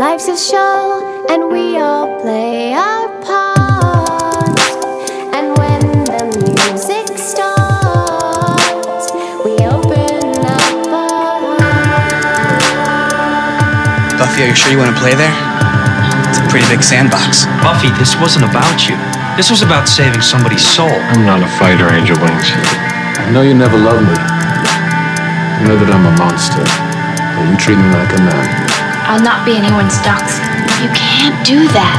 Life's a show, and we all play our part. And when the music starts, we open up our hearts. Buffy, are you sure you want to play there? It's a pretty big sandbox. Buffy, this wasn't about you. This was about saving somebody's soul. I'm not a fighter, Angel Wings. I know you never loved me. You know that I'm a monster. But you treat me like a man. I'll not be anyone's dachshund. You can't do that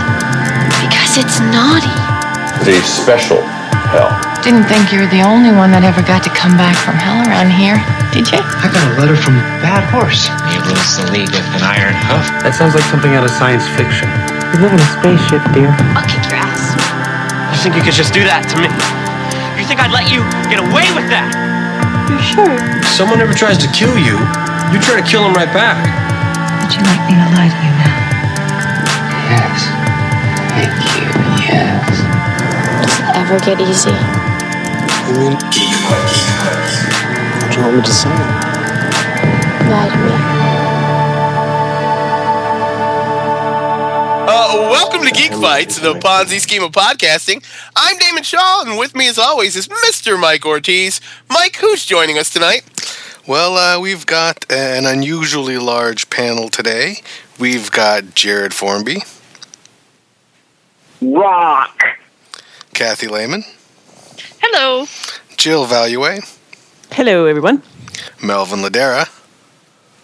because it's naughty. The special hell. Didn't think you were the only one that ever got to come back from hell around here, did you? I got a letter from Bad Horse. It was the League with an Iron Hoof. That sounds like something out of science fiction. You live in a spaceship, dear. I'll kick your ass. You think you could just do that to me? You think I'd let you get away with that? You sure? If someone ever tries to kill you, you try to kill him right back. Would you like me to lie to you now? Yes. Thank you. Yes. Does it ever get easy? I mean, what do you want me to say? Lie to me. Uh, welcome to Geek Fights, the Ponzi scheme of podcasting. I'm Damon Shaw, and with me, as always, is Mr. Mike Ortiz. Mike, who's joining us tonight? Well, uh, we've got an unusually large panel today. We've got Jared Formby, Rock. Kathy Lehman, Hello. Jill Value, Hello, everyone. Melvin Ladera,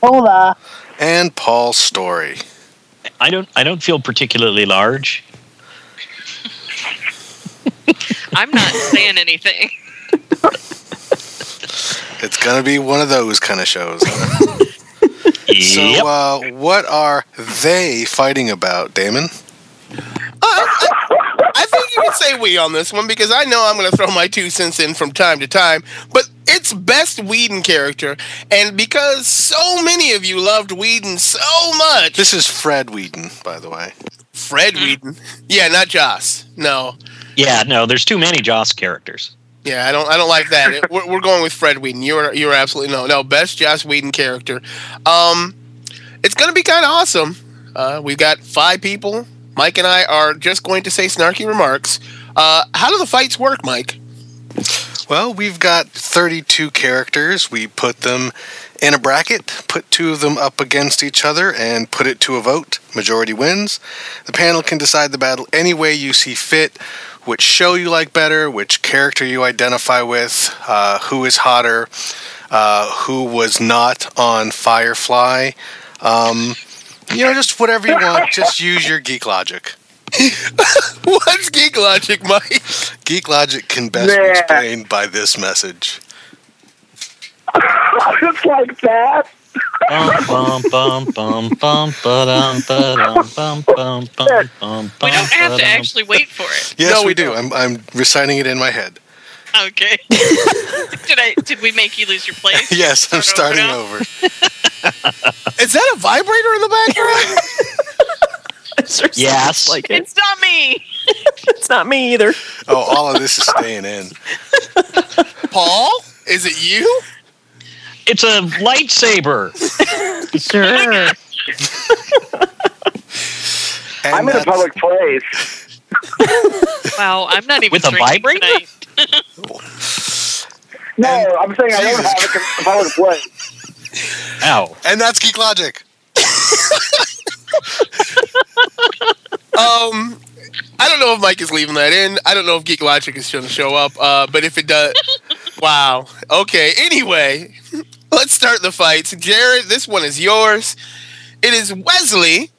Hola. and Paul Story. I don't I don't feel particularly large. I'm not saying anything. It's going to be one of those kind of shows. huh? So, Yep. uh, what are they fighting about, Damon? Uh, I, I think you can say we on this one because I know I'm going to throw my two cents in from time to time, but it's best Whedon character, and because so many of you loved Whedon so much, This is Fred Whedon, by the way. Fred Whedon, yeah, not Joss, no, yeah, no, there's too many Joss characters. Yeah, I don't. I don't like that. We're, we're going with Fred Whedon. You're you're absolutely no no best Joss Whedon character. Um, it's gonna be kind of awesome. Uh, we've got five people. Mike and I are just going to say snarky remarks. Uh, how do the fights work, Mike? Well, we've got 32 characters. We put them in a bracket, put two of them up against each other, and put it to a vote. Majority wins. The panel can decide the battle any way you see fit, which show you like better, which character you identify with, uh, who is hotter, uh, who was not on Firefly. Um, you know, just whatever you want. Just use your geek logic. What's geek logic, Mike? Geek logic can best be explained by this message. Just like that. We don't have to actually wait for it. Yes, No, we, we do. I'm, I'm reciting it in my head. Okay. did I? Did we make you lose your place? Yes, I'm starting now? over. Is that a vibrator in the background? Yes. Like it. It's not me. It's not me either. Oh, all of this is staying in. Paul, is it you? It's a lightsaber. Sure. And I'm in a public place. Wow, I'm not even With a drinking vibrator? No, I'm saying I don't Jesus have it 'cause it's a public place. Ow. and that's Geek Logic. Um, I don't know if Mike is leaving that in. I don't know if Geek Logic is going to show up. Uh, but if it does, wow. Okay. Anyway, let's start the fights. Jared, this one is yours. It is Wesley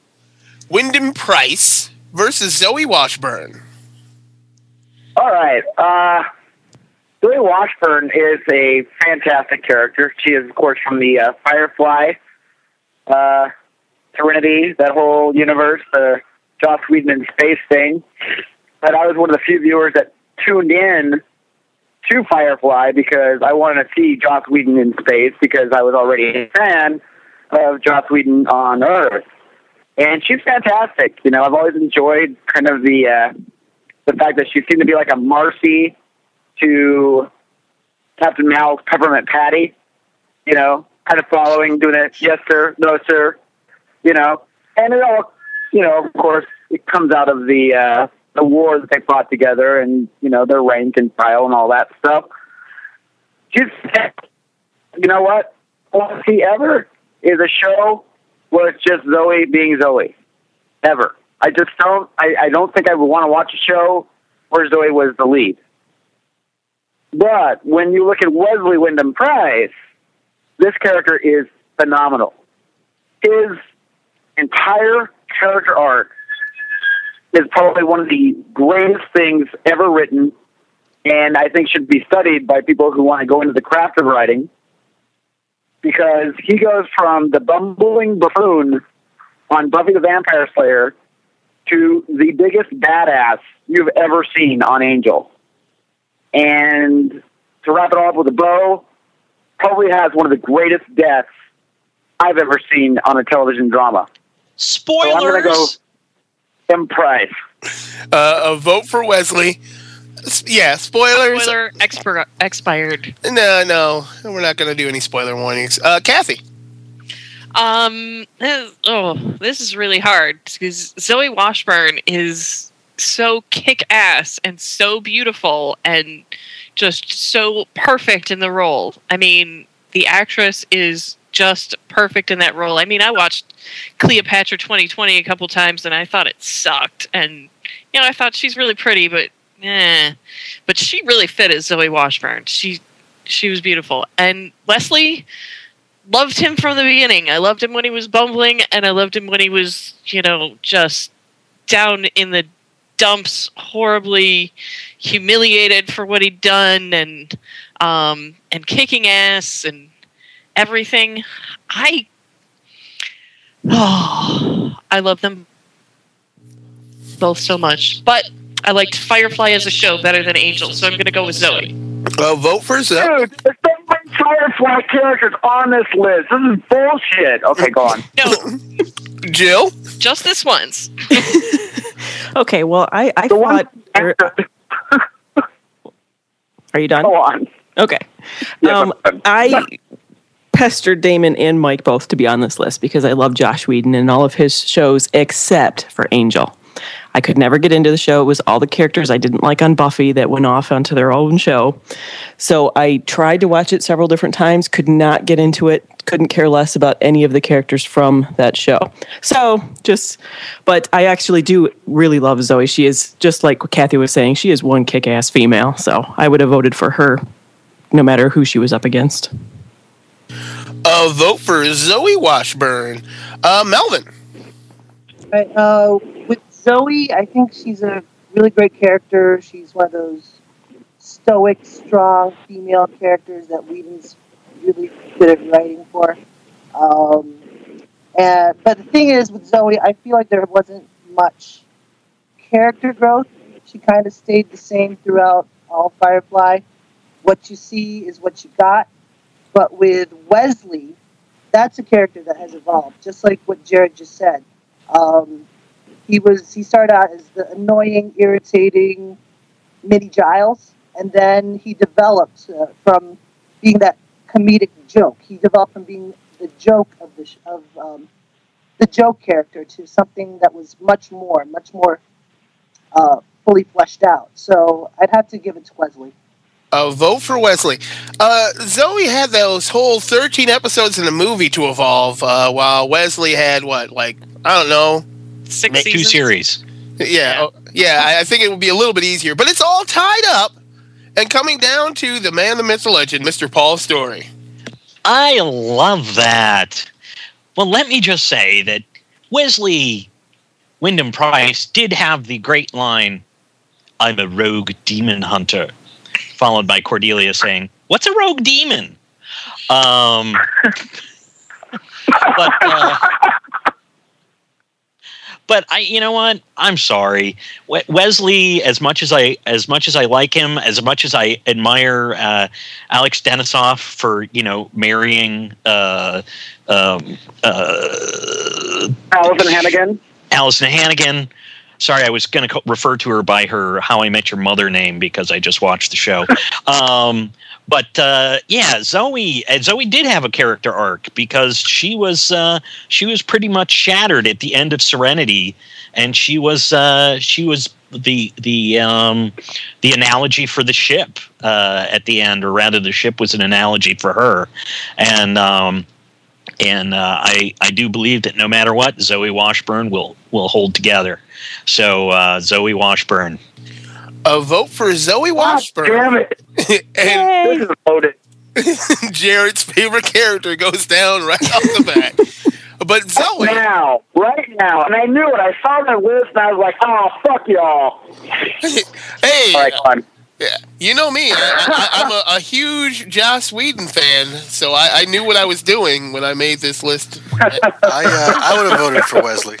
Wyndam-Pryce versus Zoe Washburn. All right. Uh, Zoe Washburn is a fantastic character. She is, of course, from the uh, Firefly, uh, Serenity, that whole universe, the Joss Whedon space thing. But I was one of the few viewers that tuned in to Firefly because I wanted to see Joss Whedon in space because I was already a fan of Joss Whedon on Earth. And she's fantastic. You know, I've always enjoyed kind of the uh, the fact that she seemed to be like a Marcy to Captain Mal's Peppermint Patty. You know, kind of following, doing it, yes sir, no sir. You know, and it all, you know, of course, it comes out of the uh, the war that they fought together, and you know their rank and file and all that stuff. Just, you know what? I see ever is a show where it's just Zoe being Zoe. Ever. I just don't. I, I don't think I would want to watch a show where Zoe was the lead. But when you look at Wesley Wyndam-Pryce, this character is phenomenal. His entire character arc is probably one of the greatest things ever written, and I think should be studied by people who want to go into the craft of writing. Because he goes from the bumbling buffoon on Buffy the Vampire Slayer to the biggest badass you've ever seen on Angel. And to wrap it all up with a bow, probably has one of the greatest deaths I've ever seen on a television drama. Spoilers. So I'm going to go M. Price. Uh, a vote for Wesley. Yeah, spoilers. Spoiler expir- expired. No, no, we're not going to do any spoiler warnings. Uh, Kathy. Um. Oh, this is really hard because Zoe Washburn is so kick ass and so beautiful and just so perfect in the role. I mean, the actress is just perfect in that role. I mean, I watched Cleopatra 2020 a couple times and I thought it sucked. And, you know, I thought she's really pretty, but eh. But she really fit as Zoe Washburn. She she was beautiful. And Wesley loved him from the beginning. I loved him when he was bumbling, and I loved him when he was, you know, just down in the dumps, horribly humiliated for what he'd done, and um, and kicking ass and everything. I, oh, I love them both so much, but I liked Firefly as a show better than Angel, so I'm going to go with Zoe. Uh, vote for Zoe. Dude, there's so many Firefly characters on this list. This is bullshit. Okay, go on. No, Jill. just this once. Okay, well, I, I thought. er, are you done? Go on. Okay. Um, I pestered Damon and Mike both to be on this list because I love Joss Whedon and all of his shows except for Angel. I could never get into the show. It was all the characters I didn't like on Buffy that went off onto their own show. So I tried to watch it several different times, could not get into it, couldn't care less about any of the characters from that show. So just, but I actually do really love Zoe. She is, just like what Kathy was saying, she is one kick ass female. So I would have voted for her no matter who she was up against. A vote for Zoe Washburn. Uh, Melvin. Right, uh, with Zoe, I think she's a really great character. She's one of those stoic, strong female characters that Whedon's really good at writing for. Um, and but the thing is, with Zoe, I feel like there wasn't much character growth. She kind of stayed the same throughout all Firefly. What you see is what you got. But with Wesley, that's a character that has evolved, just like what Jared just said. Um, he was he started out as the annoying, irritating Mitty Giles, and then he developed uh, from being that comedic joke. He developed from being the joke of the of um, the joke character to something that was much more, much more uh, fully fleshed out. So I'd have to give it to Wesley. A vote for Wesley. Uh, Zoe had those whole 13 episodes in the movie to evolve, uh, while Wesley had what, like, I don't know. Six Make two series. Yeah, oh, yeah. I, I think it would be a little bit easier, but it's all tied up and coming down to the man, the myth, the legend, Mr. Paul Story. I love that. Well, let me just say that Wesley Wyndam-Pryce did have the great line, I'm a rogue demon hunter, followed by Cordelia saying, What's a rogue demon? Um, but, uh, but I, you know what? I'm sorry, Wesley. As much as I, as much as I like him, as much as I admire uh, Alex Denisof for you know marrying uh, um, uh, Alyson Hannigan. Alyson Hannigan. Sorry, I was going to co- refer to her by her How I Met Your Mother name because I just watched the show. um, but uh, yeah, Zoe uh, Zoe did have a character arc because she was uh, she was pretty much shattered at the end of Serenity, and she was uh, she was the the um, the analogy for the ship uh, at the end, or rather, the ship was an analogy for her, and. Um, and uh, I I do believe that no matter what, Zoe Washburn will will hold together. So uh, Zoe Washburn. A vote for Zoe Washburn. damn it! and this is loaded. Jared's favorite character goes down right off the bat. But Zoe, now, right now, and I knew it. I saw that list, and I was like, "Oh, fuck y'all." hey, All right, come on. Yeah, you know me. I, I, I'm a, a huge Joss Whedon fan, so I, I knew what I was doing when I made this list. I uh, I would have voted for Wesley.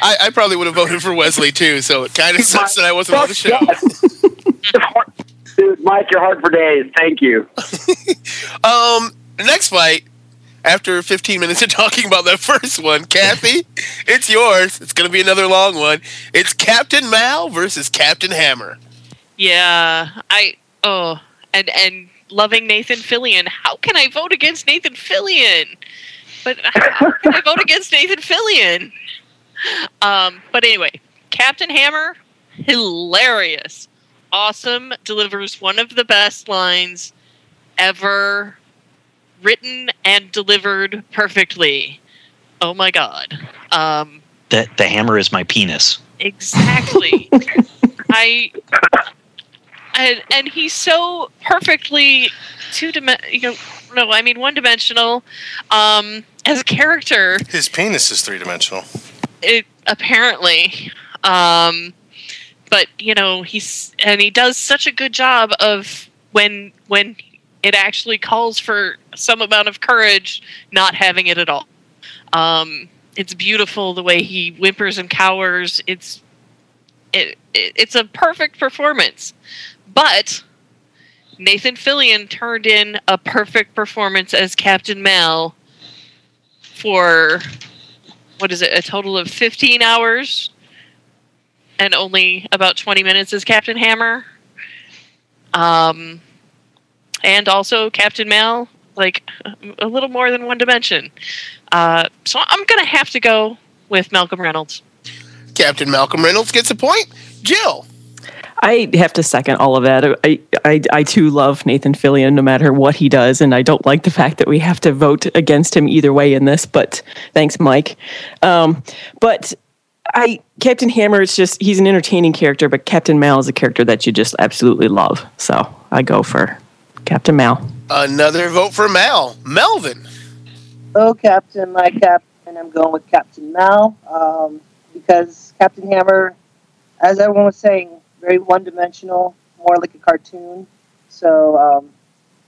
I, I probably would have voted for Wesley too. So it kind of sucks that I wasn't on the show. Dude, Mike, you're hard for days. Thank you. Um, next fight. After 15 minutes of talking about that first one, Kathy, it's yours. It's going to be another long one. It's Captain Mal versus Captain Hammer. Yeah, I oh, and and loving Nathan Fillion. How can I vote against Nathan Fillion? But how can I vote against Nathan Fillion? Um, but anyway, Captain Hammer, hilarious, awesome, delivers one of the best lines ever written and delivered perfectly. Oh my god. Um, The the hammer is my penis. Exactly. I and and he's so perfectly two dimensional. You know, no, I mean one dimensional. Um, as a character, His penis is three dimensional. It apparently. Um, but you know he's and he does such a good job of when when it actually calls for some amount of courage, not having it at all. Um, it's beautiful the way he whimpers and cowers. It's it, it it's a perfect performance, but Nathan Fillion turned in a perfect performance as Captain Mal for what is it? A total of fifteen hours, and only about twenty minutes as Captain Hammer. Um, and also Captain Mal, like a little more than one dimension. Uh, so I'm gonna have to go with Malcolm Reynolds. Captain Malcolm Reynolds gets a point. Jill. I have to second all of that. I, I, I too love Nathan Fillion no matter what he does, and I don't like the fact that we have to vote against him either way in this. But thanks, Mike. Um, but I Captain Hammer is just he's an entertaining character, but Captain Mal is a character that you just absolutely love. So I go for Captain Mal. Another vote for Mal. Melvin. Oh, Captain, my captain, I'm going with Captain Mal um, because Captain Hammer, as everyone was saying, very one dimensional, more like a cartoon. So, um,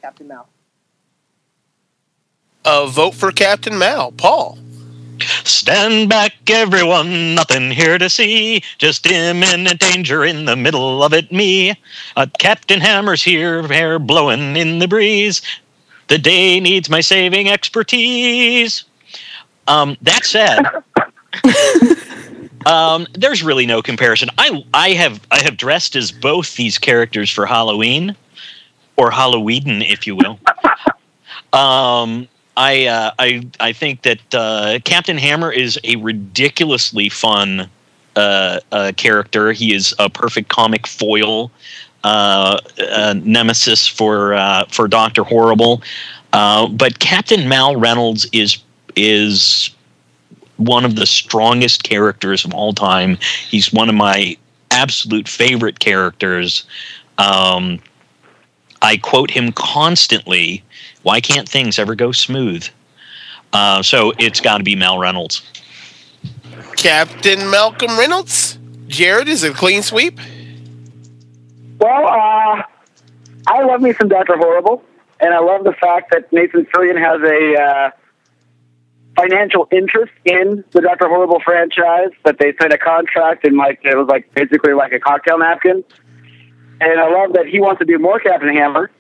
Captain Mal. A vote for Captain Mal. Paul. Stand back, everyone, nothing here to see. Just imminent danger in the middle of it, me. Uh, Captain Hammer's here, hair blowing in the breeze. The day needs my saving expertise. Um, that said, um, there's really no comparison. I I have I have dressed as both these characters for Halloween, or Halloween, if you will. Um, I uh, I I think that uh, Captain Hammer is a ridiculously fun uh, uh, character. He is a perfect comic foil, uh, uh, nemesis for for Doctor Horrible. But Captain Mal Reynolds is is one of the strongest characters of all time. He's one of my absolute favorite characters. Um, I quote him constantly. Why can't things ever go smooth? Uh, so it's got to be Mal Reynolds. Captain Malcolm Reynolds. Jared is a clean sweep. Well, uh, I love me some Doctor Horrible, and I love the fact that Nathan Fillion has a uh, financial interest in the Doctor Horrible franchise. That they signed a contract, and like it was like basically like a cocktail napkin. And I love that he wants to do more Captain Hammer,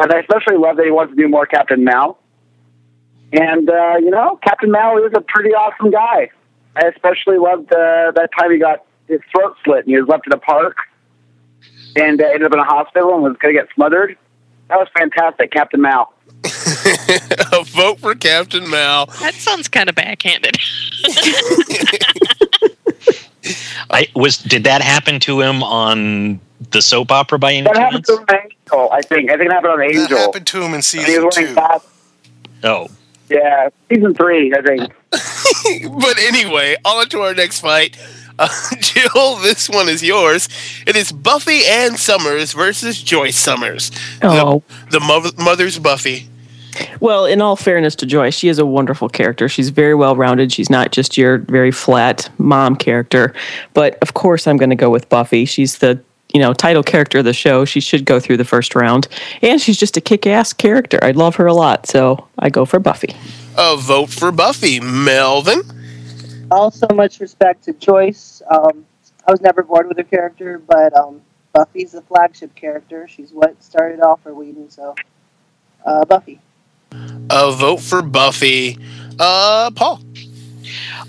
and I especially love that he wants to do more Captain Mal. And uh, you know, Captain Mal is a pretty awesome guy. I especially loved uh, that time he got his throat slit and he was left in a park and uh, ended up in a hospital and was going to get smothered. That was fantastic, Captain Mal. a vote for Captain Mal. That sounds kind of backhanded. I was. Did that happen to him on the soap opera by any That chance? happened to Angel, I think. I think it happened on Angel. That happened to him in And he season was two. glasses. Oh, Yeah, season three, I think. but anyway, on to our next fight. Uh, Jill, this one is yours. It is Buffy Ann Summers versus Joyce Summers. Oh. The, the mother, mother's Buffy. Well, in all fairness to Joyce, she is a wonderful character. She's very well rounded. She's not just your very flat mom character. But of course, I'm going to go with Buffy. She's the you know title character of the show. She should go through the first round, and she's just a kick-ass character. I love her a lot, so I go for Buffy. A vote for Buffy. Melvin. Also, much respect to Joyce. Um, I was never bored with her character, but um, Buffy's the flagship character. She's what started off for Whedon, so uh, Buffy. A vote for Buffy. Uh, Paul.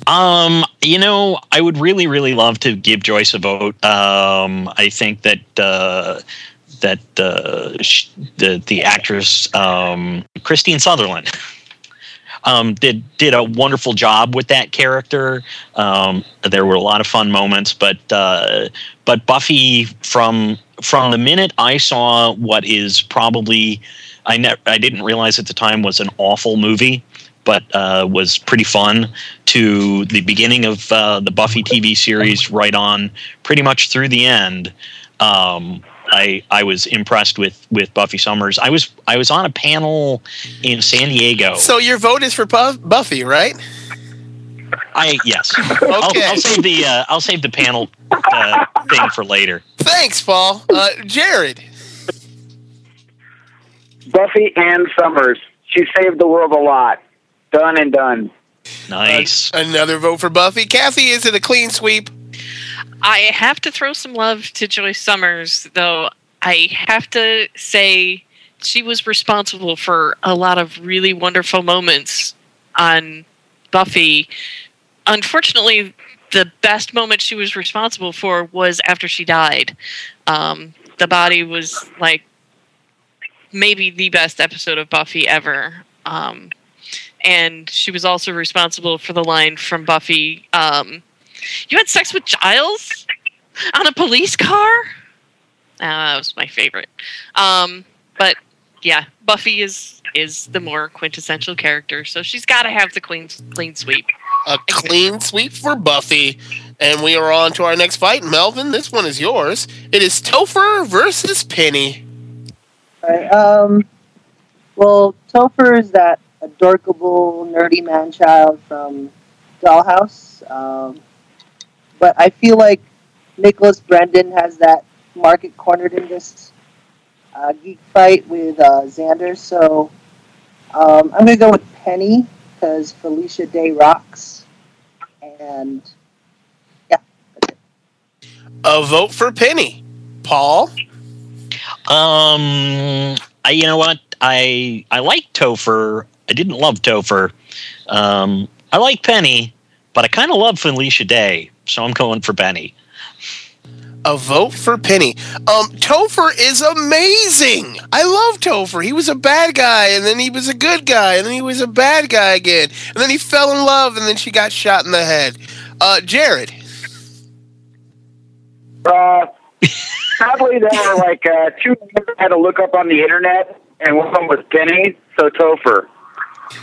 Um, you know, I would really, really love to give Joyce a vote. Um, I think that uh, that uh, sh- the the actress um, Kristine Sutherland um, did did a wonderful job with that character. Um, there were a lot of fun moments, but uh, but Buffy from from the minute I saw what is probably I ne- I didn't realize at the time was an awful movie, but uh, was pretty fun. To the beginning of uh, the Buffy TV series, right on pretty much through the end. Um, I I was impressed with with Buffy Summers. I was I was on a panel in San Diego. So your vote is for Buff- Buffy, right? I yes. I'll, I'll save the uh, I'll save the panel uh, thing for later. Thanks, Paul. Uh, Jared. Buffy Ann Summers. She saved the world a lot. Done and done. Nice. Another vote for Buffy. Kathy, is it a clean sweep? I have to throw some love to Joyce Summers, though. I have to say she was responsible for a lot of really wonderful moments on Buffy. Unfortunately, the best moment she was responsible for was after she died. Um, the body was like maybe the best episode of Buffy ever. Um, and she was also responsible for the line from Buffy um, You had sex with Giles on a police car? Uh, that was my favorite. Um, but yeah, Buffy is is the more quintessential character, so she's got to have the clean clean sweep. A clean sweep for Buffy. And we are on to our next fight. Melvin, this one is yours. It is Topher versus Penny. Um, well, Topher is that adorable, nerdy man child from Dollhouse. Um, but I feel like Nicholas Brendon has that market cornered in this uh, geek fight with uh, Xander. So um, I'm going to go with Penny because Felicia Day rocks. And yeah, A vote for Penny. Paul. Um, I, you know what? I I like Topher. I didn't love Topher. Um, I like Penny, but I kind of love Felicia Day, so I'm going for Penny. A vote for Penny. Um, Topher is amazing. I love Topher. He was a bad guy, and then he was a good guy, and then he was a bad guy again, and then he fell in love, and then she got shot in the head. Uh, Jared. Uh, sadly, there were like uh, two I had to look up on the internet, and one of them was Penny, so Topher.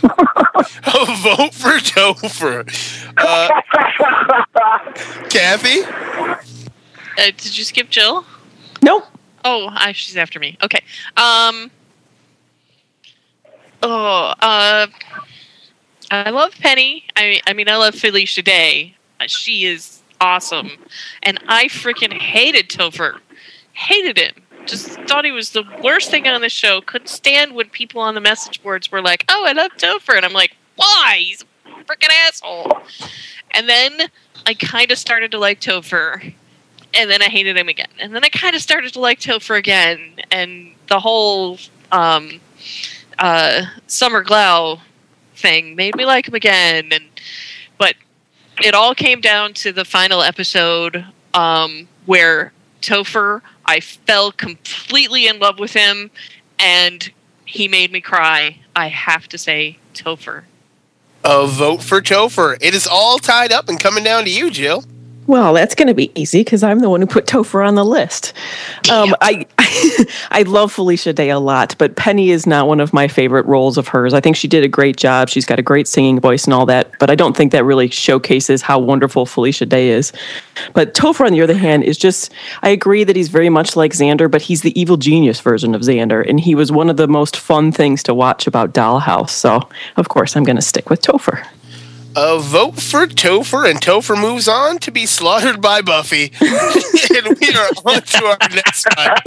A vote for Topher. Uh, Kathy. Uh, did you skip Jill? No. Oh, I, she's after me. Okay. Um. Oh, uh, I love Penny. I I mean, I love Felicia Day. Uh, She is awesome, and I freaking hated Topher. Hated him. Just thought he was the worst thing on the show. Couldn't stand when people on the message boards were like, "Oh, I love Topher," and I'm like, "Why? He's a freaking asshole." And then I kind of started to like Topher, and then I hated him again. And then I kind of started to like Topher again, and the whole um, uh, Summer Glau thing made me like him again. And but it all came down to the final episode um, where Topher, I fell completely in love with him, and he made me cry. I have to say Topher. A vote for Topher. It is all tied up and coming down to you, Jill. Well, that's going to be easy because I'm the one who put Topher on the list. Um, I I love Felicia Day a lot, but Penny is not one of my favorite roles of hers. I think she did a great job. She's got a great singing voice and all that, but I don't think that really showcases how wonderful Felicia Day is. But Topher, on the other hand, is just I agree that he's very much like Xander, but he's the evil genius version of Xander, and he was one of the most fun things to watch about Dollhouse. So, of course, I'm going to stick with Topher. A vote for Topher, and Topher moves on to be slaughtered by Buffy. and we are on to our next one.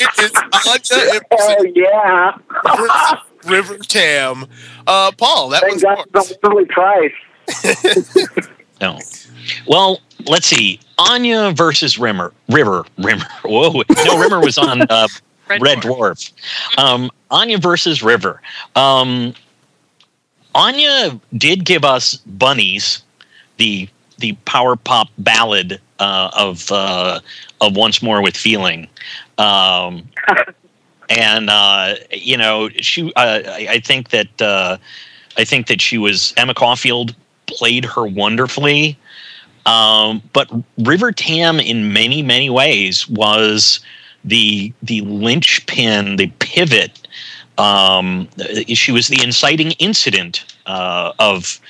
It is Anya Oh yeah. versus River Tam. Uh, Paul, that Thank was God it's Billy Price. No. Well, let's see. Anya versus Rimmer. River. Rimmer. Whoa. No, Rimmer was on uh, Red Red, Dwarf. Um, Anya versus River. Um, Anya did give us Bunnies, the the power pop ballad uh, of uh, of Once More with Feeling. Um, and uh, you know, she. Uh, I, I think that uh, I think that she was Emma Caulfield played her wonderfully. Um, but River Tam, in many many ways, was the the linchpin, the pivot. Um, she was the inciting incident uh, of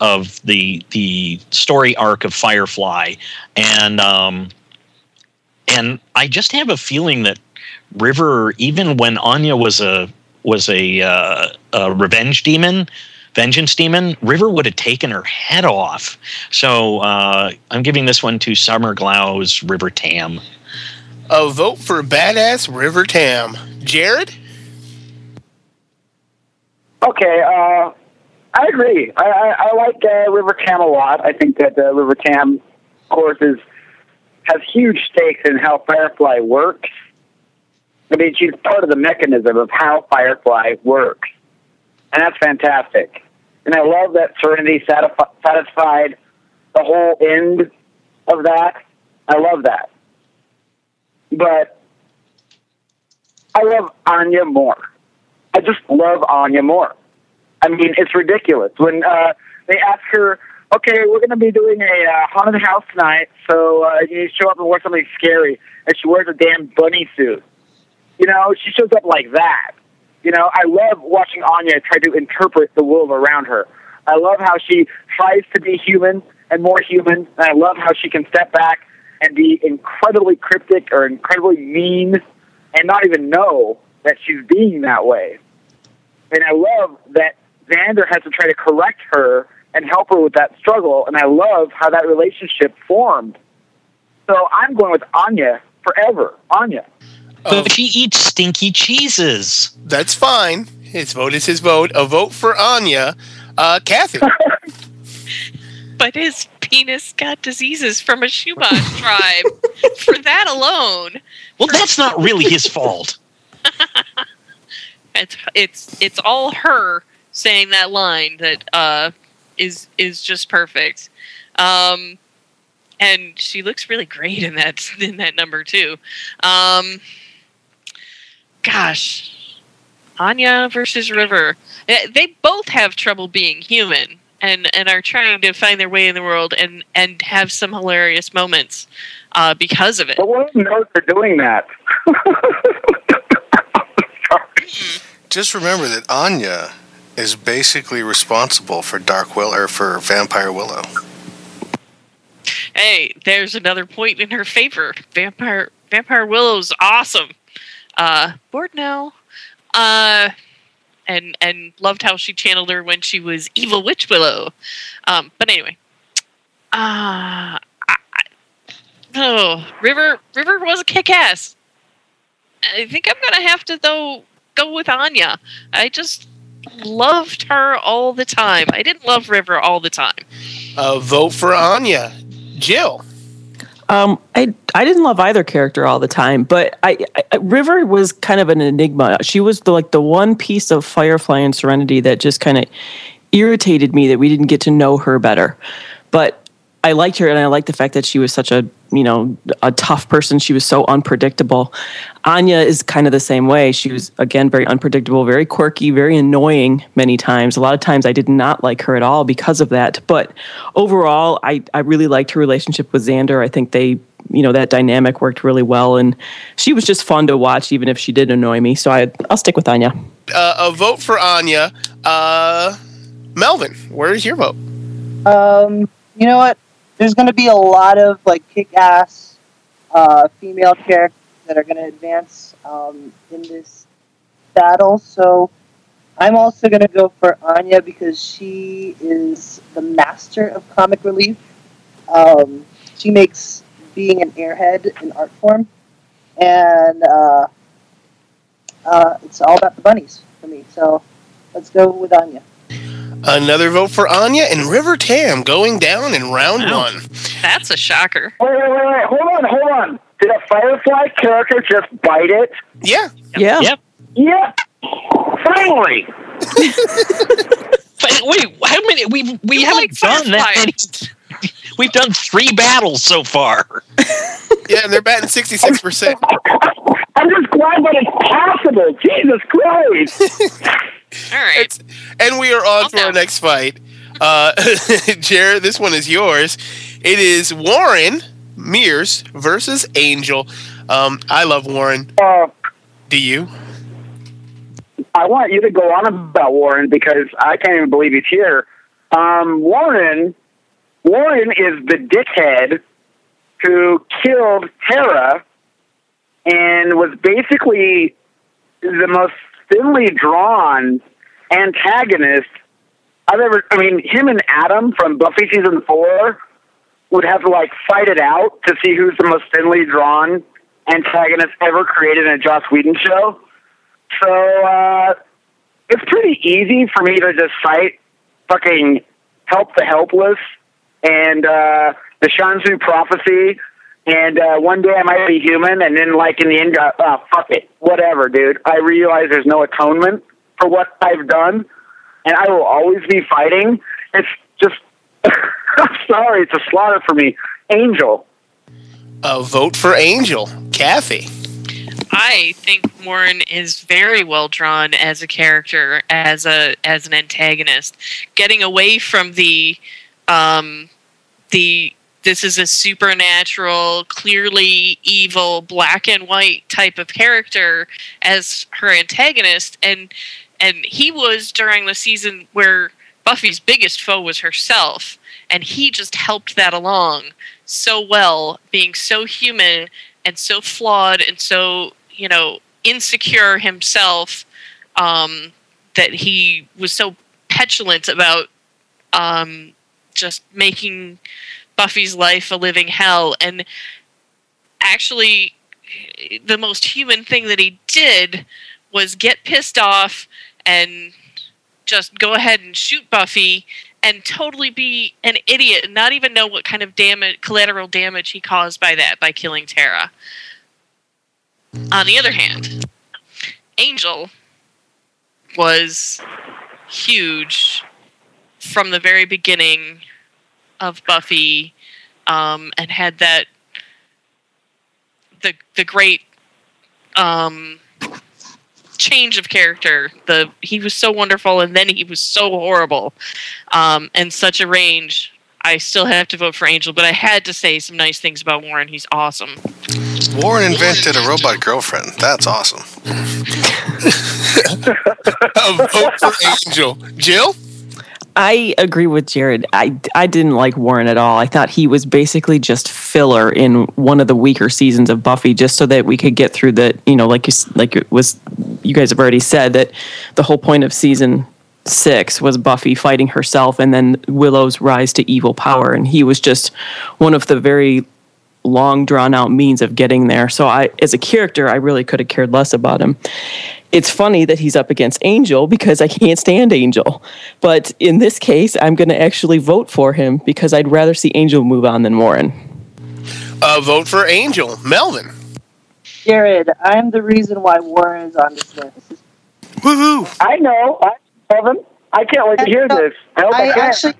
of the the story arc of Firefly, and um, and I just have a feeling that River, even when Anya was a was a, uh, a revenge demon, vengeance demon, River would have taken her head off. So uh, I'm giving this one to Summer Glau's River Tam. A vote for badass River Tam. Jared? Okay, uh, I agree. I, I, I like uh, River Tam a lot. I think that uh, River Tam, of course, is has huge stakes in how Firefly works. I mean, she's part of the mechanism of how Firefly works, and that's fantastic. And I love that Serenity satisfi- satisfied the whole end of that. I love that. But I love Anya more. I just love Anya more. I mean, it's ridiculous when uh, they ask her, "Okay, we're going to be doing a uh, haunted house tonight, so uh, you need to show up and wear something scary," and she wears a damn bunny suit. You know, she shows up like that. You know, I love watching Anya try to interpret the world around her. I love how she tries to be human and more human, and I love how she can step back and be incredibly cryptic or incredibly mean and not even know that she's being that way. And I love that Xander has to try to correct her and help her with that struggle, and I love how that relationship formed. So I'm going with Anya forever. Anya. But she eats stinky cheeses. That's fine. His vote is his vote. A vote for Anya. Uh, Kathy. But his penis got diseases from a Chumash tribe. For that alone, Well, that's not really his fault. it's it's it's all her saying that line that uh, is is just perfect. Um, and she looks really great in that in that number too. Um, gosh, Anya versus River. They both have trouble being human and and are trying to find their way in the world and and have some hilarious moments uh, because of it. But them knows they're doing that. Just remember that Anya is basically responsible for Dark Will or for Vampire Willow. Hey, there's another point in her favor. Vampire Vampire Willow's awesome. Uh, bored now. Uh, and and loved how she channeled her when she was evil witch Willow. Um, but anyway, uh, I, I, oh, River River was a kick ass. I think I'm gonna have to though go with Anya. I just loved her all the time. I didn't love River all the time. A vote for Anya. Jill. Um, I I didn't love either character all the time, but I, I River was kind of an enigma. She was the like the one piece of Firefly and Serenity that just kind of irritated me that we didn't get to know her better. But I liked her, and I liked the fact that she was such a you know a tough person. She was so unpredictable. Anya is kind of the same way. She was again very unpredictable, very quirky, very annoying many times. A lot of times I did not like her at all because of that. But overall, I I really liked her relationship with Xander. I think they you know that dynamic worked really well, and she was just fun to watch, even if she did annoy me. So I I'll stick with Anya. Uh, a vote for Anya. Uh, Melvin, where's your vote? Um, you know what? There's going to be a lot of like kick-ass uh, female characters that are going to advance um, in this battle. So I'm also going to go for Anya because she is the master of comic relief. Um, she makes being an airhead an art form, and uh, uh, it's all about the bunnies for me. So let's go with Anya. Another vote for Anya and River Tam going down in round one. That's a shocker. Wait, wait, wait, wait. Hold on, hold on. Did a Firefly character just bite it? Yeah. Yeah. Yep. Yeah. Finally. But wait, how many? We we haven't done that many. We've done three battles so far. Yeah, and they're batting 66%. I'm just glad that it's possible. Jesus Christ. All right. and we are on to our next fight. Uh, Jared, this one is yours. It is Warren Mears versus Angel. Um, I love Warren. Uh, Do you? I want you to go on about Warren because I can't even believe he's here. Um, Warren, Warren is the dickhead who killed Hera and was basically the most thinly drawn antagonist I've ever. I mean, him and Adam from Buffy season four would have to like fight it out to see who's the most thinly drawn antagonist ever created in a Joss Whedon show. So uh, it's pretty easy for me to just cite fucking help the helpless and uh, the Shanzu prophecy. And uh, one day I might be human, and then like in the end, go, oh fuck it, whatever, dude. I realize there's no atonement for what I've done, and I will always be fighting. It's just, I'm sorry, it's a slaughter for me. Angel. A vote for Angel. Kathy. I think Warren is very well drawn as a character, as a as an antagonist, getting away from the um, the this is a supernatural, clearly evil, black and white type of character as her antagonist, and and he was during the season where Buffy's biggest foe was herself, and he just helped that along so well, being so human and so flawed and so you know insecure himself um, that he was so petulant about um, just making Buffy's life a living hell and actually the most human thing that he did was get pissed off and just go ahead and shoot Buffy and totally be an idiot and not even know what kind of damage collateral damage he caused by that by killing Tara. On the other hand, Angel was huge from the very beginning of Buffy um, and had that the the great um, change of character. The he was so wonderful and then he was so horrible, um, and such a range. I still have to vote for Angel, but I had to say some nice things about Warren. He's awesome. Warren invented a robot girlfriend. That's awesome. A vote for Angel. Jill? I agree with Jared. I, I didn't like Warren at all. I thought he was basically just filler in one of the weaker seasons of Buffy, just so that we could get through the you know like you like it was you guys have already said that the whole point of season six was Buffy fighting herself and then Willow's rise to evil power, and he was just one of the very long drawn out means of getting there. So I as a character, I really could have cared less about him. It's funny that he's up against Angel because I can't stand Angel. But in this case, I'm going to actually vote for him because I'd rather see Angel move on than Warren. A vote for Angel. Melvin. Jared, I'm the reason why Warren is on this list. Woohoo! I know. I love him. I can't wait to hear this. I I, I actually,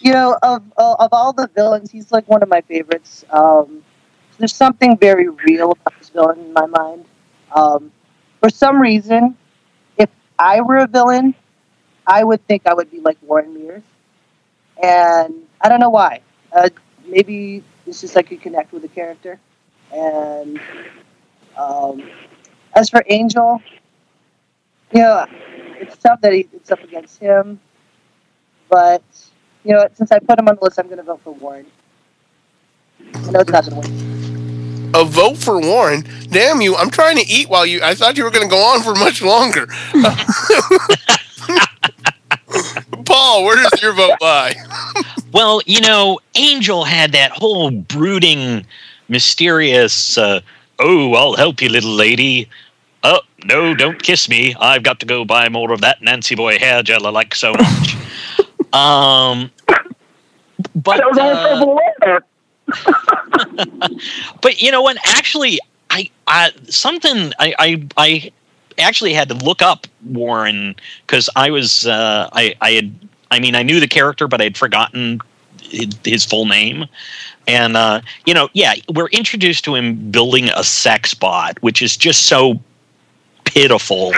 you know, of of all the villains, he's like one of my favorites. Um, there's something very real about this villain in my mind. Um, for some reason, if I were a villain, I would think I would be like Warren Mears, and I don't know why. Uh, maybe it's just I could connect with the character. And um, as for Angel, you know, it's tough that he, it's up against him, but you know, since I put him on the list, I'm going to vote for Warren. I know it's not going to win. A vote for Warren? Damn you! I'm trying to eat while you. I thought you were going to go on for much longer. Paul, where does your vote lie? well, you know, Angel had that whole brooding, mysterious. Uh, oh, I'll help you, little lady. Oh no, don't kiss me. I've got to go buy more of that Nancy Boy hair gel I like so much. Um, but that was uh, but you know what? Actually, I, I something I, I I actually had to look up Warren because I was uh, I I had I mean I knew the character but I had forgotten his, full name. And uh, you know, yeah, we're introduced to him building a sex bot, which is just so pitiful.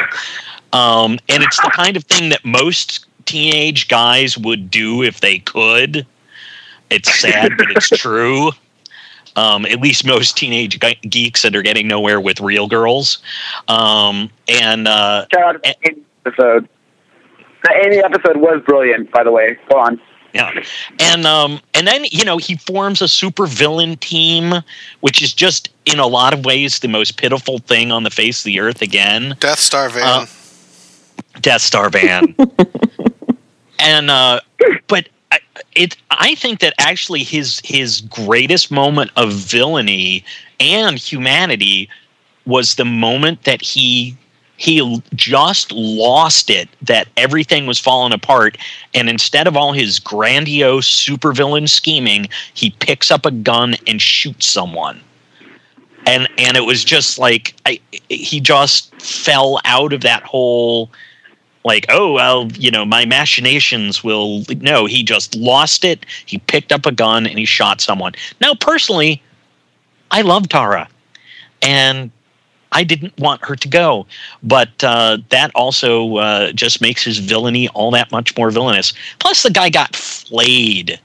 Um, and it's the kind of thing that most teenage guys would do if they could. It's sad, but it's true. Um, at least most teenage geeks that are getting nowhere with real girls. Um, and uh, shout out to the episode. The Amy episode was brilliant, by the way. Go on. Yeah, and um, and then you know he forms a super villain team, which is just in a lot of ways the most pitiful thing on the face of the earth. Again, Death Star van. Uh, Death Star van. and uh, but I, it, I think that actually his his greatest moment of villainy and humanity was the moment that he he just lost it that everything was falling apart and instead of all his grandiose supervillain scheming he picks up a gun and shoots someone. And and it was just like I, he just fell out of that whole like oh well you know my machinations will no he just lost it he picked up a gun and he shot someone now personally i love tara and I didn't want her to go. But uh, that also uh, just makes his villainy all that much more villainous. Plus, the guy got flayed.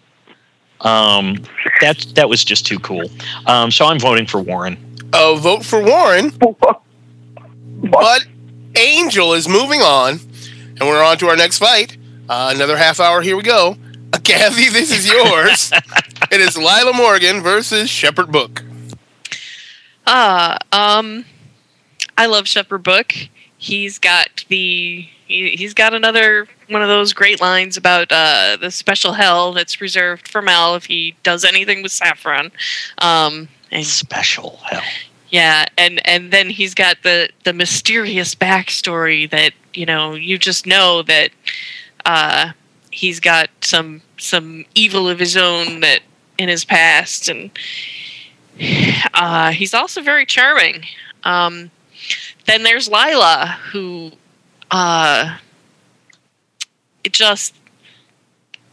Um, that that was just too cool. Um, so I'm voting for Warren. Uh, vote for Warren. But Angel is moving on, and we're on to our next fight. Uh, another half hour. Here we go. Uh, Kathy, this is yours. it is Lilah Morgan versus Shepherd Book. Uh, um, I love Shepherd Book. He's got the he, has got another one of those great lines about uh, the special hell that's reserved for Mel if he does anything with Saffron. Um, and special hell. Yeah, and and then he's got the the mysterious backstory that you know you just know that uh, he's got some some evil of his own that in his past, and uh, he's also very charming. Um, then there's Lilah, who uh, it just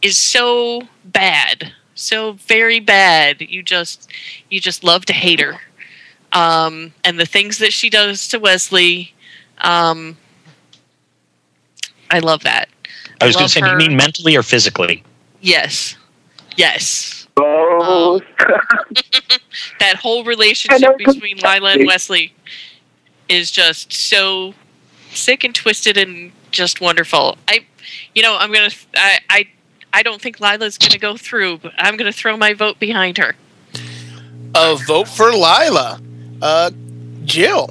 is so bad, so very bad. You just you just love to hate her, um, and the things that she does to Wesley. Um, I love that. I was going to say, her. you mean mentally or physically? Yes, yes. Oh. Um, that whole relationship between Lilah and Wesley is just so sick and twisted and just wonderful. I, you know, I'm gonna. I I, I don't think Lilah's gonna go through, but I'm gonna throw my vote behind her. A vote for Lilah. Uh, Jill.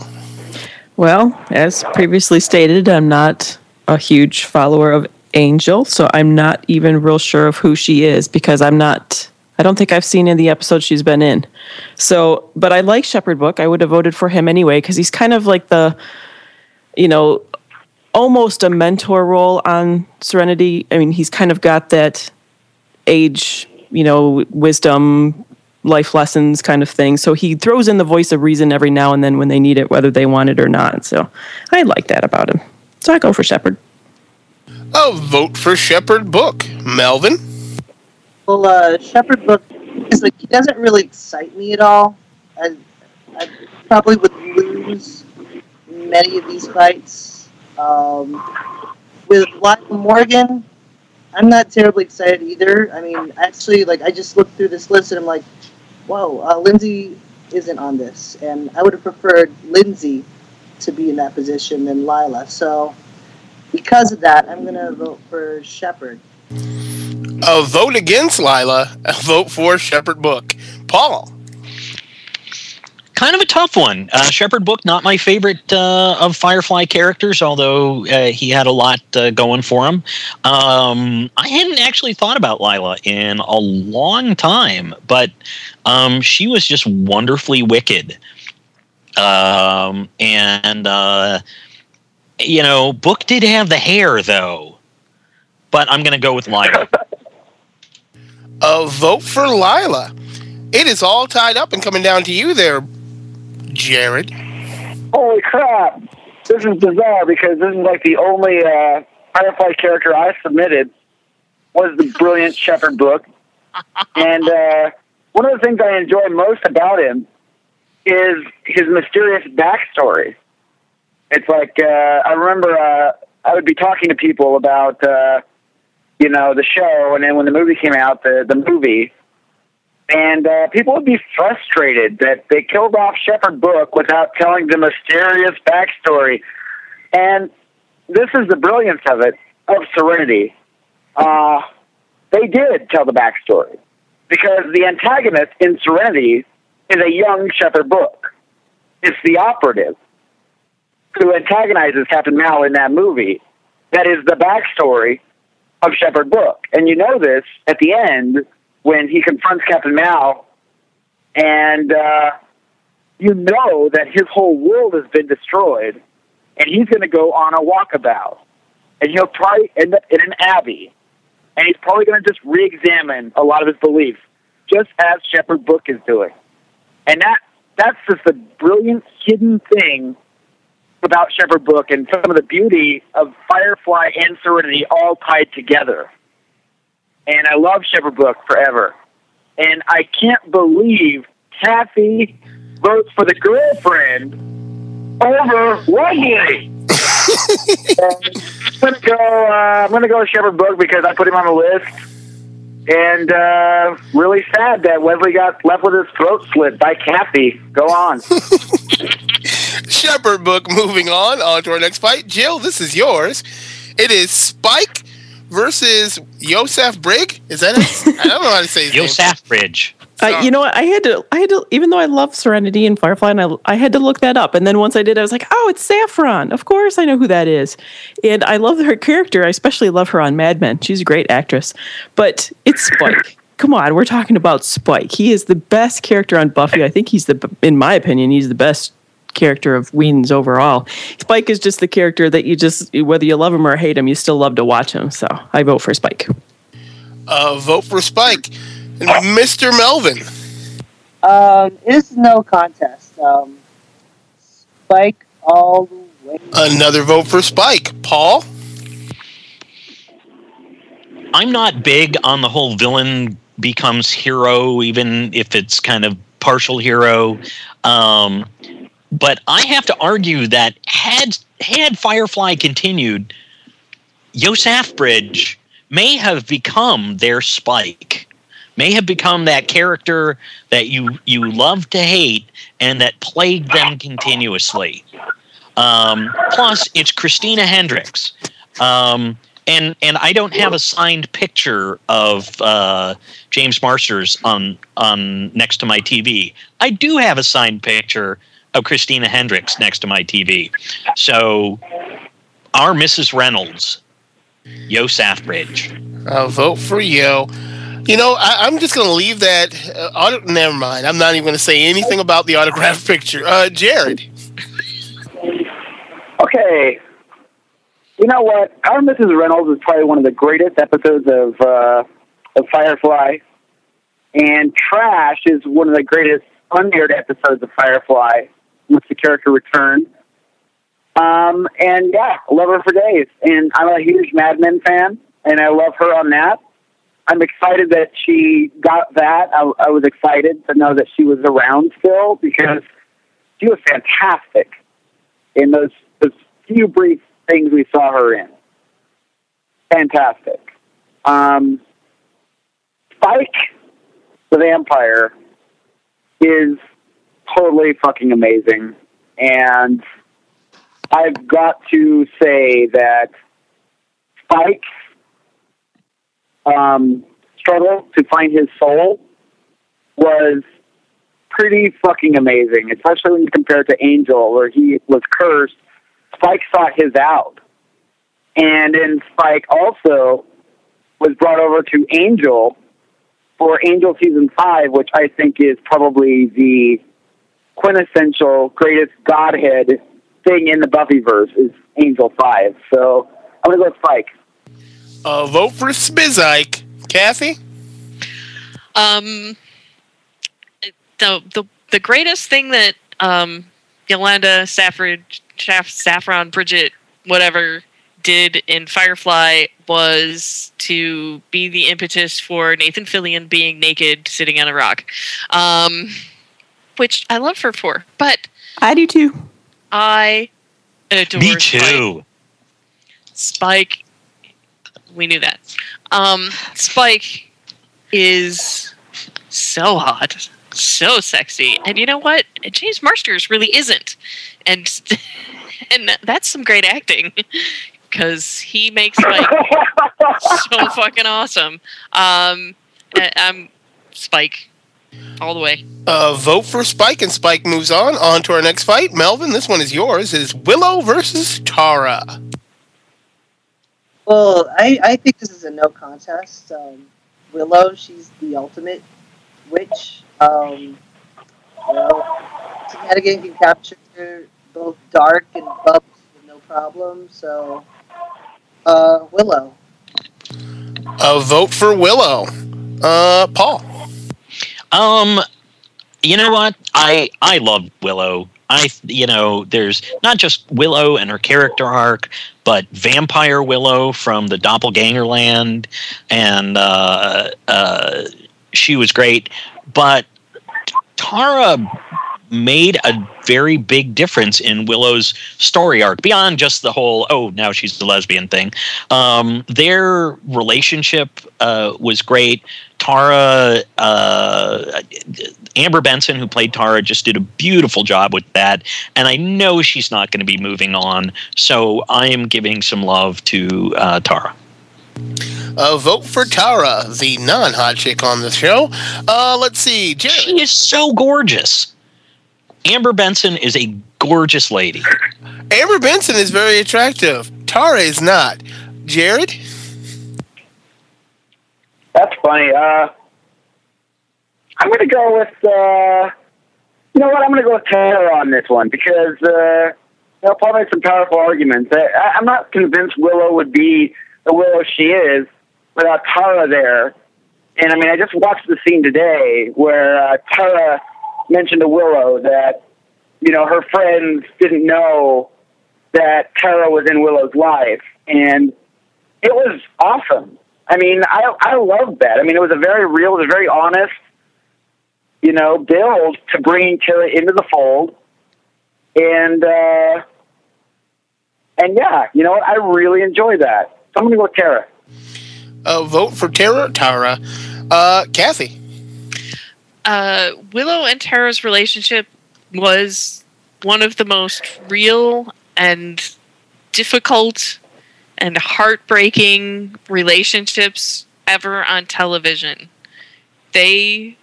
Well, as previously stated, I'm not a huge follower of Angel, so I'm not even real sure of who she is because I'm not I don't think I've seen of the episodes she's been in. So, but I like Shepherd Book. I would have voted for him anyway because he's kind of like the, you know, almost a mentor role on Serenity. I mean, he's kind of got that age, you know, wisdom, life lessons kind of thing. So he throws in the voice of reason every now and then when they need it, whether they want it or not. So I like that about him. So I go for Shepherd. Oh, vote for Shepherd Book. Melvin? Well, uh, Shepherd Book is like he doesn't really excite me at all. I, I probably would lose many of these fights. Um, with Lyle Morgan, I'm not terribly excited either. I mean, actually, like I just looked through this list and I'm like, whoa, uh, Lindsey isn't on this, and I would have preferred Lindsey to be in that position than Lilah. So, because of that, I'm going to vote for Shepherd. A vote against Lilah, a vote for Shepherd Book. Paul. Kind of a tough one. Uh, Shepherd Book, not my favorite uh, of Firefly characters, although uh, he had a lot uh, going for him. Um, I hadn't actually thought about Lilah in a long time, but um, she was just wonderfully wicked. Um, and, uh, you know, Book did have the hair, though. But I'm going to go with Lilah. A vote for Lilah. It is all tied up and coming down to you there, Jared. Holy crap! This is bizarre because this is like the only uh, Firefly character I submitted was the brilliant Shepherd book, and uh, one of the things I enjoy most about him is his mysterious backstory. It's like uh, I remember uh, I would be talking to people about uh, you know the show, and then when the movie came out, the the movie, and uh, people would be frustrated that they killed off Shepherd Book without telling the mysterious backstory. And this is the brilliance of it of Serenity. Uh, they did tell the backstory because the antagonist in Serenity is a young Shepherd Book. It's the operative who antagonizes Captain Mal in that movie. That is the backstory of Shepherd Book. And you know this at the end when he confronts Captain Mal, and uh, you know that his whole world has been destroyed, and he's going to go on a walkabout, and he'll probably end up in an abbey, and he's probably going to just re-examine a lot of his beliefs, just as Shepherd Book is doing, and that that's just the brilliant hidden thing about Shepherd Book and some of the beauty of Firefly and Serenity all tied together and I love Shepherd Book forever. And I can't believe Kathy votes for the girlfriend over Wesley. I'm gonna go. Uh, I'm gonna go with Shepherd Book because I put him on the list. And uh, really sad that Wesley got left with his throat slit by Kathy. Go on. Shepherd Book moving on. On to our next fight. Jill, this is yours. It is Spike versus Yosef Brigg. Is that? it? I don't know how to say his name. YoSaffBridge. Uh, you know what? I had to. I had to. Even though I love Serenity and Firefly, and I, I had to look that up. And then once I did, I was like, "Oh, it's Saffron. Of course, I know who that is." And I love her character. I especially love her on Mad Men. She's a great actress. But it's Spike. Come on, we're talking about Spike. He is the best character on Buffy. I think he's the, in my opinion, he's the best character of Whedon's overall. Spike is just the character that you just, whether you love him or hate him, you still love to watch him. So I vote for Spike. Uh, vote for Spike. And Mr. Melvin. Um, it's no contest. Um, Spike all the way. Another vote for Spike. Paul. I'm not big on the whole villain becomes hero, even if it's kind of partial hero. Um, but I have to argue that had had Firefly continued, YoSaffBridge may have become their Spike, may have become that character that you you love to hate and that plagued them continuously. Um, plus, it's Christina Hendricks. Um, and and I don't have a signed picture of uh, James Marsters on on next to my TV. I do have a signed picture of Christina Hendricks next to my TV. So, our Mrs. Reynolds, Yo Bridge. I'll vote for Yo. You know, I, am just going to leave that. Uh, auto- never mind. I'm not even going to say anything about the autograph picture. Uh, Jared. Okay. You know what? Our Mrs. Reynolds is probably one of the greatest episodes of uh, of Firefly, and Trash is one of the greatest unaired episodes of Firefly once the character returned. Um, and yeah, love her for days. And I'm a huge Mad Men fan, and I love her on that. I'm excited that she got that. I, I was excited to know that she was around still because she was fantastic in those, those few brief things we saw her in. Fantastic. Um, Spike, the vampire, is totally fucking amazing. And I've got to say that Spike's um, struggle to find his soul was pretty fucking amazing, especially when compared to Angel, where he was cursed. Spike sought his out. And then Spike also was brought over to Angel for Angel season five, which I think is probably the quintessential greatest godhead thing in the Buffyverse is Angel five. So I'm gonna go with Spike. Uh, vote for Spizike. Kathy? Um, the the the greatest thing that um, Yolanda Saffron, Saff, Saffron, Bridget, whatever, did in Firefly was to be the impetus for Nathan Fillion being naked sitting on a rock, um, which I love her for. But I do too. I adore Me Spike. too. Spike, we knew that. Um, Spike is so hot, so sexy, and you know what? James Marsters really isn't, and and that's some great acting because he makes Spike so fucking awesome. Um, I- I'm Spike all the way. Uh, vote for Spike, and Spike moves on. On to our next fight. Melvin, this one is yours. Is Willow versus Tara. Well, I, I think this is a no contest. Um, Willow, she's the ultimate witch. Um, you know, Hannigan can capture both dark and bubbles with no problem. So, uh, Willow. A vote for Willow. Uh, Paul. Um, you know what? I I love Willow. I you know, there's not just Willow and her character arc, but Vampire Willow from the Doppelgangland, and uh, uh, she was great. But Tara made a very big difference in Willow's story arc beyond just the whole oh now she's the lesbian thing. Um, their relationship uh, was great. Tara uh, Amber Benson, who played Tara, just did a beautiful job with that, and I know she's not going to be moving on. So I am giving some love to uh, Tara. Uh, vote for Tara, the non-hot chick on the show. Uh, let's see. Jared. She is so gorgeous. Amber Benson is a gorgeous lady. Amber Benson is very attractive. Tara is not. Jared? That's funny. Uh, I'm going to go with, uh, you know what? I'm going to go with Tara on this one because, uh, you know, Paul made some powerful arguments. I, I'm not convinced Willow would be the Willow she is without Tara there. And I mean, I just watched the scene today where uh, Tara mentioned to Willow that, you know, her friends didn't know that Tara was in Willow's life. And it was awesome. I mean, I I loved that. I mean, it was a very real, it was very honest, you know, build to bring Tara into the fold, and uh, and yeah, you know, what? I really enjoy that. So I'm gonna go with Tara. Uh, vote for Tara. Tara. Uh, Kathy. uh, Willow and Tara's relationship was one of the most real and difficult and heartbreaking relationships ever on television. They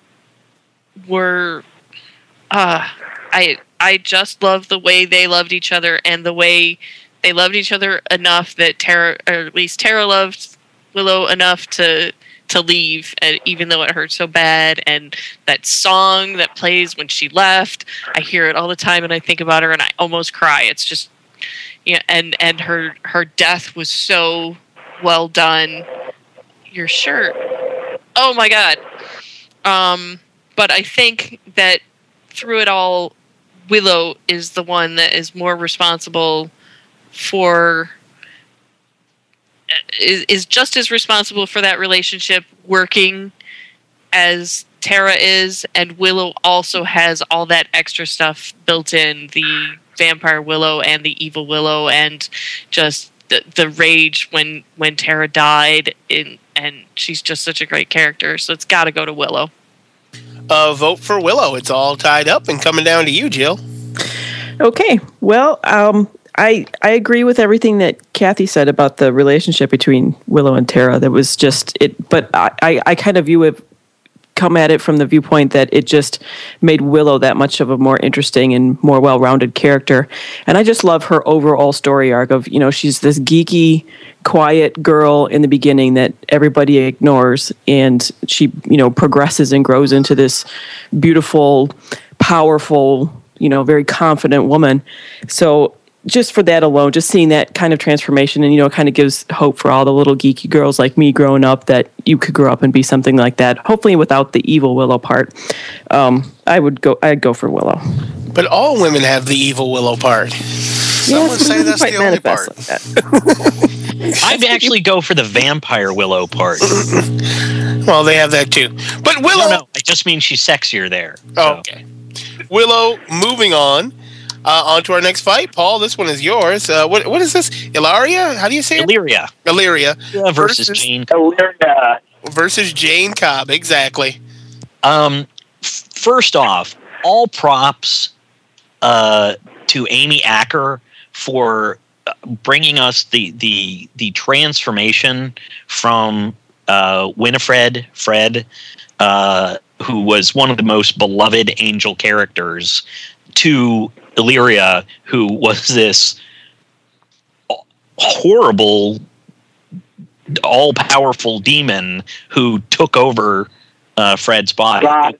were uh I I just love the way they loved each other and the way they loved each other enough that Tara or at least Tara loved Willow enough to to leave and even though it hurt so bad and that song that plays when she left i hear it all the time and i think about her and i almost cry. It's just yeah and and her her death was so well done. Your shirt. Oh my god. Um but i think that through it all willow is the one that is more responsible for is, is just as responsible for that relationship working as Tara is, and Willow also has all that extra stuff built in the vampire Willow and the evil Willow, and just the the rage when when Tara died, in, and she's just such a great character. So it's got to go to Willow. Uh, vote for Willow. It's all tied up and coming down to you, Jill. Okay. Well, um, I I agree with everything that Kathy said about the relationship between Willow and Tara. That was just it. But I I, I kind of view it come at it from the viewpoint that it just made Willow that much of a more interesting and more well-rounded character. And I just love her overall story arc of, you know, she's this geeky, quiet girl in the beginning that everybody ignores and she, you know, progresses and grows into this beautiful, powerful, you know, very confident woman. So just for that alone, just seeing that kind of transformation, and you know, it kind of gives hope for all the little geeky girls like me growing up that you could grow up and be something like that. Hopefully, without the evil Willow part. Um, I would go. I'd go for Willow. But all women have the evil Willow part. Some would say that's the only part. I'd actually go for the vampire Willow part. well, they have that too. But Willow. No, no, I just mean she's sexier there. Oh, okay. Willow, moving on. Uh, on to our next fight, Paul. This one is yours. Uh, what what is this? Ilaria? How do you say it? Illyria. Illyria Yeah, versus Jayne. Illyria. versus Jayne Cobb. Exactly. Um, f- first off, all props uh, to Amy Acker for uh, bringing us the the the transformation from uh, Winifred Fred, uh, who was one of the most beloved angel characters, to Illyria, who was this horrible, all powerful demon who took over uh, Fred's body. God,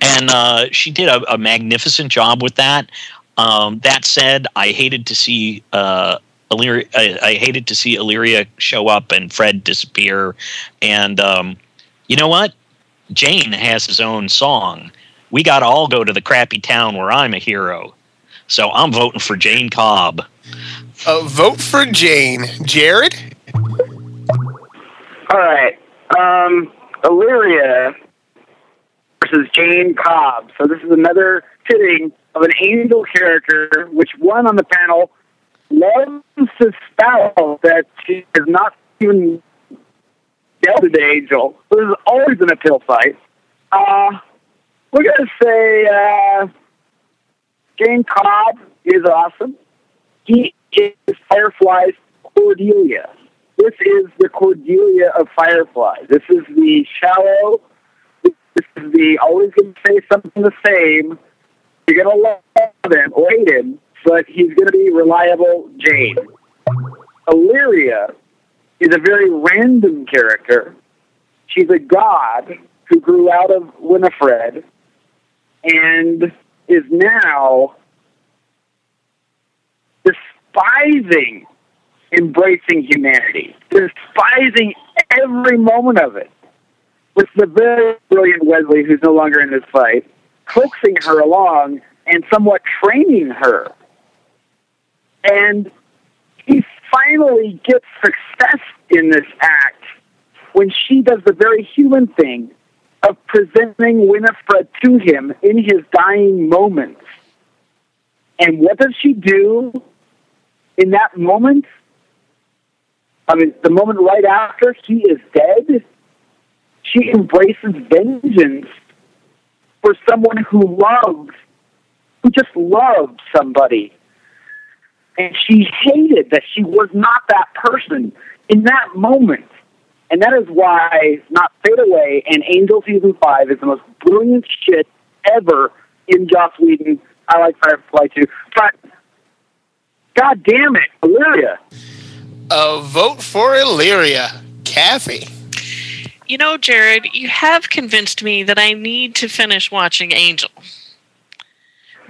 And uh, she did a, a magnificent job with that. Um, that said, I hated to see uh, Illyria, I, I hated to see Illyria show up and Fred disappear. And um, you know what? Jayne has his own song. We got to all go to the crappy town where I'm a hero. So I'm voting for Jayne Cobb. Uh, vote for Jayne. Jared? All right. Um, Illyria versus Jayne Cobb. So this is another fitting of an angel character, which one on the panel loves to spout that she is not even dealt with the angel. This is always an uphill fight. Uh, we're going to say uh, Jayne Cobb is awesome. He is Firefly's Cordelia. This is the Cordelia of Firefly. This is the shallow. This is the always going to say something the same. You're going to love him or hate him, but he's going to be reliable Jayne. Illyria is a very random character. She's a god who grew out of Winifred and is now despising embracing humanity, despising every moment of it. With the very brilliant Wesley, who's no longer in this fight, coaxing her along and somewhat training her. And he finally gets success in this act when she does the very human thing of presenting Winifred to him in his dying moments. And what does she do in that moment? I mean, the moment right after he is dead, she embraces vengeance for someone who loves, who just loved somebody. And she hated that she was not that person in that moment. And that is why Not Fade Away and Angel Season 5 is the most brilliant shit ever in Joss Whedon. I like Firefly too. But, god damn it, Illyria. A vote for Illyria. Kathy. You know, Jared, you have convinced me that I need to finish watching Angel.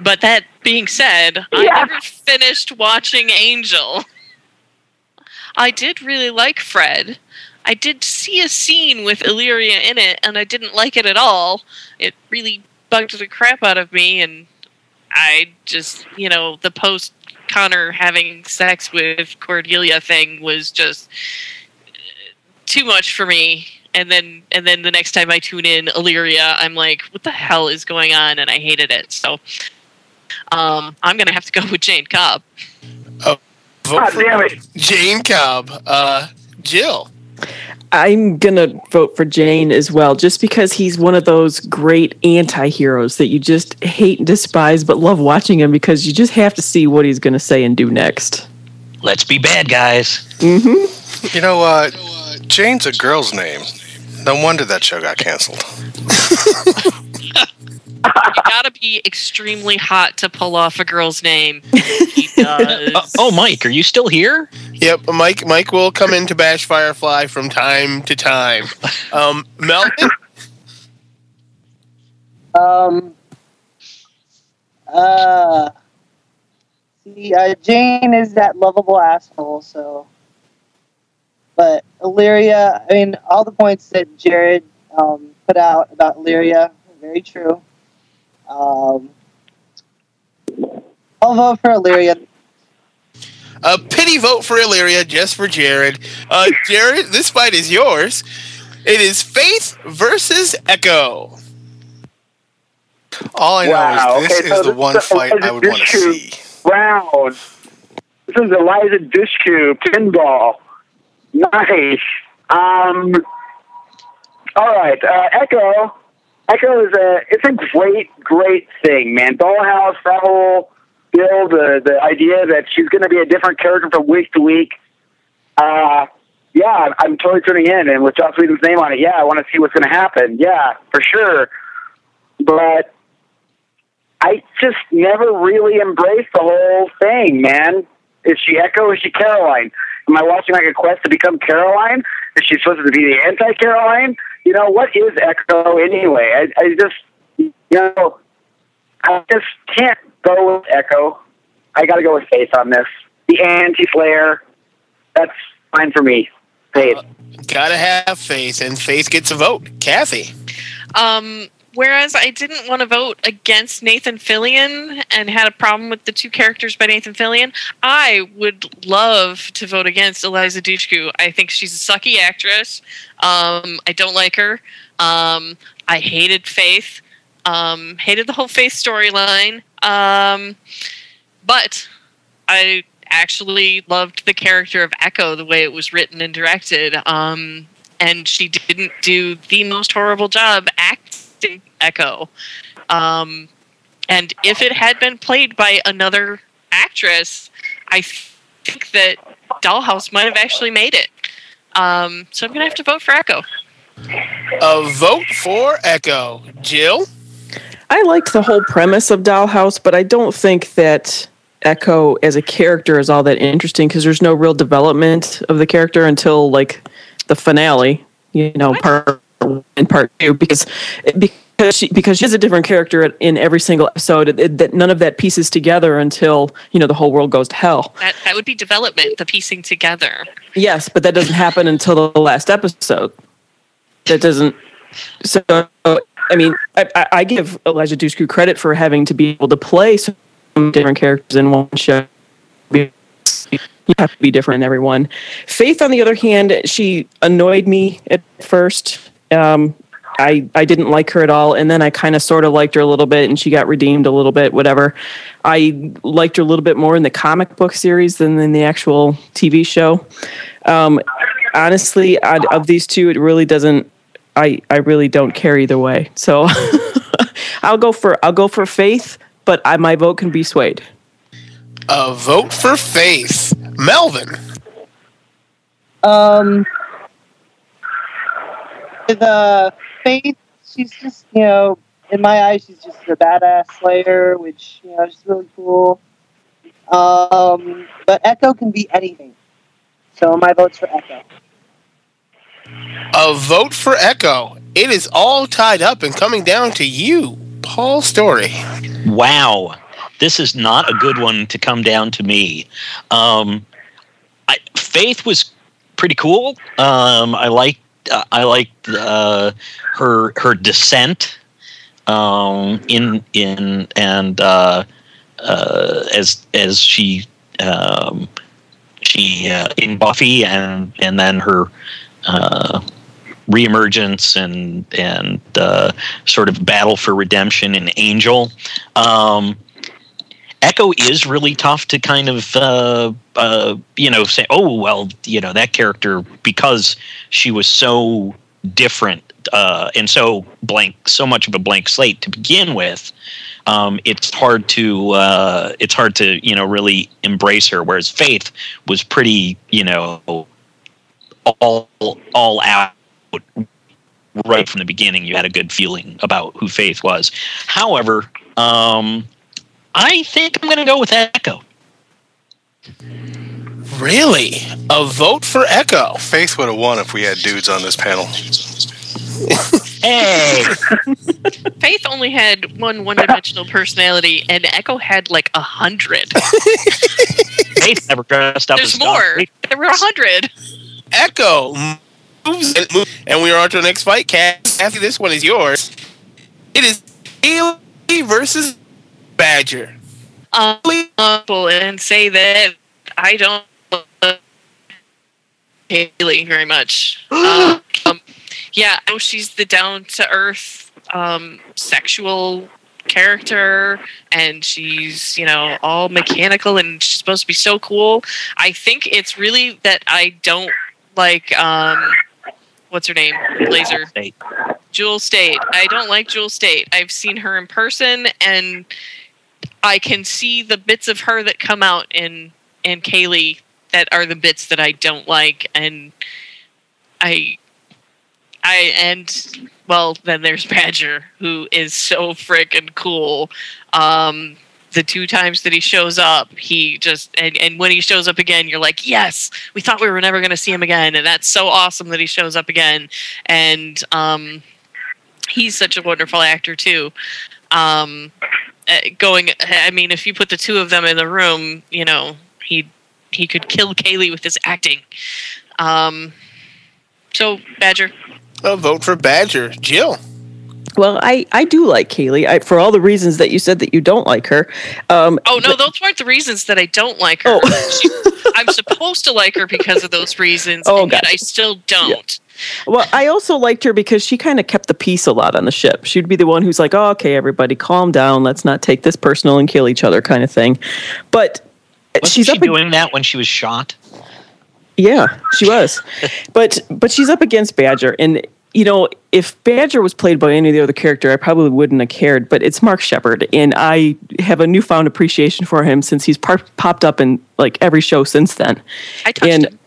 But that being said, I never finished watching Angel. I did really like Fred. I did see a scene with Illyria in it, and I didn't like it at all. It really bugged the crap out of me, and I just, you know, the post Connor having sex with Cordelia thing was just too much for me. And then, and then the next time I tune in Illyria, I'm like, "What the hell is going on?" And I hated it. So, um, I'm gonna have to go with Jayne Cobb. Oh, vote for Jayne Cobb. Uh, Jill. I'm gonna vote for Jayne as well, just because he's one of those great anti-heroes that you just hate and despise, but love watching him because you just have to see what he's gonna say and do next. Let's be bad guys. Mm-hmm. You know what? Jayne's a girl's name. No wonder that show got canceled. you gotta be extremely hot to pull off a girl's name. He does. Uh, oh, Mike, are you still here? Yep, Mike. Mike will come in to bash Firefly from time to time. Um, Melvin. Um. Uh. See, uh, Jayne is that lovable asshole. So, but Illyria, I mean, all the points that Jared um, put out about Illyria, are very true. Um, I'll vote for Illyria. A pity vote for Illyria, just for Jared. Uh, Jared, this fight is yours. It is Faith versus Echo. All I know Wow, is this okay, so is the this one is fight I would want to see. Round. This is Eliza Dushku pinball. Nice. Um. All right, uh, Echo. Echo is a it's a great great thing, man. Dollhouse, that whole build, the the idea that she's going to be a different character from week to week. Uh, yeah, I'm, totally tuning in, and with Joss Whedon's name on it, yeah, I want to see what's going to happen. Yeah, for sure. But I just never really embraced the whole thing, man. Is she Echo? Is she Caroline? Am I watching like a quest to become Caroline? Is she supposed to be the anti Caroline? You know, what is Echo anyway? I, I just, you know, I just can't go with Echo. I got to go with Faith on this. The anti Slayer, that's fine for me. Faith. Gotta have faith, and faith gets a vote. Kathy. Um, whereas I didn't want to vote against Nathan Fillion and had a problem with the two characters by Nathan Fillion, I would love to vote against Eliza Dushku. I think she's a sucky actress. Um, I don't like her. Um, I hated Faith. Um, hated the whole Faith storyline. Um, but I actually loved the character of Echo, the way it was written and directed. Um, and she didn't do the most horrible job acting Echo. Um, and if it had been played by another actress, I think that Dollhouse might have actually made it. Um, so I'm going to have to vote for Echo. A vote for Echo. Jill. I liked the whole premise of Dollhouse, but I don't think that Echo as a character is all that interesting because there's no real development of the character until like the finale, you know, part one and part two because because she because she's a different character in every single episode. It, it- that none of that pieces together until you know the whole world goes to hell. That, that would be development, the piecing together. Yes, but that doesn't happen until the last episode. That doesn't. So I mean, I, I- I give Eliza Dushku credit for having to be able to play some different characters in one show. You have to be different in everyone. Faith, on the other hand, she annoyed me at first. Um, I I didn't like her at all, and then I kind of sort of liked her a little bit, and she got redeemed a little bit. Whatever. I liked her a little bit more in the comic book series than in the actual TV show. Um, honestly, I, of these two, it really doesn't. I I really don't care either way. So I'll go for I'll go for Faith, but I, my vote can be swayed. A vote for Faith. Melvin. Um, the Faith, she's just, you know, in my eyes, she's just a badass Slayer, which, you know, is really cool. Um, but Echo can be anything. So my vote's for Echo. A vote for Echo. It is all tied up and coming down to you, Paul Story. Wow, this is not a good one to come down to me. Um, I, Faith was pretty cool. Um, I liked uh, I liked uh, her her descent um, in in and uh, uh, as as she um, she uh, in Buffy and and then her uh, reemergence and and sort of battle for redemption in Angel. Um, Echo is really tough to kind of uh, uh, you know say, oh well, you know that character because she was so different uh, and so blank, so much of a blank slate to begin with. Um, it's hard to uh, it's hard to you know really embrace her. Whereas Faith was pretty you know all all out right from the beginning. You had a good feeling about who Faith was. However, um, I think I'm going to go with Echo. Really? A vote for Echo? Faith would have won if we had dudes on this panel. hey! Faith only had one one-dimensional personality, and Echo had like a hundred. Faith never dressed up There's as more. Doc. There were a hundred. Echo moves and, moves, and we are on to the next fight. Kathy, this one is yours. It is Kaylee versus Badger. Um, and say that I don't love Kaylee very much. um, um, yeah, I know she's the down to earth um, sexual character and she's you know all mechanical and she's supposed to be so cool i think it's really that i don't like um what's her name laser State. jewel Staite i don't like jewel Staite i've seen her in person and i can see the bits of her that come out in in kaylee that are the bits that i don't like and i I and well, then there's Badger, who is so freaking cool. Um, the two times that he shows up, he just and, and when he shows up again, you're like, yes, we thought we were never going to see him again, and that's so awesome that he shows up again. And um, he's such a wonderful actor too. Um, going, I mean, if you put the two of them in the room, you know, he he could kill Kaylee with his acting. Um, so Badger. A vote for Badger. Jill. Well, I, I do like Kaylee I, for all the reasons that you said that you don't like her. Um, Oh no, those weren't the reasons that I don't like her. She- I'm supposed to like her because of those reasons, Oh, and yet gotcha. I still don't. Well, I also liked her because she kind of kept the peace a lot on the ship. She'd be the one who's like, oh, okay, everybody, calm down. Let's not take this personal and kill each other, kind of thing. But Wasn't she's she up. ag- doing that when she was shot? yeah, she was. but but she's up against Badger, and you know, if Badger was played by any of the other character, I probably wouldn't have cared. But it's Mark Sheppard, and I have a newfound appreciation for him since he's par- popped up in like every show since then. I touched and him.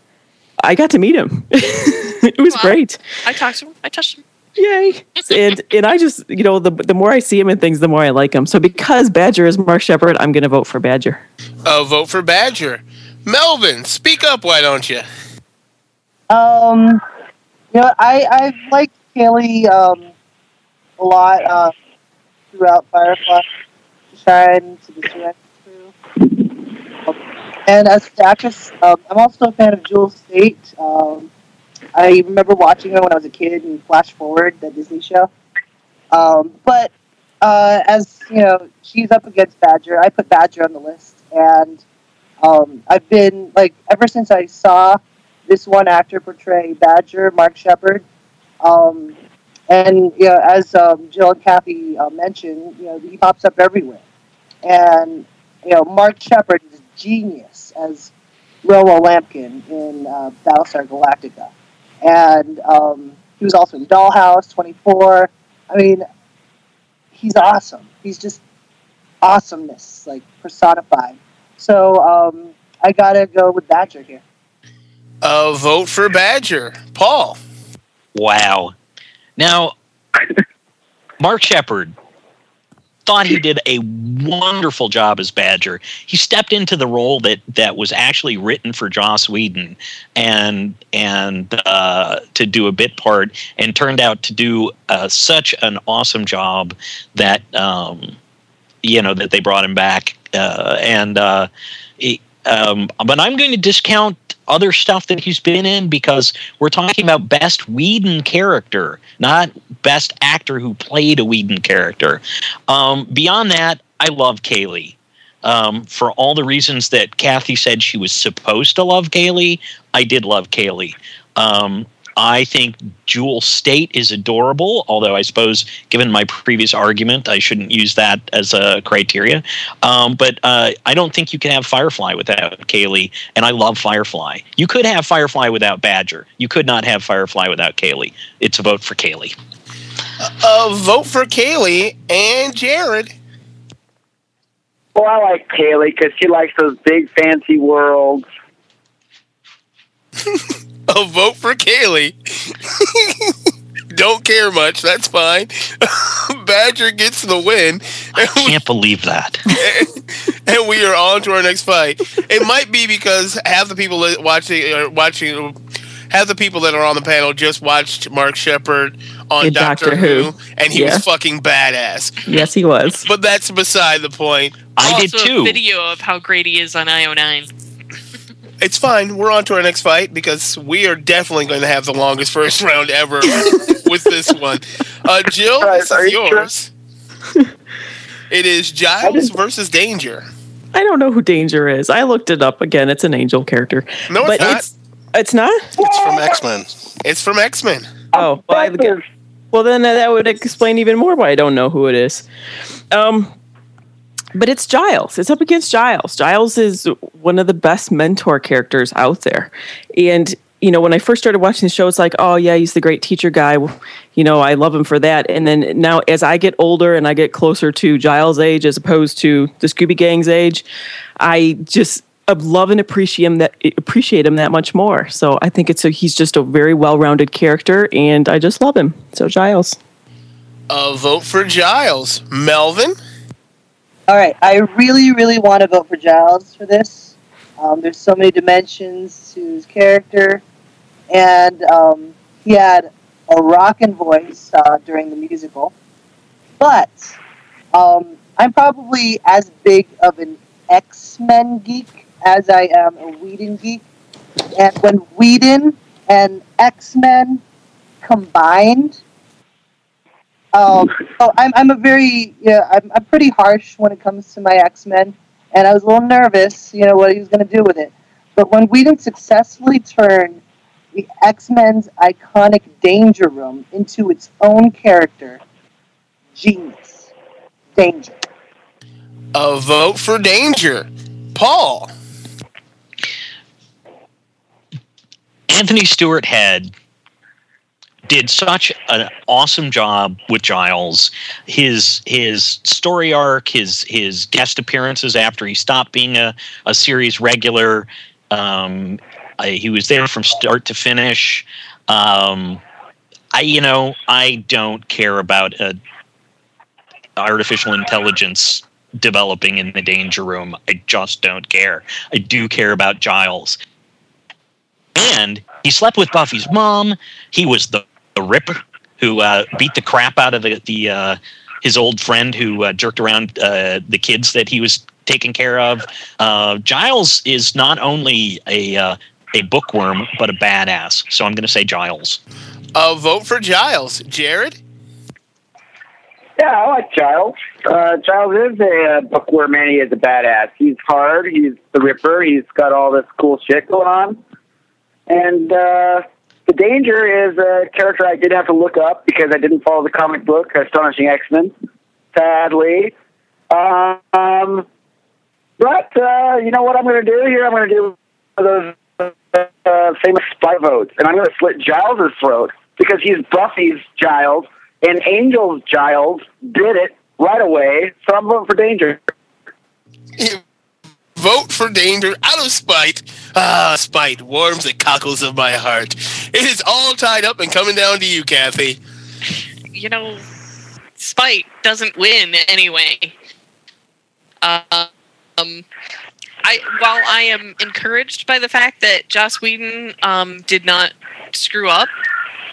I got to meet him. it was Wow. great. I talked to him. I touched him. Yay! and and I just you know the the more I see him in things, the more I like him. So because Badger is Mark Sheppard, I'm going to vote for Badger. A vote for Badger. Melvin, speak up, why don't you? Um, you know, I I've liked Kaylee um, a lot uh, throughout Firefly, Shine to the Surrender Crew, and as an actress, um, I'm also a fan of Jewel Staite. Um, I remember watching her when I was a kid in Flash Forward, the Disney show. Um, but uh, as you know, she's up against Badger. I put Badger on the list, and um, I've been like ever since I saw this one actor portray Badger, Mark Sheppard. Um, and you know, as um, Jill and Kathy uh, mentioned, you know, he pops up everywhere. And you know, Mark Sheppard is a genius as Romo Lampkin in uh, Battlestar Galactica, and um, he was also in Dollhouse 24. I mean, he's awesome. He's just awesomeness, like personified. So um, I gotta go with Badger here. A vote for Badger. Paul. Wow. Now, Mark Sheppard thought he did a wonderful job as Badger. He stepped into the role that that was actually written for Joss Whedon, and and uh, to do a bit part, and turned out to do uh, such an awesome job that um, you know that they brought him back. Uh, and uh, um, but I'm going to discount other stuff that he's been in because we're talking about best Whedon character, not best actor who played a Whedon character. Um, beyond that, I love Kaylee. Um, for all the reasons that Kathy said she was supposed to love Kaylee, I did love Kaylee. Um, I think Jewel Staite is adorable, although I suppose, given my previous argument, I shouldn't use that as a criteria. Um, but uh, I don't think you can have Firefly without Kaylee, and I love Firefly. You could have Firefly without Badger. You could not have Firefly without Kaylee. It's a vote for Kaylee. Uh, vote for Kaylee and Jared. Well, I like Kaylee because she likes those big fancy worlds. A vote for Kaylee. Don't care much. That's fine. Badger gets the win. I can't believe that. and we are on to our next fight. It might be because half the people that watching are watching half the people that are on the panel just watched Mark Sheppard on Doctor, Doctor Who, Who. and he Yeah. was fucking badass. Yes, he was. But that's beside the point. I also did too. a video of how great he is on IO9. It's fine. We're on to our next fight because we are definitely going to have the longest first round ever with this one. Uh, Jill, this are is you yours. it is Giles versus Danger. I don't know who Danger is. I looked it up again. It's an angel character. No, it's but not. it's it's not. It's from X Men. It's from X Men. Oh, well, I, well, then that would explain even more why I don't know who it is. Um, but it's Giles. It's up against Giles. Giles is one of the best mentor characters out there, and you know when I first started watching the show, it's like, oh yeah, he's the great teacher guy. You know, I love him for that. And then now, as I get older and I get closer to Giles' age as opposed to the Scooby Gang's age, I just love and appreciate him that appreciate him that much more. So I think it's a he's just a very well-rounded character, and I just love him. So Giles. A vote for Giles. Melvin. All right, I really, really want to vote for Giles for this. Um, there's so many dimensions to his character, and um, he had a rockin' voice uh, during the musical. But um, I'm probably as big of an X Men geek as I am a Whedon geek, and when Whedon and X Men combined, um, so I'm, I'm a very yeah I'm, I'm pretty harsh when it comes to my X Men, and I was a little nervous, you know, what he was going to do with it. But when Whedon successfully turned the X Men's iconic Danger Room into its own character, genius, danger. A vote for Danger. Paul. Anthony Stewart Head did such an awesome job with Giles. His his story arc, his his guest appearances after he stopped being a, a series regular. Um, I, he was there from start to finish. Um, I you know I don't care about a artificial intelligence developing in the danger room. I just don't care. I do care about Giles. And he slept with Buffy's mom. He was the, the Ripper who uh, beat the crap out of the, the uh, his old friend who uh, jerked around uh, the kids that he was taking care of. Uh, Giles is not only a uh, a bookworm but a badass. So I'm going to say Giles. A vote for Giles. Jared. Yeah, I like Giles. Uh, Giles is a uh, bookworm and he is a badass. He's hard. He's the Ripper. He's got all this cool shit going on. And uh, the Danger is a character I did have to look up because I didn't follow the comic book Astonishing X Men, sadly. Um, but uh, you know what I'm going to do here? I'm going to do those uh, famous spy votes, and I'm going to slit Giles' throat because he's Buffy's Giles, and Angel's Giles did it right away. So I'm voting for Danger. Vote for Danger out of spite. Ah, spite warms the cockles of my heart. It is all tied up and coming down to you, Kathy. You know, spite doesn't win anyway. Um, I while I am encouraged by the fact that Joss Whedon um, did not screw up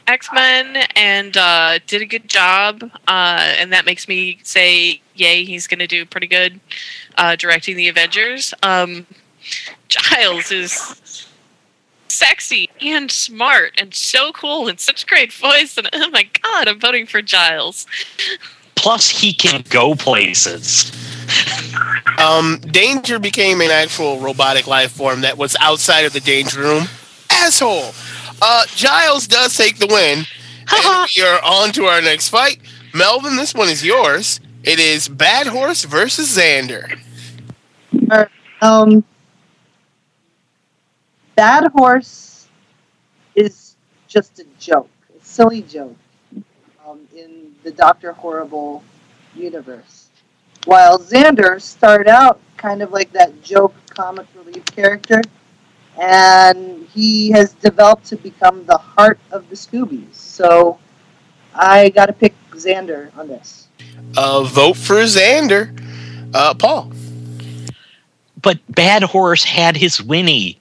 X Men and uh, did a good job, uh, and that makes me say, "Yay, he's going to do pretty good uh, directing the Avengers." Um, Giles is sexy and smart and so cool and such great voice, and oh my god, I'm voting for Giles. Plus, he can go places. Um, Danger became an actual robotic life form that was outside of the danger room. Asshole. Uh, Giles does take the win. and we are on to our next fight. Melvin, this one is yours. It is Bad Horse versus Xander. Um, Bad Horse is just a joke, a silly joke um, in the Doctor Horrible universe. While Xander started out kind of like that joke comic relief character, and he has developed to become the heart of the Scoobies. So I got to pick Xander on this. Uh, vote for Xander. Uh, Paul. But Bad Horse had his Winnie,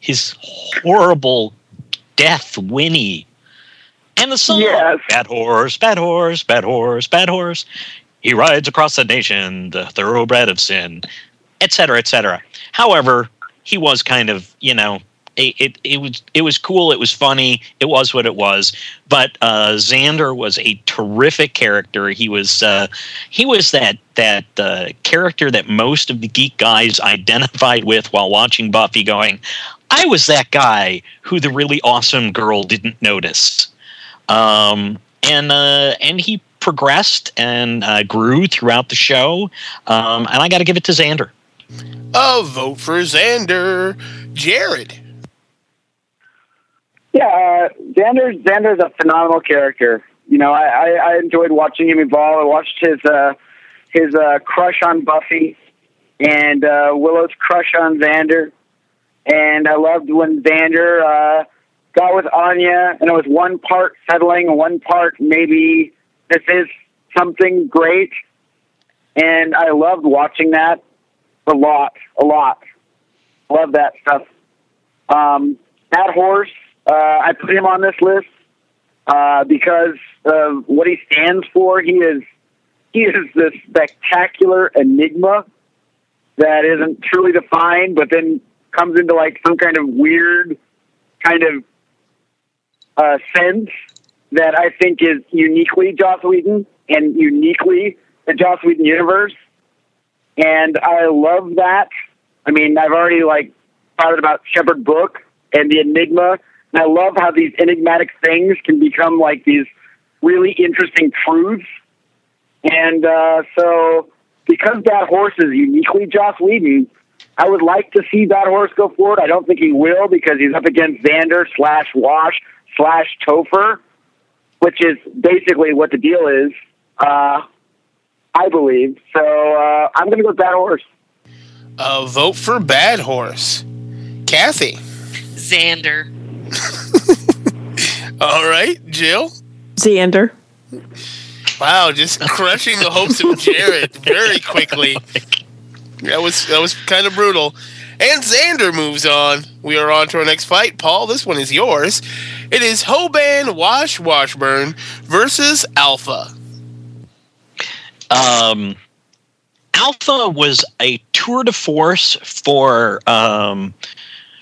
his horrible death Winnie. And the song Bad Horse, Bad Horse, Bad Horse, Bad Horse. He rides across the nation, the thoroughbred of sin, etc., etc. However, he was kind of, you know, it, it, was it was cool. It was funny. It was what it was. But uh, Xander was a terrific character. He was uh, he was that that uh, character that most of the geek guys identified with while watching Buffy. Going, I was that guy who the really awesome girl didn't notice. Um, and uh, and he progressed and uh, grew throughout the show. Um, and I got to give it to Xander. A vote for Xander. Jared. Yeah, uh, Xander Xander's a phenomenal character. You know, I, I, I enjoyed watching him evolve. I watched his uh, his uh, crush on Buffy and uh, Willow's crush on Xander, and I loved when Xander uh, got with Anya, and it was one part settling, one part maybe this is something great, and I loved watching that a lot, a lot. Love that stuff. Um, that horse, uh, I put him on this list uh, because of what he stands for. He is he is this spectacular enigma that isn't truly defined, but then comes into like some kind of weird kind of uh, sense that I think is uniquely Joss Whedon and uniquely the Joss Whedon universe. And I love that. I mean, I've already like thought about Shepherd Book and the Enigma. And I love how these enigmatic things can become like these really interesting truths. And uh, so, because that horse is uniquely Joss Whedon, I would like to see that horse go forward. I don't think he will because he's up against Xander slash Wash slash Topher, which is basically what the deal is. Uh, I believe. So uh, I'm going to go with that horse. Uh, vote for Bad Horse. Kathy. Xander. All right, Jill. Xander. Wow, just crushing the hopes of Jared very quickly. That was that was kind of brutal. And Xander moves on. We are on to our next fight. Paul, this one is yours. It is Hoban Wash Washburn versus Alpha. Um, Alpha was a tour de force for um,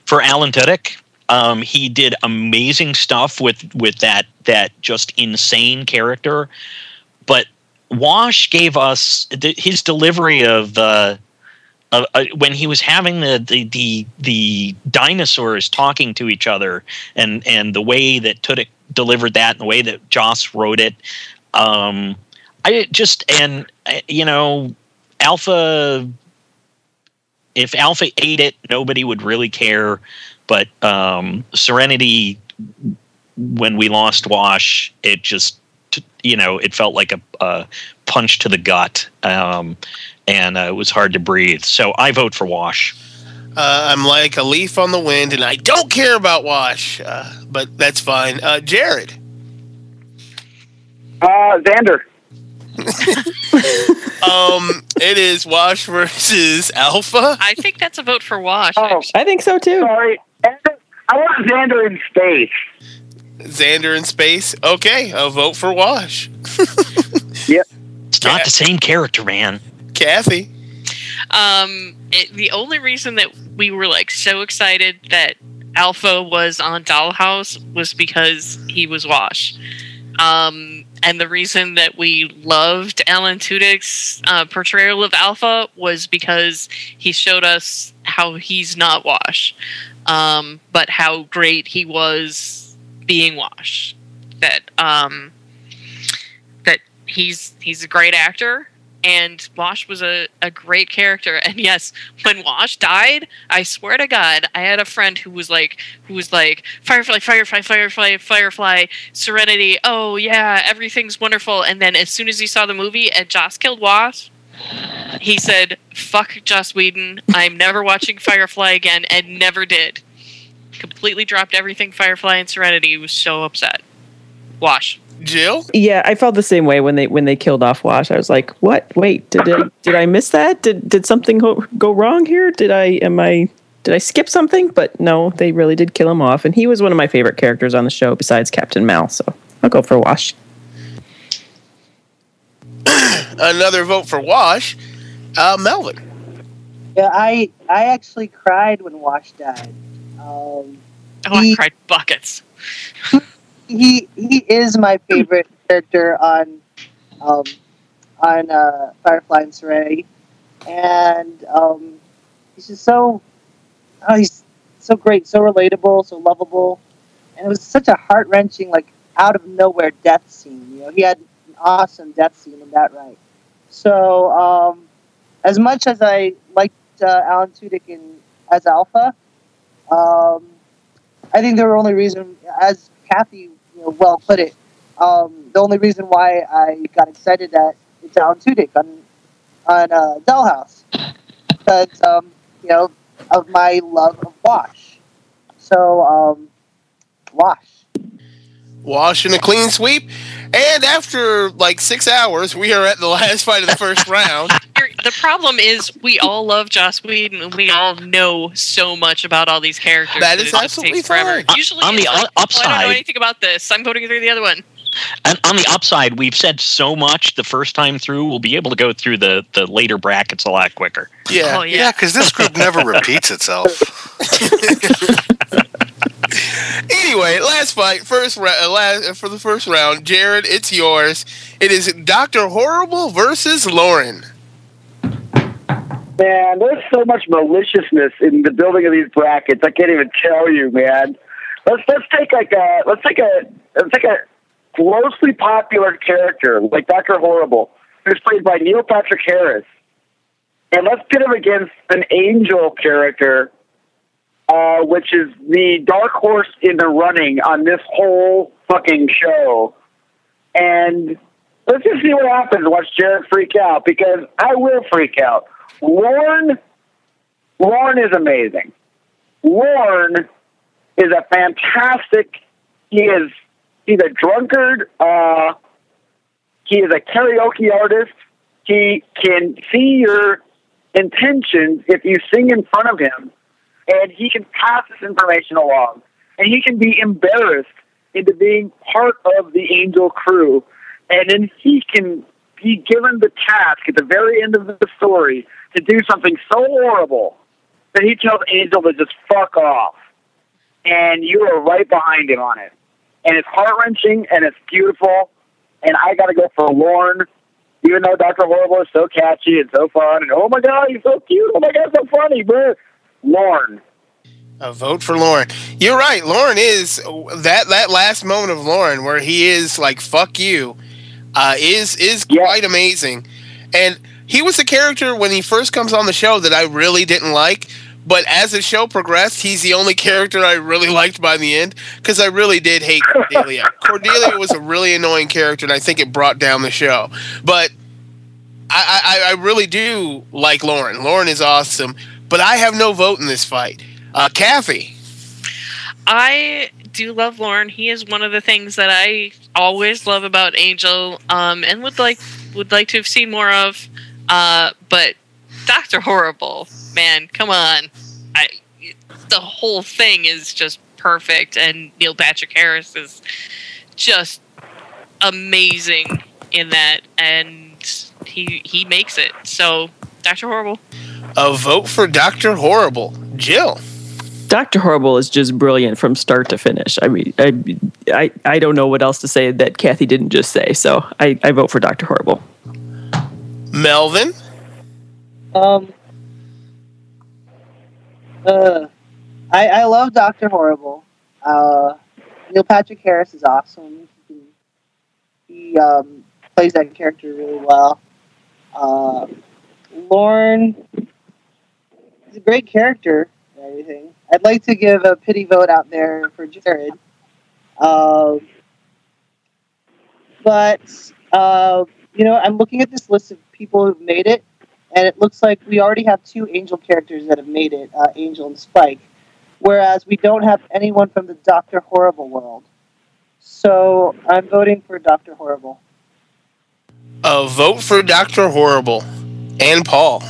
for Alan Tudyk. Um, he did amazing stuff with with that that just insane character, but Wash gave us the, his delivery of. Uh, uh, uh, when he was having the, the the the dinosaurs talking to each other, and and the way that Tudyk delivered that, and the way that Joss wrote it, um, I just and uh, you know, Alpha. If Alpha ate it, nobody would really care. But um, Serenity, when we lost Wash, it just you know it felt like a, a punch to the gut, um, and uh, it was hard to breathe. So I vote for Wash. Uh, I'm like a leaf on the wind, and I don't care about Wash, uh, but that's fine. Uh, Jared. Uh, Xander. um, it is Wash versus Alpha. I think that's a vote for Wash. Oh, I think so too. Sorry, I want Xander in space. Xander in space. Okay, I'll vote for Wash. yep. It's not the same character, man. Kathy. Um, it, the only reason that we were like so excited that Alpha was on Dollhouse was because he was Wash. Um, and the reason that we loved Alan Tudyk's uh, portrayal of Alpha was because he showed us how he's not Wash, um, but how great he was being Wash. That um, that he's he's a great actor and Wash was a, a great character. And yes, when Wash died, I swear to God, I had a friend who was like, who was like, Firefly, Firefly, Firefly, Firefly, Serenity. Oh yeah, everything's wonderful. And then as soon as he saw the movie and Joss killed Wash, he said, "Fuck Joss Whedon. I'm never watching Firefly again," and never did. Completely dropped everything Firefly and Serenity. He was so upset. Wash. Jill? Yeah, I felt the same way when they when they killed off Wash. I was like, "What? Wait, did I did I miss that? Did did something go, go wrong here? Did I am I did I skip something?" But no, they really did kill him off, and he was one of my favorite characters on the show besides Captain Mal. So I'll go for Wash. Another vote for Wash. Uh, Melvin. Yeah, I I actually cried when Wash died. Um, Oh, I cried buckets. he he is my favorite character on um, on uh, Firefly and Serenity, and um, he's just so oh, he's so great, so relatable, so lovable, and it was such a heart wrenching, like out of nowhere death scene. You know, he had an awesome death scene in that right. So, um, as much as I liked uh, Alan Tudyk in as Alpha, um, I think the only reason, as Kathy you know, well put it, um, the only reason why I got excited that it's Alan Tudyk on on uh, Dollhouse because um, you know of my love of Wash. So um, Wash. Wash and a clean sweep. And after like six hours, we are at the last fight of the first round. The problem is we all love Joss Whedon and we all know so much about all these characters. That it is just absolutely takes forever. fine. Usually, On the it's like, u- "Oh, I don't know anything about this. I'm voting through the other one. And on the upside, we've said so much the first time through, we'll be able to go through the, the later brackets a lot quicker. Yeah. Oh, yeah. Yeah, because this group never repeats itself. Anyway, last fight, first uh, last for the first round. Jared, it's yours. It is Doctor Horrible versus Lorne. Man, there's so much maliciousness in the building of these brackets. I can't even tell you, man. Let's let's take like a let's take a let's take a grossly popular character like Doctor Horrible, who's played by Neil Patrick Harris, and let's pit him against an angel character, uh, which is the dark horse in the running on this whole fucking show. And let's just see what happens. Watch Jared freak out because I will freak out. Lorne, Lorne is amazing. Lorne is a fantastic. He is he's a drunkard. Uh, he is a karaoke artist. He can see your intentions if you sing in front of him, and he can pass this information along. And he can be embarrassed into being part of the Angel crew, and then he can be given the task at the very end of the story to do something so horrible that he tells Angel to just fuck off. And you are right behind him on it. And it's heart wrenching and it's beautiful. And I got to go for Lorne, even though Dr. Horrible is so catchy and so fun. And oh my God, he's so cute. Oh my God, so funny, bro. Lorne. A vote for Lorne. You're right. Lorne is that that last moment of Lorne where he is like "fuck you," uh, is is quite amazing. And he was a character when he first comes on the show that I really didn't like. But as the show progressed, he's the only character I really liked by the end because I really did hate Cordelia. Cordelia was a really annoying character, and I think it brought down the show. But I, I, I really do like Lorne. Lorne is awesome, but I have no vote in this fight. Uh, Kathy. I do love Lorne. He is one of the things that I always love about Angel, um, and would like would like to have seen more of. Uh, but Doctor Horrible, man, come on! I the whole thing is just perfect, and Neil Patrick Harris is just amazing in that, and he he makes it. So Doctor Horrible. A vote for Doctor Horrible. Jill. Doctor Horrible is just brilliant from start to finish. I mean, I, I, I don't know what else to say that Kathy didn't just say. So I, I vote for Doctor Horrible. Melvin. Um. Uh, I I love Doctor Horrible. Uh, Neil Patrick Harris is awesome. He, he um, plays that character really well. Uh, Lorne a great character and everything. I'd like to give a pity vote out there for Jared. Uh, but, uh, you know, I'm looking at this list of people who've made it, and it looks like we already have two Angel characters that have made it uh, Angel and Spike, whereas we don't have anyone from the Doctor Horrible world. So I'm voting for Doctor Horrible. A vote for Doctor Horrible and Paul.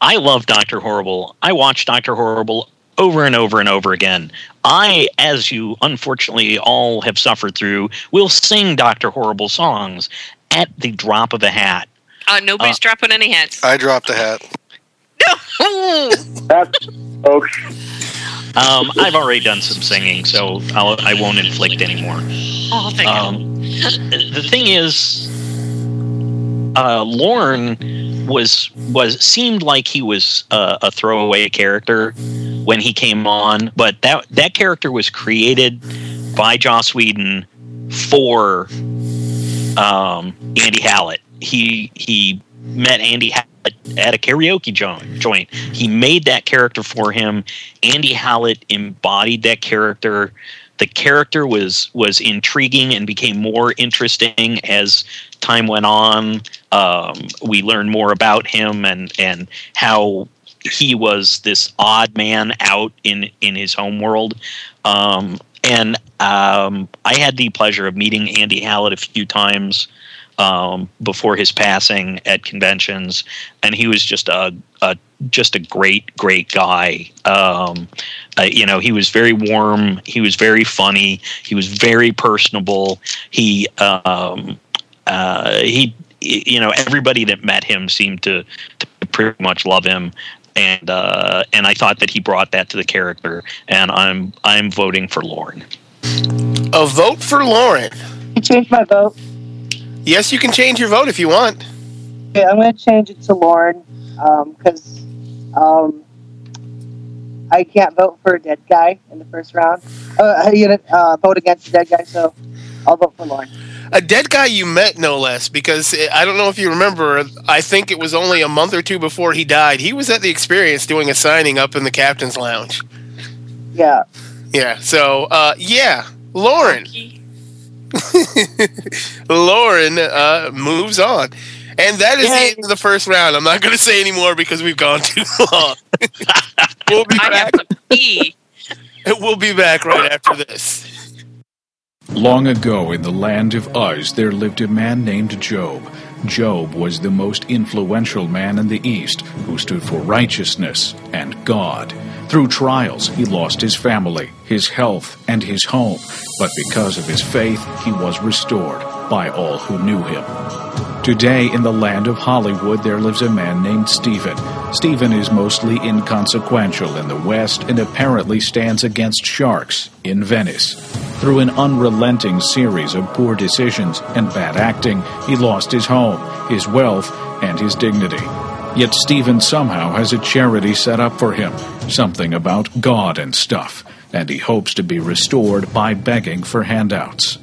I love Doctor Horrible. I watch Doctor Horrible over and over and over again. I, as you unfortunately all have suffered through, will sing Doctor Horrible songs at the drop of a hat. Uh, nobody's Uh, dropping any hats. I dropped a hat. No. That's folks. Um, I've already done some singing, so I'll, I won't inflict anymore. Oh, thank Um, the thing is, uh, Lorne was was seemed like he was uh, a throwaway character when he came on, but that that character was created by Joss Whedon for um, Andy Hallett. He he met Andy Hallett at a karaoke joint. joint. He made that character for him. Andy Hallett embodied that character. The character was was intriguing and became more interesting as time went on. Um, we learned more about him and and how he was this odd man out in in his home world. Um, and um, I had the pleasure of meeting Andy Hallett a few times um, before his passing at conventions, and he was just a, a just a great, great guy. Um, uh, you know, he was very warm. He was very funny. He was very personable. He um, uh, he you know everybody that met him seemed to, to pretty much love him. And uh, and I thought that he brought that to the character, and I'm I'm voting for Lorne. A vote for Lorne. I changed my vote. Yes, you can change your vote if you want. Okay, I'm going to change it to Lorne because um, I can't vote for a dead guy in the first round. Uh, you know, uh, vote against a dead guy, so I'll vote for Lorne. A dead guy you met, no less, because eh, I don't know if you remember. I think it was only a month or two before he died. He was at the experience doing a signing up in the captain's lounge. Yeah. Yeah. So, uh, yeah, Lorne. Lorne uh, moves on. And that is the end of the first round. I'm not going to say anymore because we've gone too long. we'll be back. We'll be back right after this. Long ago in the land of Uz, there lived a man named Job. Job was the most influential man in the East who stood for righteousness and God. Through trials, he lost his family, his health, and his home, but because of his faith, he was restored by all who knew him. Today, in the land of Hollywood, there lives a man named Stephen. Stephen is mostly inconsequential in the West and apparently stands against sharks in Venice. Through an unrelenting series of poor decisions and bad acting, he lost his home, his wealth, and his dignity. Yet Stephen somehow has a charity set up for him, something about God and stuff, and he hopes to be restored by begging for handouts.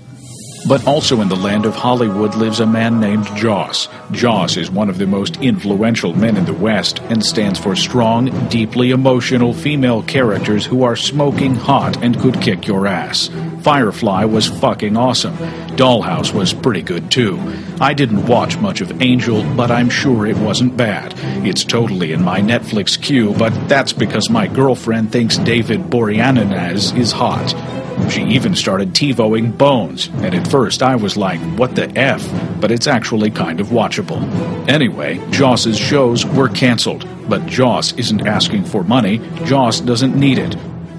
But also in the land of Hollywood lives a man named Joss. Joss is one of the most influential men in the West and stands for strong, deeply emotional female characters who are smoking hot and could kick your ass. Firefly was fucking awesome. Dollhouse was pretty good too. I didn't watch much of Angel, but I'm sure it wasn't bad. It's totally in my Netflix queue, but that's because my girlfriend thinks David Boreanaz is hot. She even started TiVoing Bones, and at first I was like, what the F? But it's actually kind of watchable. Anyway, Joss's shows were cancelled, but Joss isn't asking for money, Joss doesn't need it.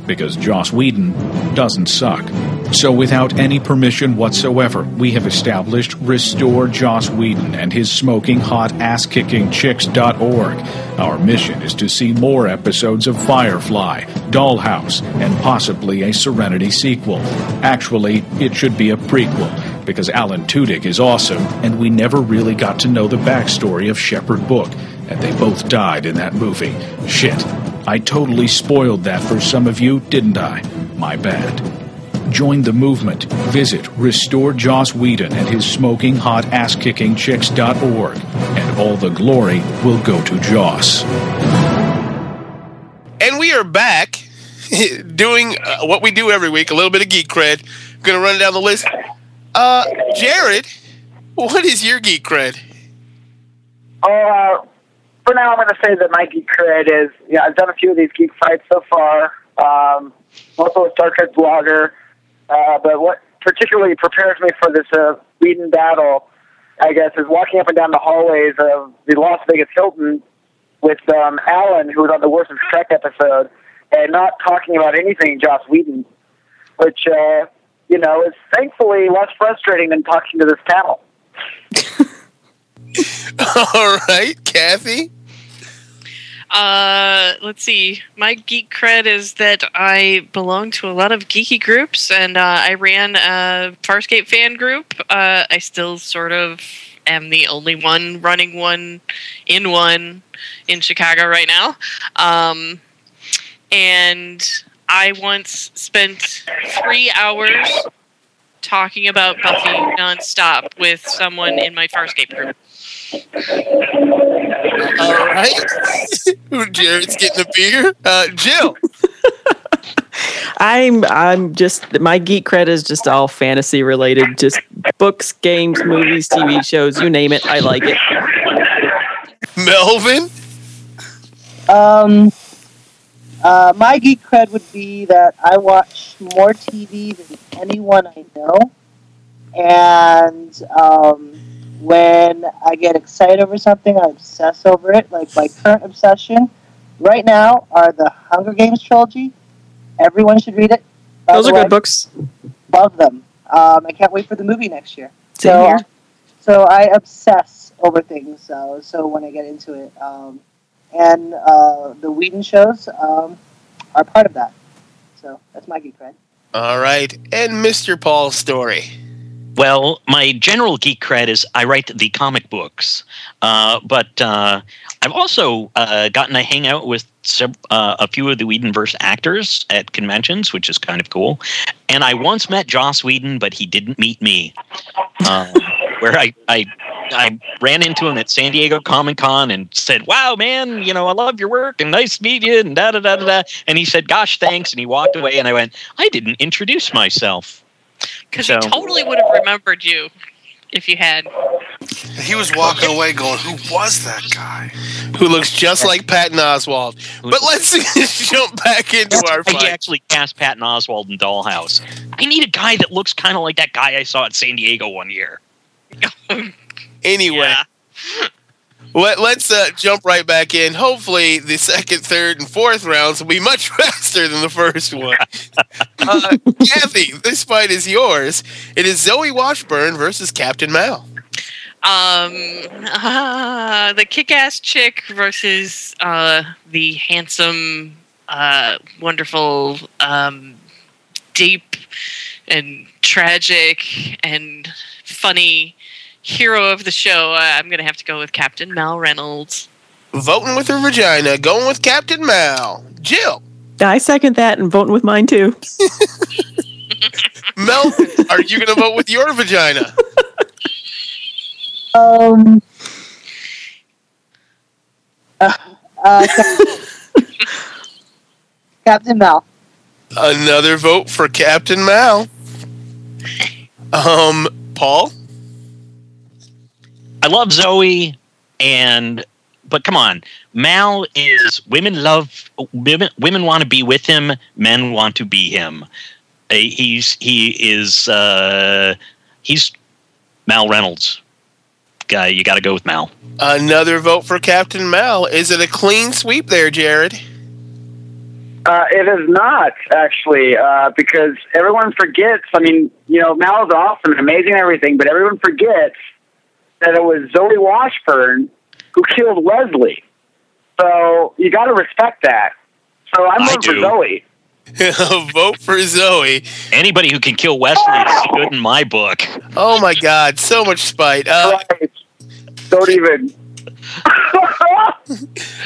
Because Joss Whedon doesn't suck. So, without any permission whatsoever, we have established Restore Joss Whedon and his smoking hot ass kicking chicks.org. Our mission is to see more episodes of Firefly, Dollhouse, and possibly a Serenity sequel. Actually, it should be a prequel, because Alan Tudyk is awesome, and we never really got to know the backstory of Shepherd Book, and they both died in that movie. Shit. I totally spoiled that for some of you, didn't I? My bad. Join the movement. Visit Restore Joss Whedon and his smoking hot ass kicking chicks.org, and all the glory will go to Joss. And we are back doing uh, what we do every week a little bit of geek cred. Gonna run down the list. Uh, Jared, what is your geek cred? Uh, for now, I'm going to say that my geek cred is, yeah, I've done a few of these geek fights so far. Um, also a Star Trek blogger. Uh, but what particularly prepares me for this uh, Whedon battle, I guess, is walking up and down the hallways of the Las Vegas Hilton with um, Alan, who was on the Worst of Trek episode, and not talking about anything Joss Whedon, which, uh, you know, is thankfully less frustrating than talking to this panel. All right, Kathy. Uh, let's see. My geek cred is that I belong to a lot of geeky groups, and uh, I ran a Farscape fan group. Uh, I still sort of am the only one running one in one in Chicago right now. Um, and I once spent three hours talking about Buffy nonstop with someone in my Farscape group. All right. Jared's getting a beer. Uh, Jill. I'm I'm just my geek cred is just all fantasy related, just books, games, movies, TV shows, you name it. I like it. Melvin. Um, uh, my geek cred would be that I watch more TV than anyone I know, and um, when I get excited over something, I obsess over it. Like my current obsession right now are the Hunger Games trilogy. Everyone should read it. By Those are way, good books. Love them. Um, I can't wait for the movie next year. Same so, here. so I obsess over things. So, so when I get into it, um, and uh, the Whedon shows um, are part of that. So that's my geek cred. All right. And Mr. Paul's story. Well, my general geek cred is I write the comic books, uh, but uh, I've also uh, gotten to hang out with sev- uh, a few of the Whedonverse actors at conventions, which is kind of cool. And I once met Joss Whedon, but he didn't meet me. Um, where I, I I ran into him at San Diego Comic Con and said, "Wow, man, you know I love your work and nice to meet you." And da da da. da. And he said, "Gosh, thanks." And he walked away. And I went, "I didn't introduce myself." Because So- he totally would have remembered you if you had. He was walking away going, Who was that guy? Who looks just like Patton Oswalt. But let's jump back into That's our why fight. he actually cast Patton Oswalt in Dollhouse. I need a guy that looks kind of like that guy I saw at San Diego one year. Anyway, let, let's uh, jump right back in. Hopefully, the second, third, and fourth rounds will be much faster than the first one. uh, Kathy, this fight is yours. It is Zoe Washburn versus Captain Mal. Um, uh, the kick-ass chick versus uh, the handsome, uh, wonderful, um, deep, and tragic and funny hero of the show. Uh, I'm gonna have to go with Captain Mal Reynolds. Voting with her vagina, going with Captain Mal. Jill, I second that and voting with mine too. Mel, are you going to vote with your vagina? Um. Uh, uh, Cap- Captain Mal. Another vote for Captain Mal. Um, Paul? I love Zoe, and but come on, Mal is women love women. Women want to be with him. Men want to be him. Uh, he's he is uh, he's Mal Reynolds. Guy, you got to go with Mal. Another vote for Captain Mal. Is it a clean sweep there, Jared? Uh, it is not actually uh, because everyone forgets. I mean, you know, Mal is awesome and amazing and everything, but everyone forgets that it was Zoe Washburn who killed Wesley. So you got to respect that. So I'm I voting for. Zoe. Vote for Zoe. Anybody who can kill Wesley is good in my book. Oh my God, so much spite. Uh, Don't even.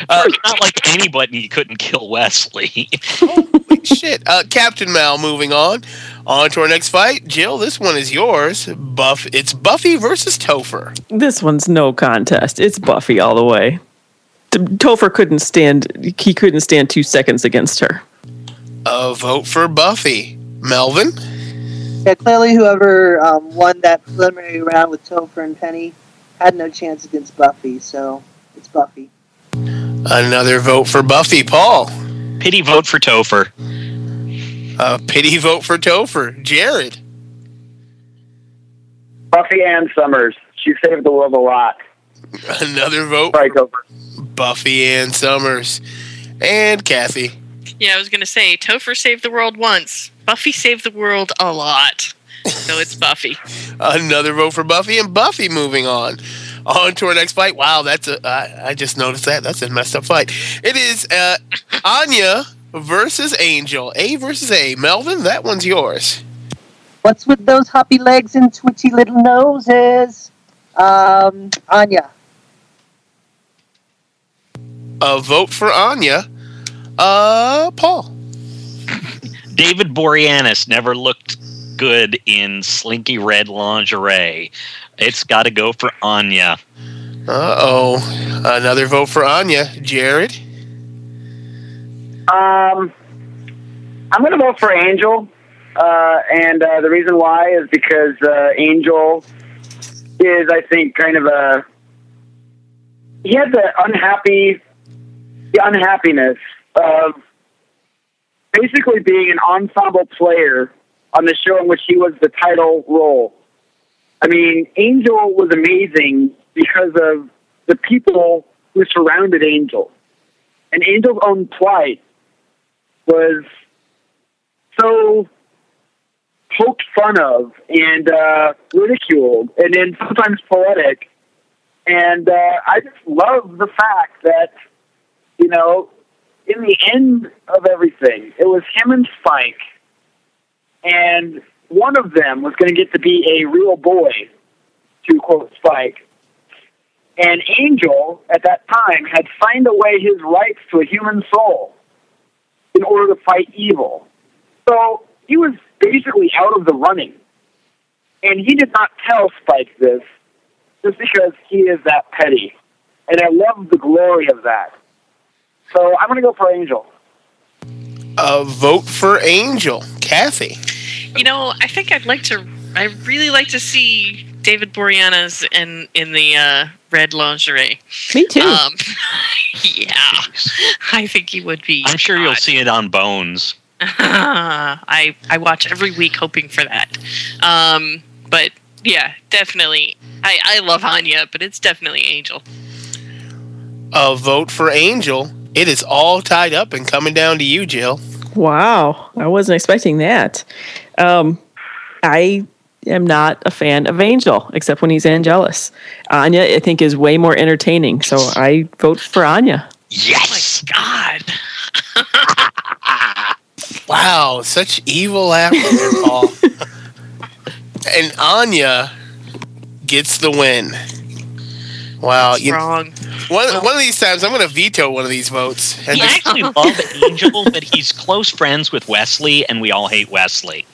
Uh, it's not like anybody couldn't kill Wesley. Holy shit. Uh, Captain Mal, moving on. On to our next fight. Jill, this one is yours. Buff. It's Buffy versus Topher. This one's no contest. It's Buffy all the way. T- Topher couldn't stand. He couldn't stand two seconds against her. A vote for Buffy. Melvin. Yeah, clearly whoever um, won that preliminary round with Topher and Penny had no chance against Buffy, so it's Buffy. Another vote for Buffy. Paul. Pity vote for Topher. A pity vote for Topher. Jared. Buffy Ann Summers. She saved the world a lot. Another vote Sorry, for Topher. Buffy Ann Summers. And Kathy. Yeah, I was gonna say Topher saved the world once. Buffy saved the world a lot. So it's Buffy. Another vote for Buffy and Buffy moving on. On to our next fight. Wow, that's a. I I just noticed that. That's a messed up fight. It is uh, Anya versus Angel. A versus A. Melvin, that one's yours. What's with those hoppy legs and twitchy little noses? Um, Anya. A vote for Anya. Uh, Paul. David Boreanaz never looked good in slinky red lingerie. It's got to go for Anya. Uh oh. Another vote for Anya. Jared. Um, I'm going to vote for Angel, uh, and uh, the reason why is because uh, Angel is, I think, kind of a he had the unhappy, the unhappiness of basically being an ensemble player on the show in which he was the title role. I mean, Angel was amazing because of the people who surrounded Angel. And Angel's own plight was so poked fun of and uh, ridiculed, and then sometimes poetic. And uh, I just love the fact that, you know, in the end of everything, it was him and Spike, and one of them was going to get to be a real boy, to quote Spike. And Angel, at that time, had signed away his rights to a human soul in order to fight evil. So he was basically out of the running. And he did not tell Spike this just because he is that petty. And I love the glory of that. So I'm going to go for Angel. A vote for Angel. Kathy. You know, I think I'd like to. I really like to see David Boreanaz in in the uh, red lingerie. Me too. Um, yeah, I think he would be. I'm sure you'll see it on Bones. I I watch every week hoping for that. Um, but yeah, definitely. I I love Anya, but it's definitely Angel. A vote for Angel. It is all tied up and coming down to you, Jill. Wow, I wasn't expecting that. Um, I am not a fan of Angel, except when he's Angelus. Anya, I think, is way more entertaining, so I vote for Anya. Yes. Oh God. Wow, such evil laughter, Paul. and Anya gets the win. Wow, you, wrong. One, one of these times, I'm going to veto one of these votes. And We just- actually love Angel, but he's close friends with Wesley, and we all hate Wesley.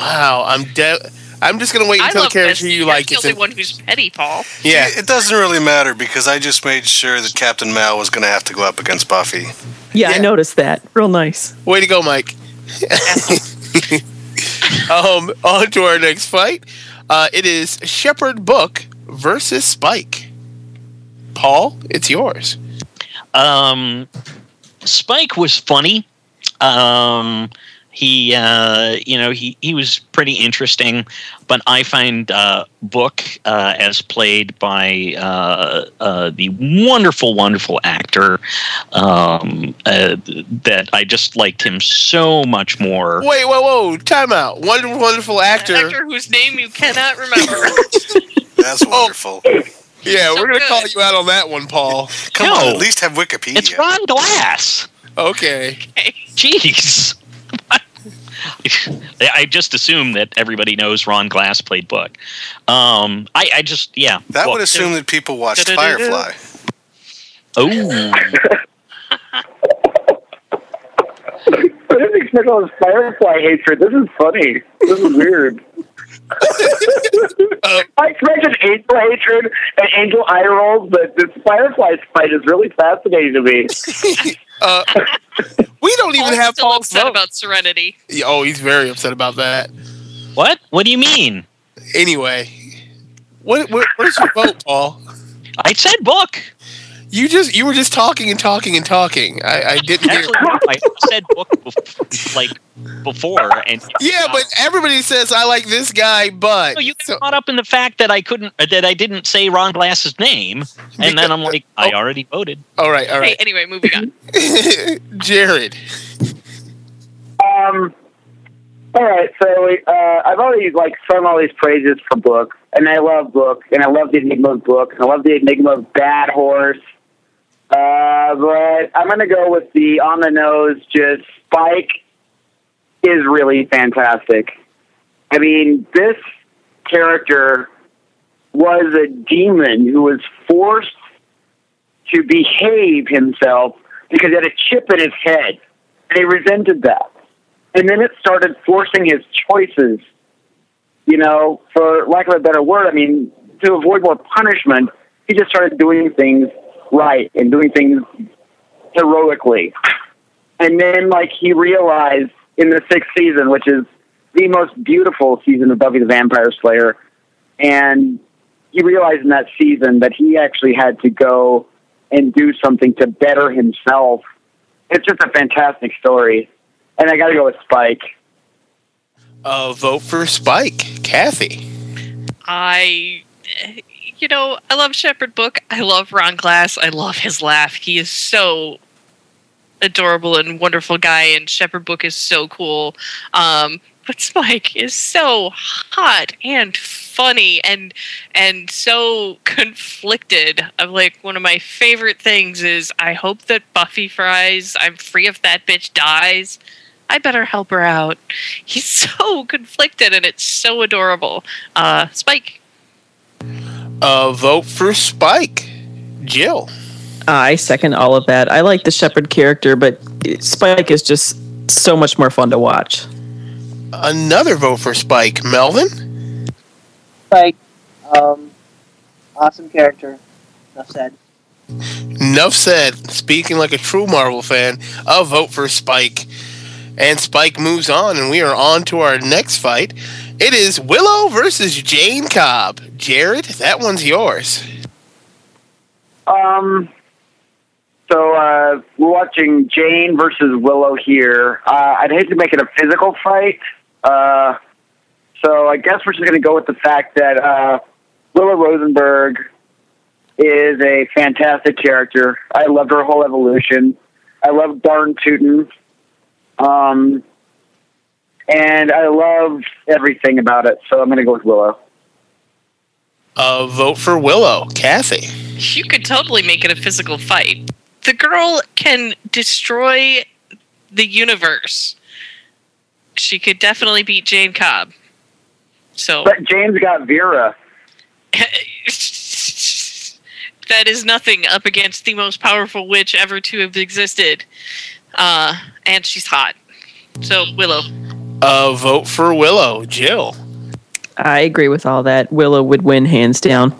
Wow, I'm de- I'm just going to wait until the love character Wesley. you You're like the is only in. one who's petty, Paul. Yeah. It doesn't really matter because I just made sure that Captain Mal was going to have to go up against Buffy. Yeah, I noticed that. Real nice. Way to go, Mike. um, on to our next fight. Uh, it is Shepherd Book versus Spike. Paul, it's yours. Um, Spike was funny. Um, he uh, you know he he was pretty interesting but i find uh, book uh, as played by uh, uh, the wonderful wonderful actor um, uh, that i just liked him so much more Wait, whoa, whoa! Time out. Wonderful, wonderful actor. Actor whose name you cannot remember. That's wonderful. Yeah, we're gonna call you out on that one, Paul. Come on, at least have Wikipedia. It's Ron Glass. Okay. Jeez. I just assume that everybody knows Ron Glass played Book. Um, I, I just, yeah. That would assume that people watched Firefly. Oh. I didn't expect all this Firefly hatred. This is funny. This is weird. I expected Angel hatred and Angel eye rolls, but this Firefly fight is really fascinating to me. Uh, we don't even Paul's have still Paul's upset vote. about Serenity. Yeah, Oh, he's very upset about that. What? What do you mean? Anyway, what, what where's your vote, Paul? I said book. You just you were just talking and talking and talking. I, I didn't hear. Actually, no, I said book bef- like before, and Yeah, but everybody says I like this guy, but No, you got caught up in the fact that I couldn't, uh, that I didn't say Ron Glass's name, and then I'm like, I already voted. All right, all right. Hey, anyway, moving on. Jared, Um, all right, so uh, I've already like sung all these praises for Book, and I love Book, and I love the Enigma of Book, and I love the Enigma of Bad Horse. Uh, but I'm gonna go with the on the nose. Just Spike is really fantastic. I mean, this character was a demon who was forced to behave himself because he had a chip in his head, and he resented that. And then it started forcing his choices. You know, for lack of a better word, I mean, to avoid more punishment, he just started doing things right and doing things heroically. And then, like, he realized in the sixth season, which is the most beautiful season of Buffy the Vampire Slayer, and he realized in that season that he actually had to go and do something to better himself. It's just a fantastic story. And I got to go with Spike. uh, vote for Spike. Kathy. I, you know, I love Shepherd Book. I love Ron Glass. I love his laugh. He is so adorable and wonderful guy, and Shepherd Book is so cool. Um, but Spike is so hot and funny and and so conflicted. I'm like one of my favorite things is I hope that Buffy fries. I'm free if that bitch dies. I better help her out. He's so conflicted and it's so adorable. Uh, Spike. Uh, vote for Spike. Jill. I second all of that. I like the Shepherd character, but Spike is just so much more fun to watch. Another vote for Spike. Melvin. Spike. um, awesome character. Enough said. Enough said. Speaking like a true Marvel fan, a vote for Spike. And Spike moves on, and we are on to our next fight. It is Willow versus Jayne Cobb. Jared, that one's yours. Um, so uh, we're watching Jayne versus Willow here. Uh, I'd hate to make it a physical fight. Uh, so I guess we're just going to go with the fact that uh, Willow Rosenberg is a fantastic character. I loved her whole evolution. I love Darn Tootin. Um, and I love everything about it. So I'm going to go with Willow. Uh, vote for Willow. Kathy. You could totally make it a physical fight. The girl can destroy the universe. She could definitely beat Jayne Cobb. So But Jayne's got Vera. that is nothing up against the most powerful witch ever to have existed. Uh, and she's hot. So Willow. Uh, vote for Willow. Jill. I agree with all that. Willow would win hands down.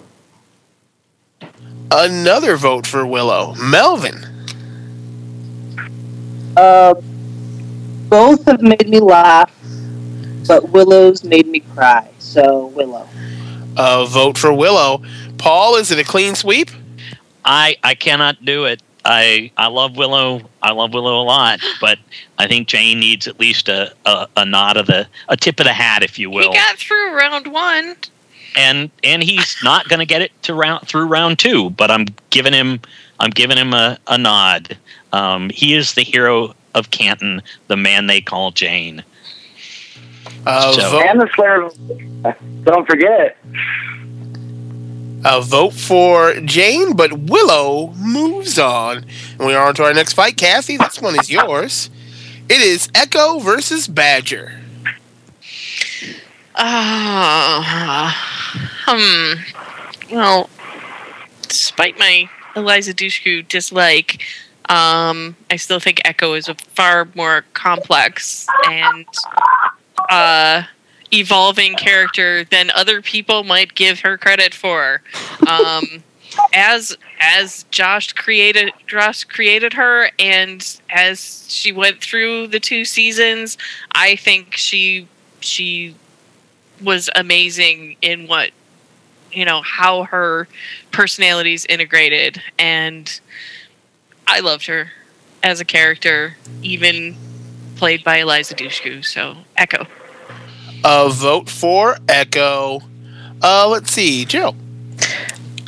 Another vote for Willow. Melvin. Uh, both have made me laugh, but Willow's made me cry. So Willow. Uh, vote for Willow. Paul, is it a clean sweep? I I cannot do it. I I love Willow. I love Willow a lot, but I think Jayne needs at least a, a, a nod of the a tip of the hat, if you will. He got through round one. and and he's not going to get it to round through round two. But I'm giving him I'm giving him a, a nod. Um, he is the hero of Canton, the man they call Jayne. Uh, So- And the Slayer. Don't forget. A vote for Jayne, but Willow moves on. And we are on to our next fight. Kathy, this one is yours. It is Echo versus Badger. Ah, hmm. Well, despite my Eliza Dushku dislike, um, I still think Echo is a far more complex and uh, evolving character than other people might give her credit for. Um, as as Joss created Joss created her, and as she went through the two seasons, I think she she was amazing in what you know how her personalities integrated. And i loved her as a character even played by eliza dushku. So echo A vote for Echo. Uh, let's see, Jill.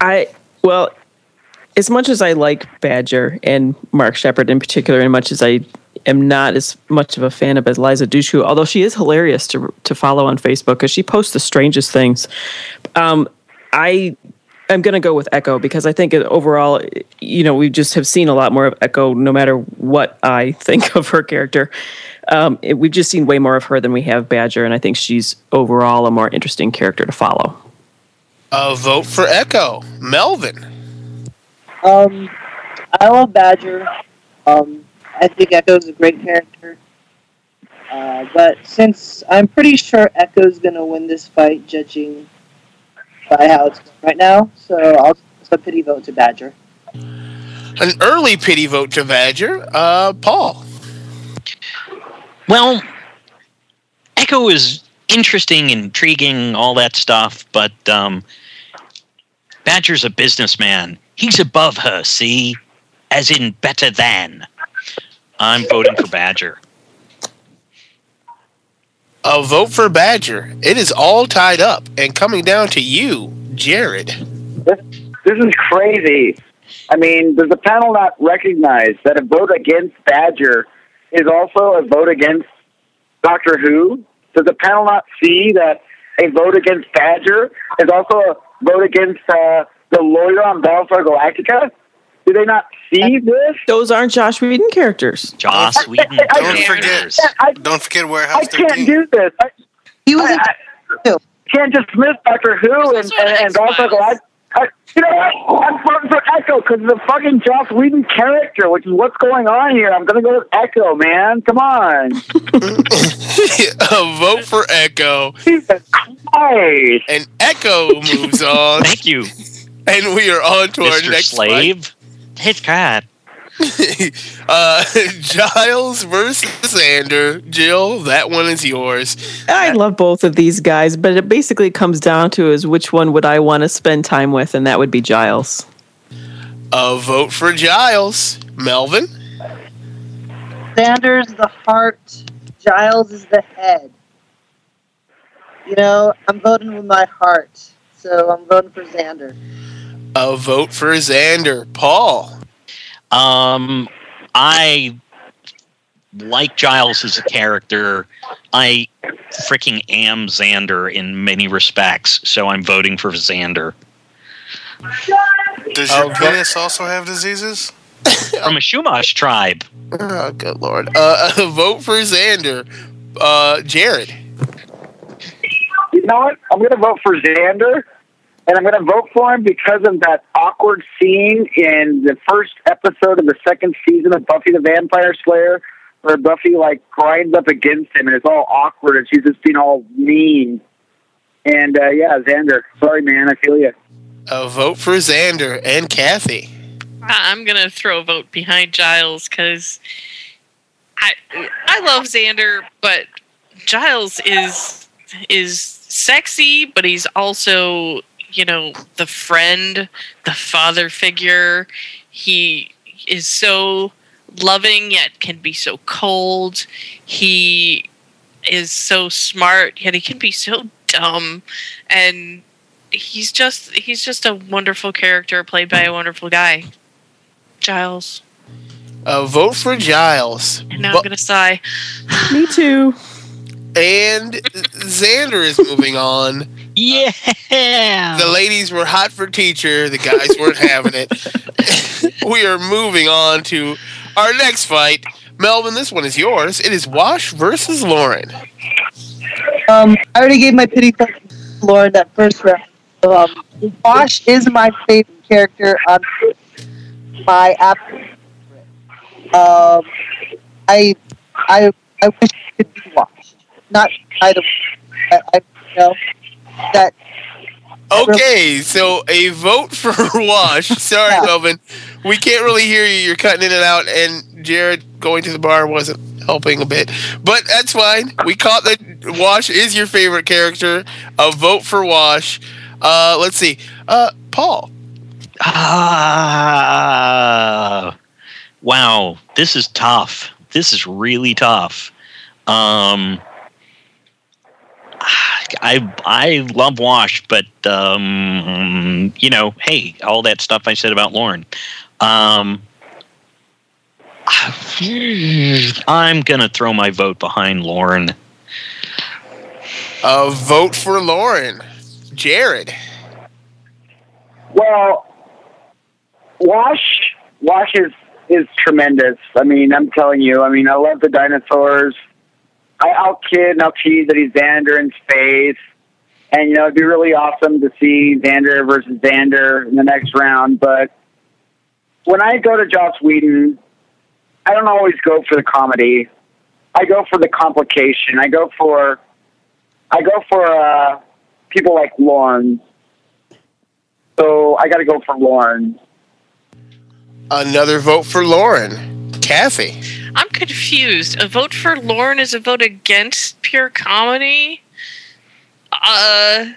I well, as much as I like Badger and Mark Sheppard in particular, and much as I am not as much of a fan of Eliza Dushku, although she is hilarious to to follow on Facebook because she posts the strangest things. Um, I am going to go with Echo because I think overall, you know, we just have seen a lot more of Echo, no matter what I think of her character. Um, it, we've just seen way more of her than we have Badger, and I think she's overall a more interesting character to follow. A vote for Echo. Melvin. Um, I love Badger. Um, I think Echo's a great character. Uh, but since I'm pretty sure Echo's gonna win this fight, judging by how it's going right now, so I'll a pity vote to Badger. An early pity vote to Badger. Uh, Paul. Well, Echo is interesting, intriguing, all that stuff, but um, Badger's a businessman. He's above her, see? As in better than. I'm voting for Badger. A vote for Badger. It is all tied up and coming down to you, Jared. This, this is crazy. I mean, does the panel not recognize that a vote against Badger is also a vote against Doctor Who? Does the panel not see that a vote against Badger is also a vote against uh, the lawyer on Battlestar Galactica? Do they not see this? Those aren't Josh Whedon characters. Joss Whedon. I- Don't forget. I, Don't forget where I can't 13. do this. I, I, I can't dismiss Doctor Who and, and, and Battlestar Galactica. I, you know what? I'm voting for Echo because the fucking Joss Whedon character, which is what's going on here. I'm gonna go with Echo, man. Come on. a vote for Echo. Jesus Christ. And Echo moves on. Thank you, And we are on to our next Slave. His God. Fight. uh, Giles versus Xander. Jill, that one is yours. I love both of these guys, but it basically comes down to is which one would I want to spend time with, and that would be Giles. A vote for Giles. Melvin. Xander's the heart, Giles is the head. You know, I'm voting with my heart, so I'm voting for Xander. A vote for Xander. Paul. Um, I like Giles as a character. I freaking am Xander in many respects, so I'm voting for Xander. Does Oh, your penis also have diseases? From a Chumash tribe. Oh, good lord. Uh, vote for Xander. Uh, Jared. You know what? I'm gonna vote for Xander, and I'm gonna vote for him because of that awkward scene in the first episode of the second season of Buffy the Vampire Slayer, where Buffy like grinds up against him, and it's all awkward, and she's just being all mean. And uh, yeah, Xander. Sorry, man. I feel you. A vote for Xander and Kathy. I- I'm gonna throw a vote behind Giles because I I love Xander, but Giles is is sexy, but he's also you know the friend, the father figure. He is so loving yet can be so cold. He is so smart yet he can be so dumb and he's just he's just a wonderful character played by a wonderful guy. Giles. Uh, vote for Giles. And now I'm gonna sigh. Me too. And Xander is moving on. Yeah. The ladies were hot for teacher. The guys weren't having it. we are moving on to our next fight. Melvin, this one is yours. It is Wash versus Lorne. Um, I already gave my pity for Lorne that first round. Um, Wash is my favorite character on my app. Um, I, I, I wish it could be watched. Not either. I, I you know that. Okay, so a vote for Wash. Sorry, Melvin. We can't really hear you. You're cutting in and out, and Jared going to the bar wasn't helping a bit. But that's fine. We caught that Wash is your favorite character. A vote for Wash. Uh, let's see. Uh, Paul. Ah, wow. This is tough. This is really tough. Um, I I love Wash, but um, you know, hey, all that stuff I said about Lorne. Um, I'm gonna throw my vote behind Lorne. A vote for Lorne. Jared. Well, Wash Wash is is tremendous. I mean, I'm telling you. I mean, I love the dinosaurs. I, I'll kid and I'll tease that he's Xander in space, and you know it'd be really awesome to see Xander versus Xander in the next round. But when I go to Joss Whedon, I don't always go for the comedy. I go for the complication. I go for I go for uh, people like Lorne. So I got to go for Lorne. Another vote for Lorne. Kathy. I'm confused. A vote for Lorne is a vote against pure comedy. Uh,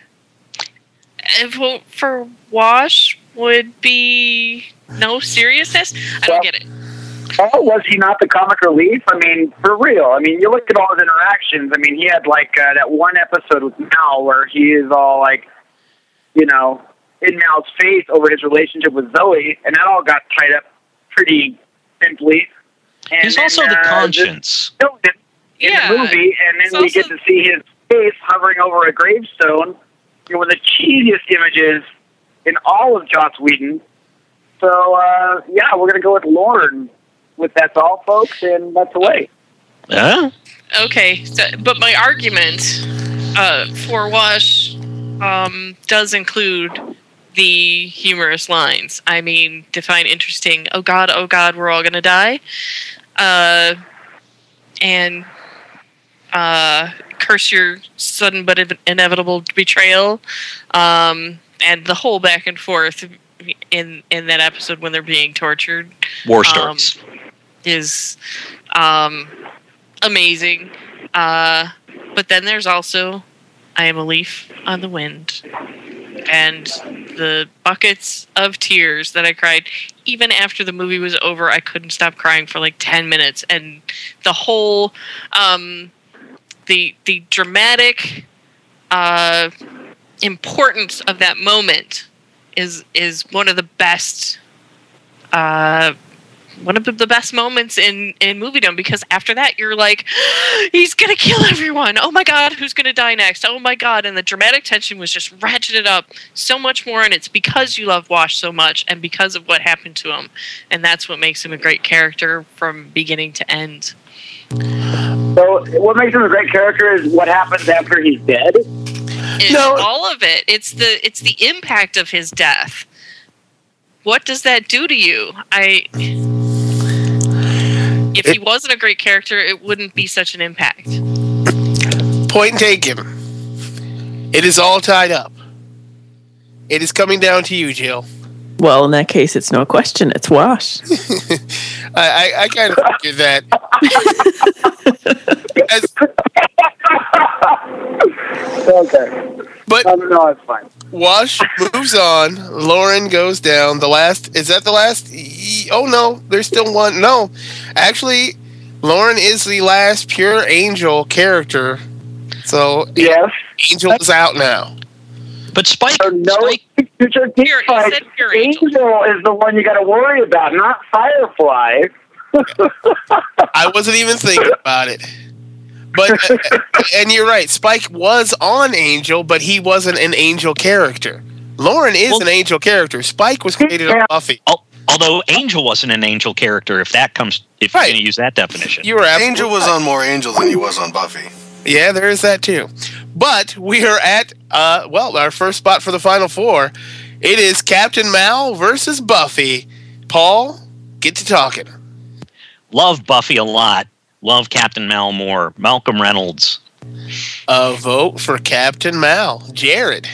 a vote for Wash would be no seriousness. I don't get it. Oh, was he not the comic relief? I mean, for real. I mean, you look at all his interactions. I mean, he had like uh, that one episode with Mal where he is all like, you know, in Mal's face over his relationship with Zoe, and that all got tied up pretty simply. And He's then, also the uh, conscience. this- in Yeah. the movie, and then It's we get to see his face hovering over a gravestone. You know, one of the cheesiest images in all of Joss Whedon. So uh, yeah, we're gonna go with Lorne With that's all, folks, and that's away. Huh? Okay, so, but my argument uh, for Wash um, does include the humorous lines. I mean, define interesting. Oh God, oh God, we're all gonna die. Uh, and uh, curse your sudden but inevitable betrayal. Um, and the whole back and forth in in that episode when they're being tortured. War um, is um, amazing. Uh, but then there's also I Am a Leaf on the Wind. And the buckets of tears that I cried, even after the movie was over, I couldn't stop crying for like 10 minutes. And the whole, um, the, the dramatic uh, importance of that moment is, is one of the best uh, one of the, best moments in in moviedom because after that you're like he's gonna kill everyone. Oh my god who's gonna die next? Oh my god. And the dramatic tension was just ratcheted up so much more. And it's because you love wash so much and because of what happened to him. And that's what makes him a great character from beginning to end. So what makes him a great character is what happens after he's dead. it's all of it. It's the it's the impact of his death. What does that do to you? I if he wasn't a great character it wouldn't be such an impact Point taken. It is all tied up. It is coming down to you, Jill. Well, in that case, it's no question. It's Wash. I, I, I kind of figured that. As, okay. But no, no, it's fine. Wash moves on. Lorne goes down. The last is that the last? E- Oh no, there's still one. No, actually, Lorne is the last pure Angel character. So yes, Angel is out now. But Spike, no, future Spike. Angel is the one you got to worry about, not Firefly. I wasn't even thinking about it. But and you're right. Spike was on Angel, but he wasn't an Angel character. Lorne is an Angel character. Spike was created on Buffy. Al- Although Angel wasn't an Angel character, if that comes, if you're going to use that definition. You were Angel was on more Angel than he was on Buffy. Yeah, there is that too. But we are at uh well, our first spot for the final four. It is Captain Mal versus Buffy. Paul, get to talking. Love Buffy a lot. Love Captain Mal more. Malcolm Reynolds. A vote for Captain Mal. Jared.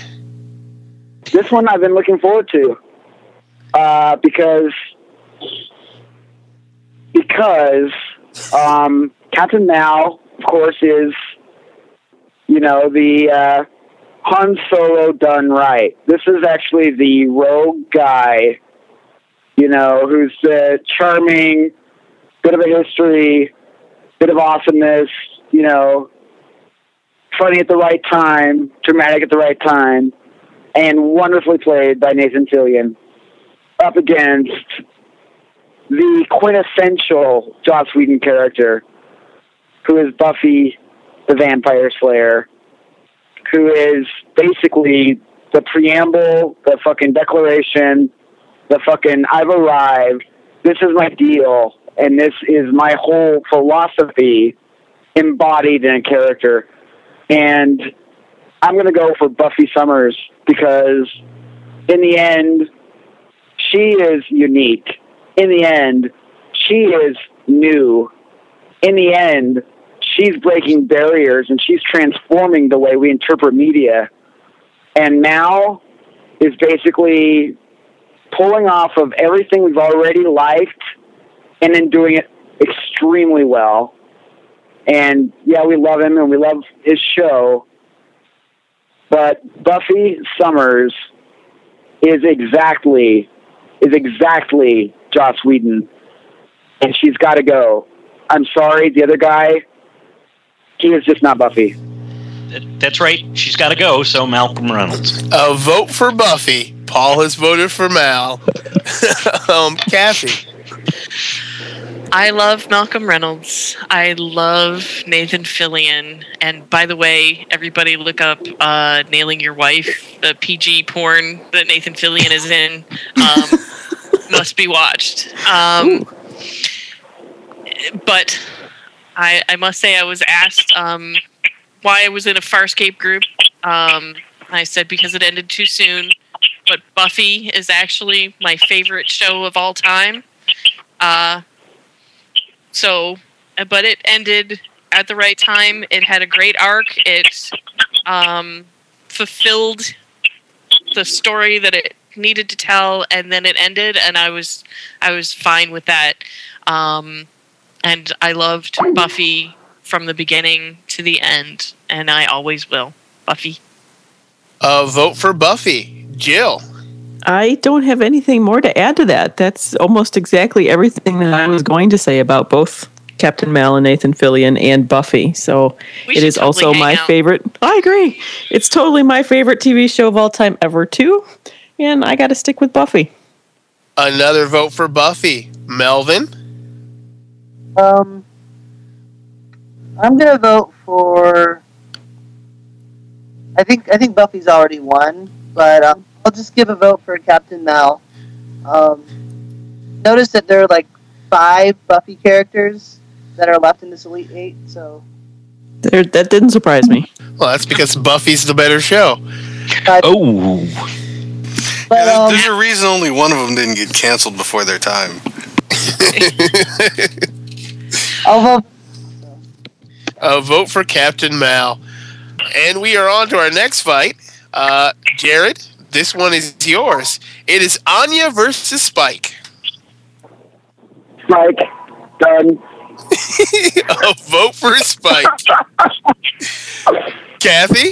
This one I've been looking forward to uh, because because um, Captain Mal, of course, is you know the uh, Han Solo done right. This is actually the rogue guy, you know, who's the charming, bit of a history, bit of awesomeness, you know, funny at the right time, dramatic at the right time, and wonderfully played by Nathan Fillion up against the quintessential Joss Whedon character, who is Buffy the Vampire Slayer, who is basically the preamble, the fucking declaration, the fucking I've arrived, this is my deal, and this is my whole philosophy embodied in a character. And I'm going to go for Buffy Summers because in the end, she is unique. In the end, she is new. In the end, she's breaking barriers and she's transforming the way we interpret media. And now is basically pulling off of everything we've already liked and then doing it extremely well. And yeah, we love him and we love his show. But Buffy Summers is exactly is exactly Joss Whedon, and she's got to go. I'm sorry, the other guy, he is just not Buffy. That's right. She's got to go. So Malcolm Reynolds. A vote for Buffy. Paul has voted for Mal. um, Kathy. I love Malcolm Reynolds. I love Nathan Fillion. And by the way, everybody look up uh, Nailing Your Wife, the PG porn that Nathan Fillion is in. Um, must be watched. Um, but I, I must say, I was asked um, why I was in a Farscape group. Um, I said because it ended too soon. But Buffy is actually my favorite show of all time. Uh, so, but it ended at the right time. It had a great arc. It um, fulfilled the story that it needed to tell, and then it ended, and I was I was fine with that. Um, and I loved Buffy from the beginning to the end, and I always will. Buffy. A vote for Buffy. Jill. I don't have anything more to add to that. That's almost exactly everything that I was going to say about both Captain Mal and Nathan Fillion and Buffy. So We it should is totally also my out. favorite. I agree. It's totally my favorite TV show of all time ever, too. And I got to stick with Buffy. Another vote for Buffy. Melvin. Um, I'm gonna vote for. I think I think Buffy's already won, but um, I'll just give a vote for Captain Mal. Um, notice that there are like five Buffy characters that are left in this Elite Eight, so There, that didn't surprise me. Well, that's because Buffy's the better show. Oh. But, Yeah, um, there's a reason only one of them didn't get canceled before their time. I'll vote. A vote for Captain Mal. And we are on to our next fight. Uh, Jared, this one is yours. It is Anya versus Spike. Spike, done. a vote for Spike. Kathy?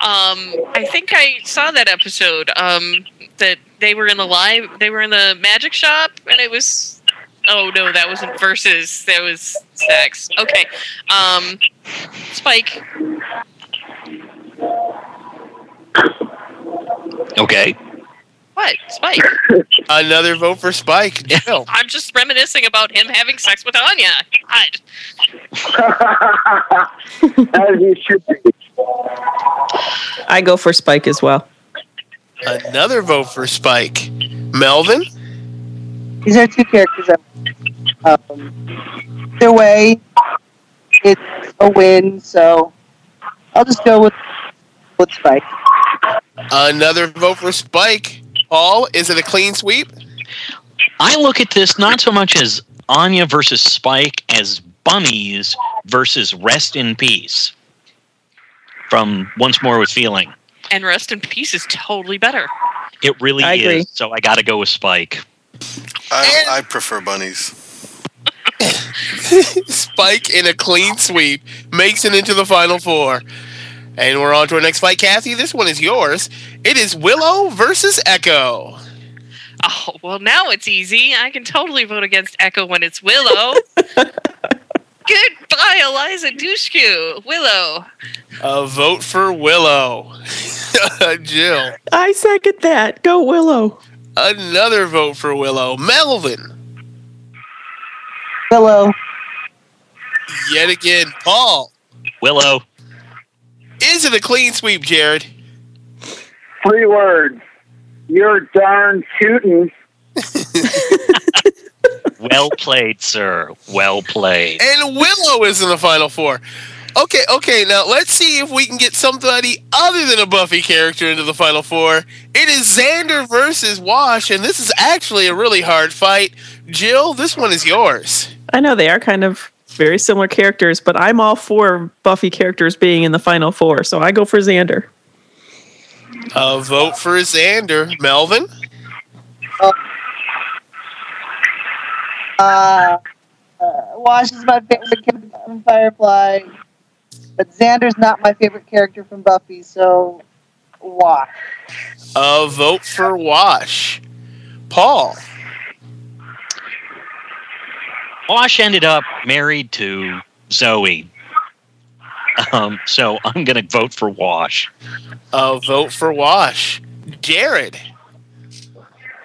Um, I think I saw that episode. Um, that they were in the live, they were in the magic shop, and it was. Oh no, that wasn't versus. That was sex. Okay. Um, Spike. Okay. What? Spike. Another vote for Spike. Jill. I'm just reminiscing about him having sex with Anya. God. As you should. I go for Spike as well. Another vote for Spike. Melvin? These are two characters that um, either way, it's a win. So I'll just go with with Spike. Another vote for Spike. Paul, is it a clean sweep? I look at this not so much as Anya versus Spike as Bunnies versus Rest in Peace from Once More with Feeling. And Rest in Peace is totally better. It really I agree. is. So I got to go with Spike. I, I prefer bunnies. Spike in a clean sweep makes it into the final four. And we're on to our next fight, Kathy. This one is yours. It is Willow versus Echo. Oh, well, now it's easy. I can totally vote against Echo when it's Willow. Goodbye, Eliza Dushku. Willow. A vote for Willow. Jill. I second that. Go Willow. Another vote for Willow. Melvin. Willow. Yet again, Paul. Willow. Is it a clean sweep, Jared? Three words. You're darn tootin'. Well played, sir. Well played. And Willow is in the final four. Okay, okay, now let's see if we can get somebody other than a Buffy character into the final four. It is Xander versus Wash, and this is actually a really hard fight. Jill, this one is yours. I know they are kind of very similar characters, but I'm all for Buffy characters being in the final four, so I go for Xander. A vote for Xander. Melvin? Uh, uh, Wash is my favorite character from Firefly, but Xander's not my favorite character from Buffy, so Wash. A vote for Wash. Paul? Wash ended up married to Zoe. Um, so I'm going to vote for Wash. A vote for Wash. Jared?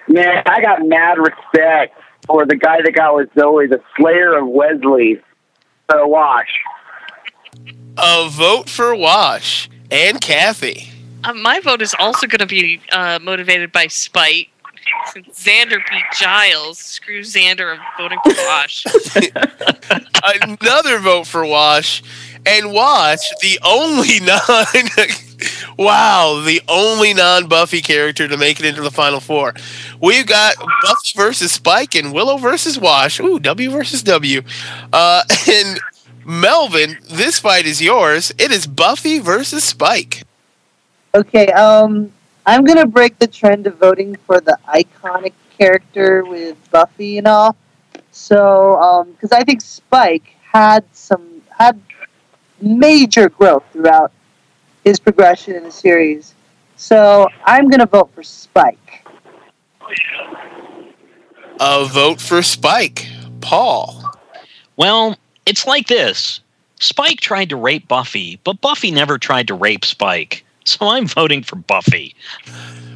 Man, I got mad respect for the guy that got with Zoe, the Slayer of Wesley. So wash. A vote for Wash. And Kathy? Uh, my vote is also going to be uh, motivated by spite. Since Xander beat Giles, screw Xander. I'm voting for Wash. Another vote for Wash. And Wash, the only non. wow, the only non Buffy character to make it into the final four. We've got Buffy versus Spike and Willow versus Wash. Ooh, W versus W. Uh, and Melvin, this fight is yours. It is Buffy versus Spike. Okay, um, I'm gonna break the trend of voting for the iconic character with Buffy and all. So, um, because I think Spike had some had major growth throughout his progression in the series. So I'm gonna vote for Spike. A vote for Spike. Paul. Well, it's like this Spike tried to rape Buffy, but Buffy never tried to rape Spike. So I'm voting for Buffy.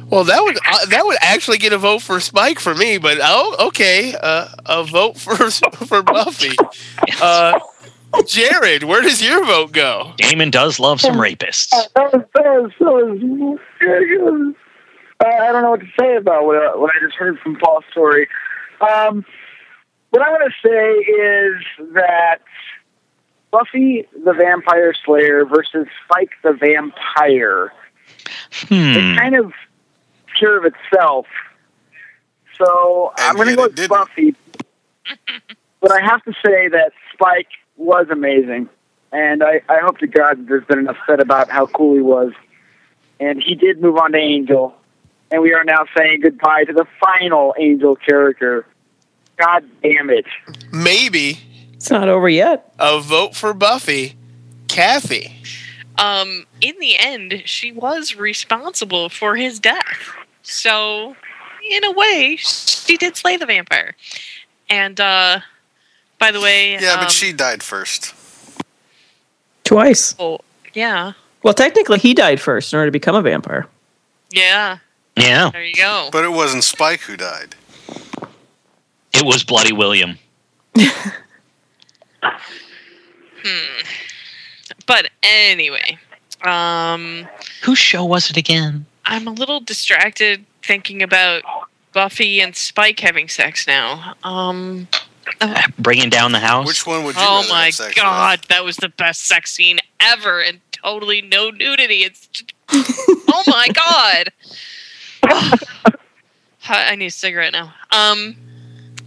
Well, that would uh, that would actually get a vote for Spike for me, but oh, okay, uh, a vote for for Buffy. Uh, Jared, where does your vote go? Damon does love some rapists. That was, that was, that was, I I don't know what to say about what, I- what I just heard from Paul's story. Um, what I want to say is that Buffy the Vampire Slayer versus Spike the Vampire Hmm. it kind of care of itself. So I'm going to go with Buffy, but I have to say that Spike was amazing, and I, I hope to God there's been enough said about how cool he was, and he did move on to Angel, and we are now saying goodbye to the final Angel character. God damn it! Maybe, It's not over yet. A vote for Buffy, Kathy. Um, in the end, she was responsible for his death. So, in a way, she did slay the vampire. And uh, by the way, Yeah, um, but she died first. Twice. Oh, yeah, Well, technically, he died first in order to become a vampire. yeah. Yeah. There you go. But it wasn't Spike who died. It was Bloody William. Hmm. But anyway, um, Whose show was it again? I'm a little distracted thinking about Buffy and Spike having sex now. Um, Bringing down the house. Which one would you? oh my god, that was the best sex scene ever, and totally no nudity. It's just, oh my god. I I need a cigarette now. Um,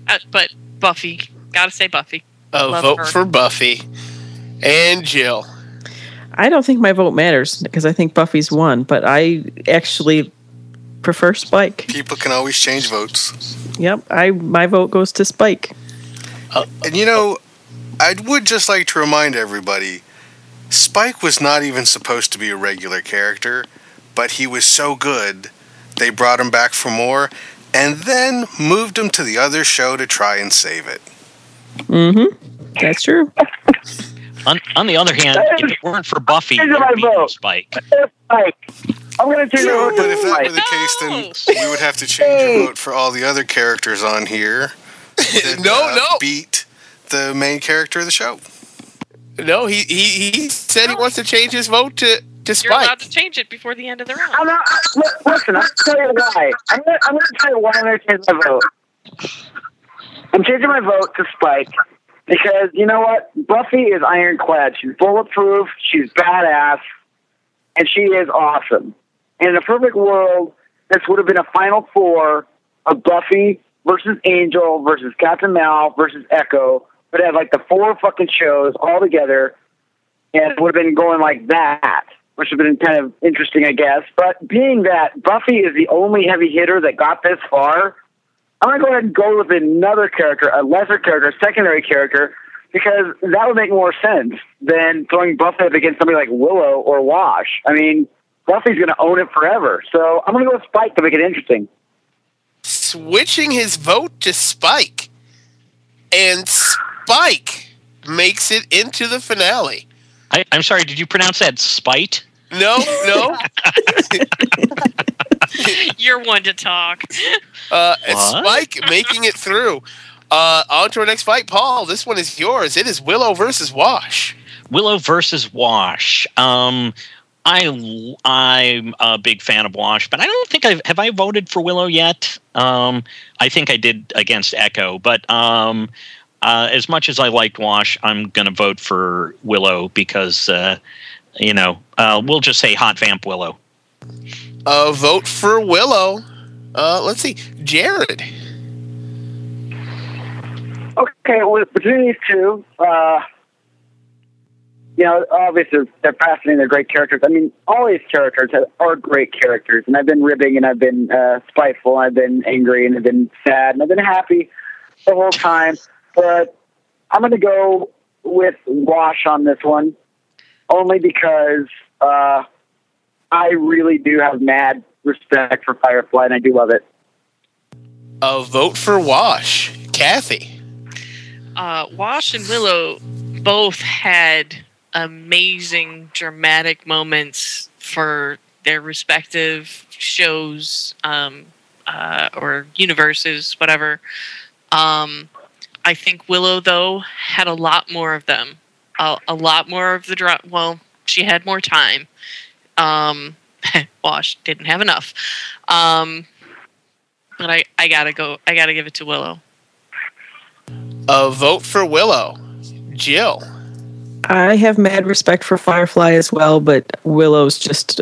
uh, but Buffy, gotta say Buffy. A Love vote her. for Buffy. And Jill. I don't think my vote matters because I think Buffy's won, but I actually prefer Spike. People can always change votes. Yep, I my vote goes to Spike. Uh, and you know, I would just like to remind everybody Spike was not even supposed to be a regular character, but he was so good, they brought him back for more and then moved him to the other show to try and save it. Mm-hmm. That's true. On, on the other hand, if it weren't for Buffy, Change there'd be no vote. Spike. Spike. I'm going to change my vote But if that were the case, then we would have to change your vote for all the other characters on here. That, No, uh, no. Beat the main character of the show. No, he he, he said he wants to change his vote to, to Spike. You're allowed to change it before the end of the round. I'm not, li- listen, I'm going to tell you why. I'm going I'm to tell you why I'm going to change my vote. I'm changing my vote to Spike because you know what? Buffy is ironclad. She's bulletproof. She's badass, and she is awesome. And in a perfect world, this would have been a final four of Buffy versus Angel versus Captain Mal versus Echo. But had like the four fucking shows all together, and it would have been going like that, which would have been kind of interesting, I guess. But being that Buffy is the only heavy hitter that got this far, I'm gonna go ahead and go with another character, a lesser character, a secondary character, because that would make more sense than throwing Buffy up against somebody like Willow or Wash. I mean, Buffy's gonna own it forever. So I'm gonna go with Spike to make it interesting. Switching his vote to Spike. And Spike makes it into the finale. I, I'm sorry, did you pronounce that spite? No, no. You're one to talk. Uh. Spike making it through. Uh, on to our next fight, Paul. This one is yours. It is Willow versus Wash. Willow versus Wash. Um, I I'm a big fan of Wash, but I don't think I've have I voted for Willow yet. Um, I think I did against Echo, but um, uh, as much as I liked Wash, I'm gonna vote for Willow because uh, you know uh, we'll just say hot vamp Willow. Uh, vote for Willow. Uh, let's see, Jared. Okay, well, between these two, uh, you know, obviously they're fascinating. They're great characters. I mean, all these characters are great characters, and I've been ribbing, and I've been uh, spiteful, and I've been angry, and I've been sad, and I've been happy the whole time. But I'm going to go with Wash on this one, only because uh, I really do have mad respect for Firefly, and I do love it. A vote for Wash. Kathy. uh, Wash and Willow both had amazing dramatic moments for their respective shows um, uh, or universes, whatever. Um, I think Willow, though, had a lot more of them. A, a lot more of the dra- Well, she had more time. Um, Wash didn't have enough. Um, but I, I gotta go. I gotta give it to Willow. Uh, vote for Willow. Jill. I have mad respect for Firefly as well, but Willow's just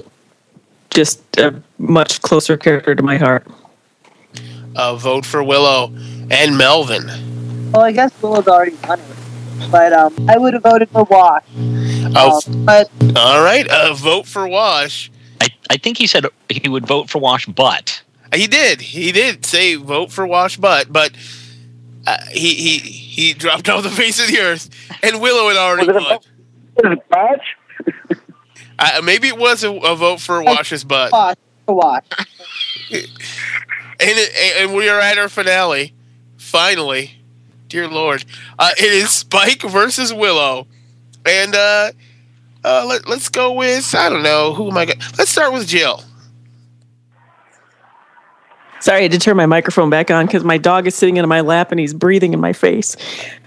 just a much closer character to my heart. Uh, vote for Willow. And Melvin. Well, I guess Willow's already done it, but um, I would have voted for Wash. Oh, Um, but all right. Uh, vote for Wash. I, I think he said he would vote for Wash, but He did. He did say vote for Wash, but but uh, he he he dropped off the face of the earth, and Willow had already Was it won. Was it bad? Uh, maybe it was a, a vote for Wash's butt. Watch, watch. and, and we are at our finale. Finally, dear Lord, uh, it is Spike versus Willow, and uh, let, let's go with I don't know who am I. Go- let's start with Jill. Sorry, I had to turn my microphone back on because my dog is sitting in my lap and he's breathing in my face.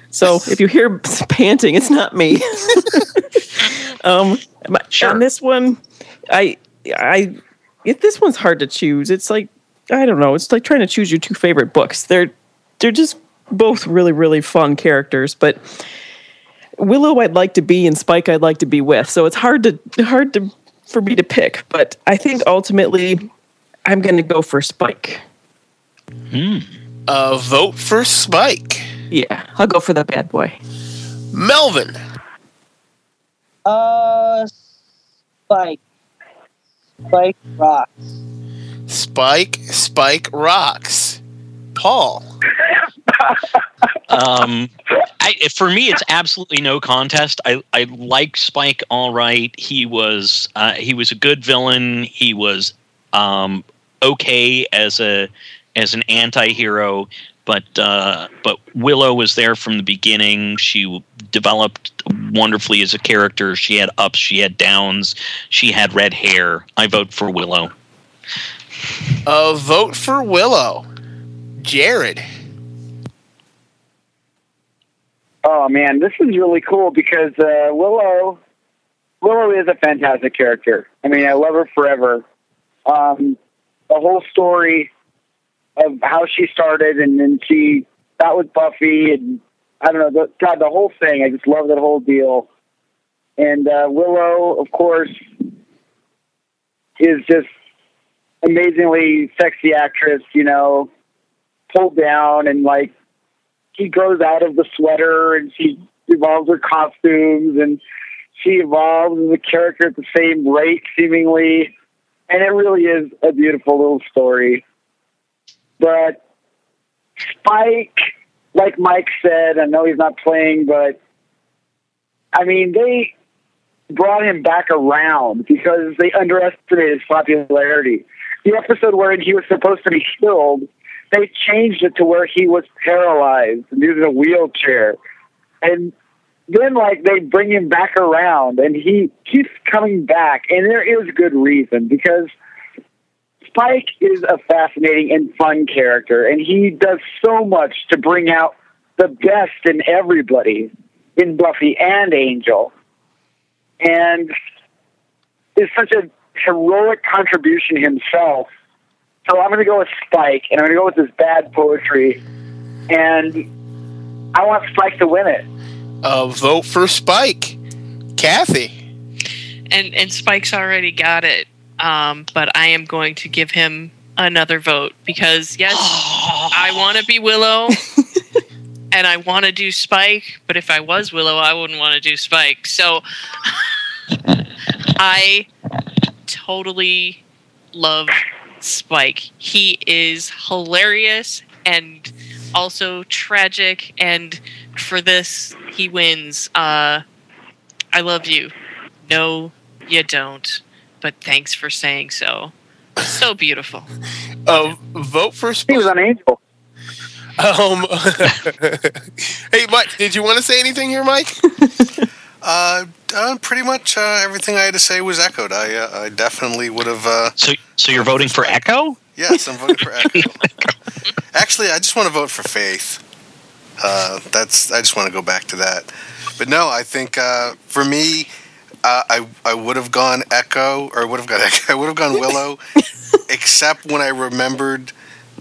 So if you hear panting, it's not me. um, my- on this one, I, I, if this one's hard to choose. It's like I don't know. It's like trying to choose your two favorite books. They're, they're just both really, really fun characters. But Willow, I'd like to be, and Spike, I'd like to be with. So it's hard to hard to for me to pick. But I think ultimately, I'm going to go for Spike. Uh, vote for Spike. Yeah, I'll go for the bad boy. Melvin. Uh, Spike. Spike rocks. Spike. Spike rocks. Paul. um, I, for me, it's absolutely no contest. I, I like Spike all right. He was uh, he was a good villain. He was um, okay as a as an anti-hero but uh, but Willow was there from the beginning. She developed wonderfully as a character. She had ups, she had downs, she had red hair. I vote for Willow. Uh, vote for Willow. Jared. Oh man, this is really cool because uh, Willow, Willow is a fantastic character. I mean, I love her forever. Um, the whole story of how she started and then she that was Buffy and I don't know, the, God, the whole thing. I just love that whole deal. And uh, Willow, of course, is just amazingly sexy actress. You know, pulled down and like she grows out of the sweater and she evolves her costumes and she evolves as a character at the same rate seemingly. And it really is a beautiful little story. But spike like mike said i know he's not playing but i mean they brought him back around because they underestimated his popularity. The episode wherein he was supposed to be killed they changed it to where he was paralyzed and using a wheelchair. And then like they bring him back around and he keeps coming back and there is good reason because Spike is a fascinating and fun character and he does so much to bring out the best in everybody in Buffy and Angel. And is such a heroic contribution himself so I'm going to go with Spike, and I'm going to go with his bad poetry, and I want Spike to win it. Uh, vote for Spike. Kathy. and and Spike's already got it. Um, but I am going to give him another vote because yes, I want to be Willow, and I want to do Spike. But if I was Willow, I wouldn't want to do Spike. So I totally love Spike. He is hilarious and also tragic. And for this, he wins. Uh, I love you. No, you don't. But thanks for saying so. So beautiful. Uh, vote for Spike. He was an Angel. Um, hey, Mike, did you want to say anything here, Mike? Uh, uh, pretty much uh, everything I had to say was echoed. I uh, I definitely would have. Uh, So so you're voting for Echo? yes, I'm voting for Echo. Actually, I just want to vote for Faith. Uh, that's I just want to go back to that. But no, I think uh, for me, uh, I I would have gone Echo or would have gone Echo. I would have gone Willow, except when I remembered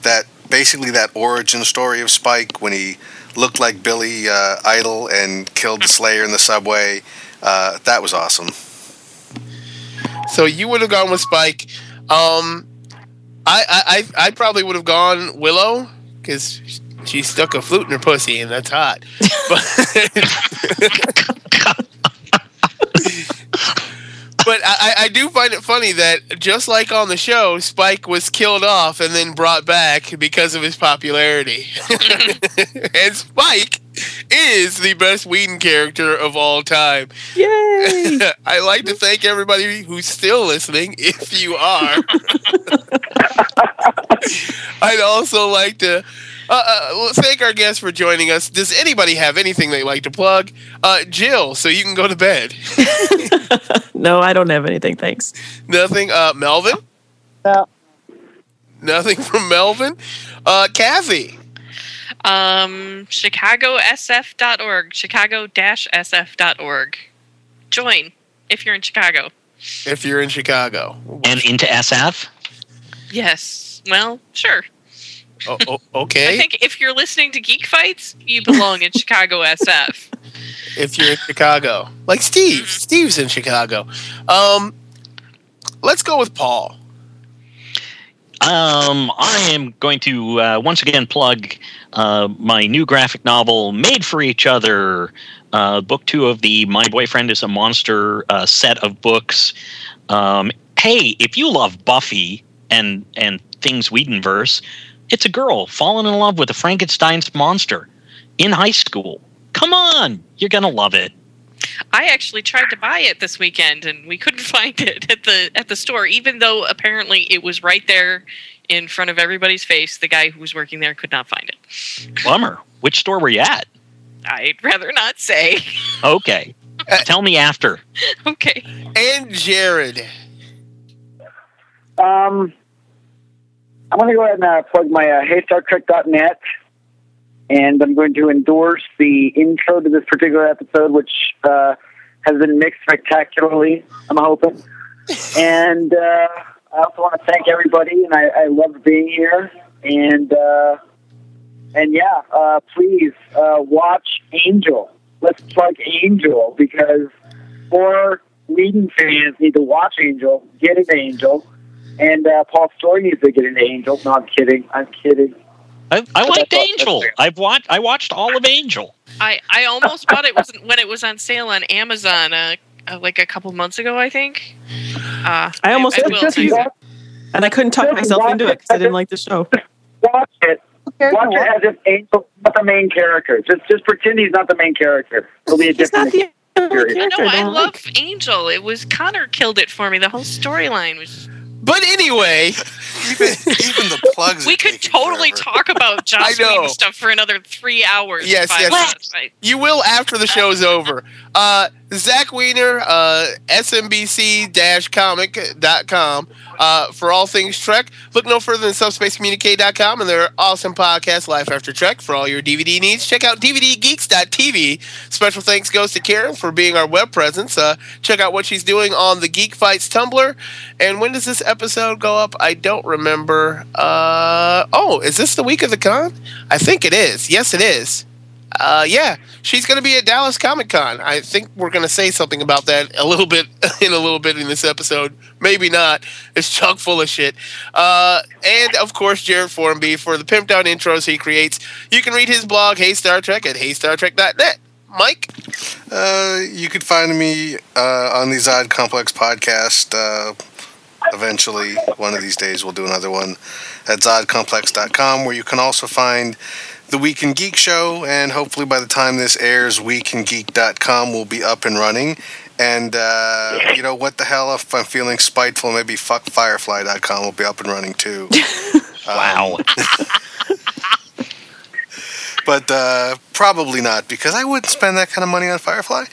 that basically that origin story of Spike when he looked like Billy uh, Idol and killed the Slayer in the subway. Uh, that was awesome. So you would have gone with Spike. Um, I I I, I probably would have gone Willow because she stuck a flute in her pussy and that's hot. But, but I, I do find it funny that just like on the show, Spike was killed off and then brought back because of his popularity. and Spike is the best Whedon character of all time. Yay! I'd like to thank everybody who's still listening, if you are. I'd also like to uh, uh, thank our guests for joining us. Does anybody have anything they'd like to plug? Uh, Jill, so you can go to bed. no, I don't have anything. Thanks. Nothing. Uh, Melvin? No. Nothing from Melvin? Uh, Kathy? Um, ChicagoSF.org. Chicago-SF.org. Join if you're in Chicago. If you're in Chicago. And into SF? Yes. Well, sure. Oh, oh, okay. I think if you're listening to Geek Fights, you belong in Chicago SF. If you're in Chicago, like Steve, Steve's in Chicago. Um, let's go with Paul. Um, I am going to uh, once again plug uh, my new graphic novel, Made for Each Other, uh, book two of the My Boyfriend is a Monster uh, set of books. Um, hey, if you love Buffy and and things Whedonverse, it's a girl falling in love with a Frankenstein's monster in high school. Come on, you're gonna love it. I actually tried to buy it this weekend and we couldn't find it at the at the store, even though apparently it was right there in front of everybody's face. The guy who was working there could not find it. Bummer. Which store were you at? I'd rather not say. Okay. Tell me after. okay. And Jared. Um, I'm going to go ahead and uh, plug my uh, HeyStarTrek.net, and I'm going to endorse the intro to this particular episode, which uh, has been mixed spectacularly. I'm hoping, and uh, I also want to thank everybody, and I, I love being here, and uh, and yeah, uh, please uh, watch Angel. Let's plug Angel because more Whedon fans need to watch Angel, get an Angel. And uh, Paul Story needs to get an Angel. No, I'm kidding. I'm kidding. I, I liked That's all- Angel. I've watched. I watched all of Angel. I, I almost bought it was when it was on sale on Amazon uh, uh, like a couple months ago, I think. Uh, I almost I, did will too. too. And I couldn't talk myself into it because I didn't like the show. Watch it. Watch it as if Angel's not the main character. Just just pretend he's not the main character. It'll be a different No, experience. I love Angel. It was Connor killed it for me. The whole storyline was. But anyway, even even the plugs. We could totally talk about Joss I. Whedon stuff for another three hours. Yes, yes. was, right? You will after the show's over. Uh, Zach Weiner, uh, SMBC-comic.com uh, for all things Trek. Look no further than subspacecommunique.com and their awesome podcast, Life After Trek, for all your DVD needs. Check out DVDgeeks.tv. Special thanks goes to Karen for being our web presence. Uh, check out what she's doing on the Geek Fights Tumblr. And when does this episode go up? I don't remember. Uh, oh, is this the week of the con? I think it is. Yes, it is. Uh, yeah, she's going to be at Dallas Comic Con. I think we're going to say something about that a little bit in a little bit in this episode. Maybe not. It's chock full of shit. Uh, and of course, Jared Formby for the pimped out intros he creates. You can read his blog, Hey Star Trek, at HeyStarTrek.net. Mike, Uh, you could find me uh, on the Zod Complex podcast. Uh, eventually, one of these days, we'll do another one at ZodComplex.com, where you can also find the Week in Geek show. And hopefully, by the time this airs, WeekInGeek.com will be up and running. And uh, you know what the hell? If I'm feeling spiteful, maybe FuckFirefly.com will be up and running too. wow. but uh, probably not because I wouldn't spend that kind of money on Firefly.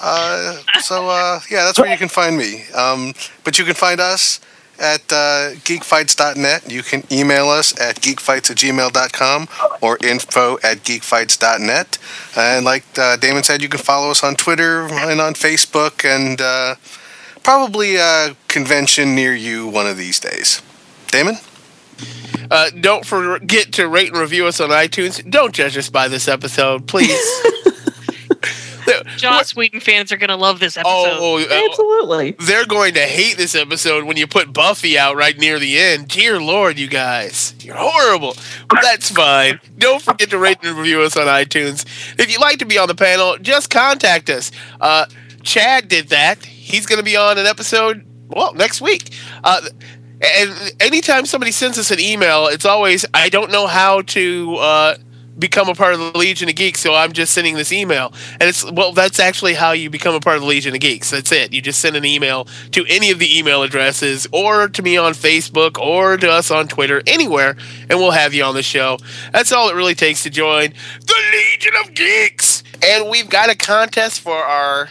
Uh, so uh, yeah, that's where you can find me. Um, but you can find us at uh, geekfights.net. You can email us at geekfights at gmail.com or info at geekfights.net. And like uh, Damon said, you can follow us on Twitter and on Facebook and uh, probably a convention near you one of these days. Damon? uh, don't forget to rate and review us on iTunes. Don't judge us by this episode, please. Joss Whedon fans are going to love this episode. Oh, uh, Absolutely. They're going to hate this episode when you put Buffy out right near the end. Dear Lord, you guys. You're horrible. But that's fine. Don't forget to rate and review us on iTunes. If you'd like to be on the panel, just contact us. Uh, Chad did that. he's going to be on an episode, well, next week. Uh, and anytime somebody sends us an email, it's always, I don't know how to uh, become a part of the Legion of Geeks, so I'm just sending this email. And it's, well, that's actually how you become a part of the Legion of Geeks. That's it. You just send an email to any of the email addresses, or to me on Facebook, or to us on Twitter, anywhere, and we'll have you on the show. That's all it really takes to join the Legion of Geeks. And we've got a contest for our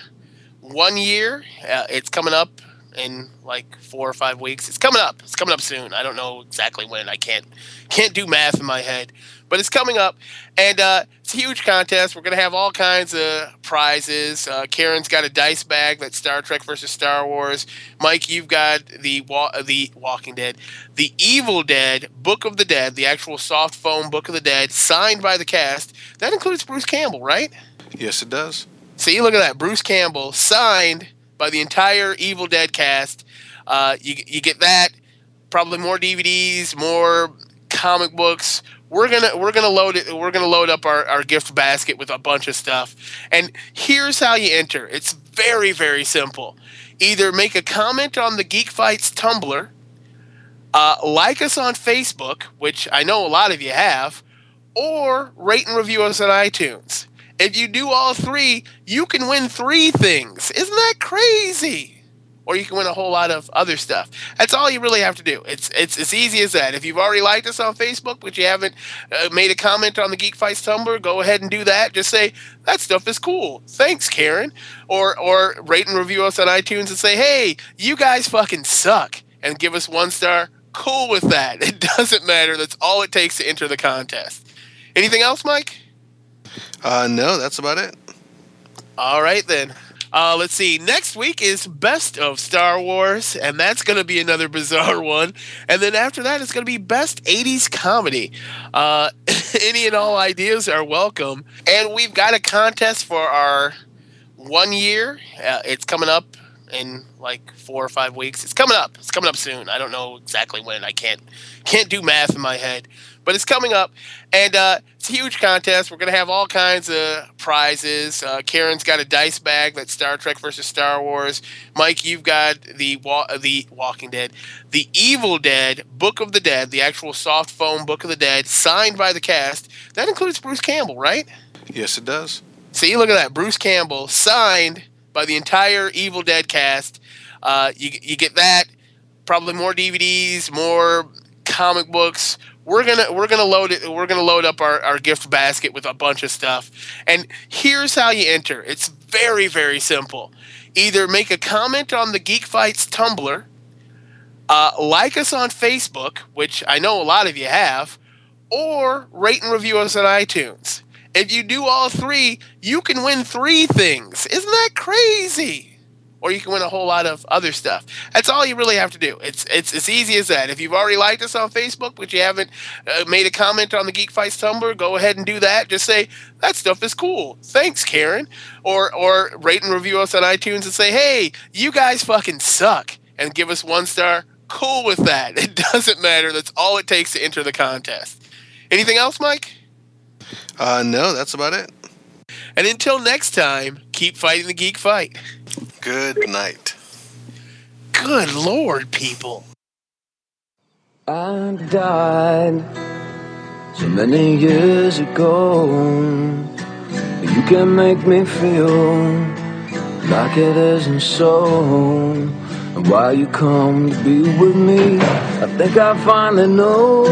one year. Uh, it's coming up in like four or five weeks. It's coming up. It's coming up soon. I don't know exactly when. I can't can't do math in my head, but it's coming up, and uh, it's a huge contest. We're gonna have all kinds of prizes. Uh, Karen's got a dice bag that's Star Trek versus Star Wars. Mike, you've got the wa- the Walking Dead, the Evil Dead Book of the Dead, the actual soft foam Book of the Dead, signed by the cast. That includes Bruce Campbell, right? Yes, it does. See, look at that. Bruce Campbell signed by the entire Evil Dead cast. Uh, you, you get that. Probably more DVDs, more comic books. We're gonna we're gonna load it. We're gonna load up our, our gift basket with a bunch of stuff. And here's how you enter. It's very very simple. Either make a comment on the Geek Fights Tumblr, uh, like us on Facebook, which I know a lot of you have, or rate and review us on iTunes. If you do all three, you can win three things. Isn't that crazy? Or you can win a whole lot of other stuff. That's all you really have to do. It's it's as easy as that. If you've already liked us on Facebook, but you haven't uh, made a comment on the Geek Fights Tumblr, go ahead and do that. Just say that stuff is cool. Thanks, Karen. Or or rate and review us on iTunes and say, hey, you guys fucking suck, and give us one star. Cool with that. It doesn't matter. That's all it takes to enter the contest. Anything else, Mike? Uh, no, that's about it. All right then. Uh, let's see. Next week is Best of Star Wars, and that's going to be another bizarre one. And then after that, it's going to be Best 80s Comedy. Uh, any and all ideas are welcome. And we've got a contest for our one year. Uh, it's coming up in like four or five weeks. It's coming up. It's coming up soon. I don't know exactly when. I can't can't do math in my head, but it's coming up, and uh, it's a huge contest. We're gonna have all kinds of prizes. Uh, Karen's got a dice bag that's Star Trek versus Star Wars. Mike, you've got the wa- the Walking Dead, the Evil Dead Book of the Dead, the actual soft foam Book of the Dead, signed by the cast. That includes Bruce Campbell, right? Yes, it does. See, look at that. Bruce Campbell signed by the entire Evil Dead cast. Uh, you you get that. Probably more DVDs, more comic books. We're gonna we're gonna load it. We're gonna load up our, our gift basket with a bunch of stuff. And here's how you enter. It's very very simple. Either make a comment on the Geek Fights Tumblr, uh, like us on Facebook, which I know a lot of you have, or rate and review us on iTunes. If you do all three, you can win three things. Isn't that crazy? Or you can win a whole lot of other stuff. That's all you really have to do. It's it's as easy as that. If you've already liked us on Facebook, but you haven't uh, made a comment on the Geek Fights Tumblr, go ahead and do that. Just say that stuff is cool. Thanks, Karen. Or or rate and review us on iTunes and say, hey, you guys fucking suck, and give us one star. Cool with that. It doesn't matter. That's all it takes to enter the contest. Anything else, Mike? Uh, no, that's about it. And until next time, keep fighting the geek fight. Good night. Good lord, people. I died so many years ago. You can make me feel like it isn't so. And why you come to be with me, I think I finally know.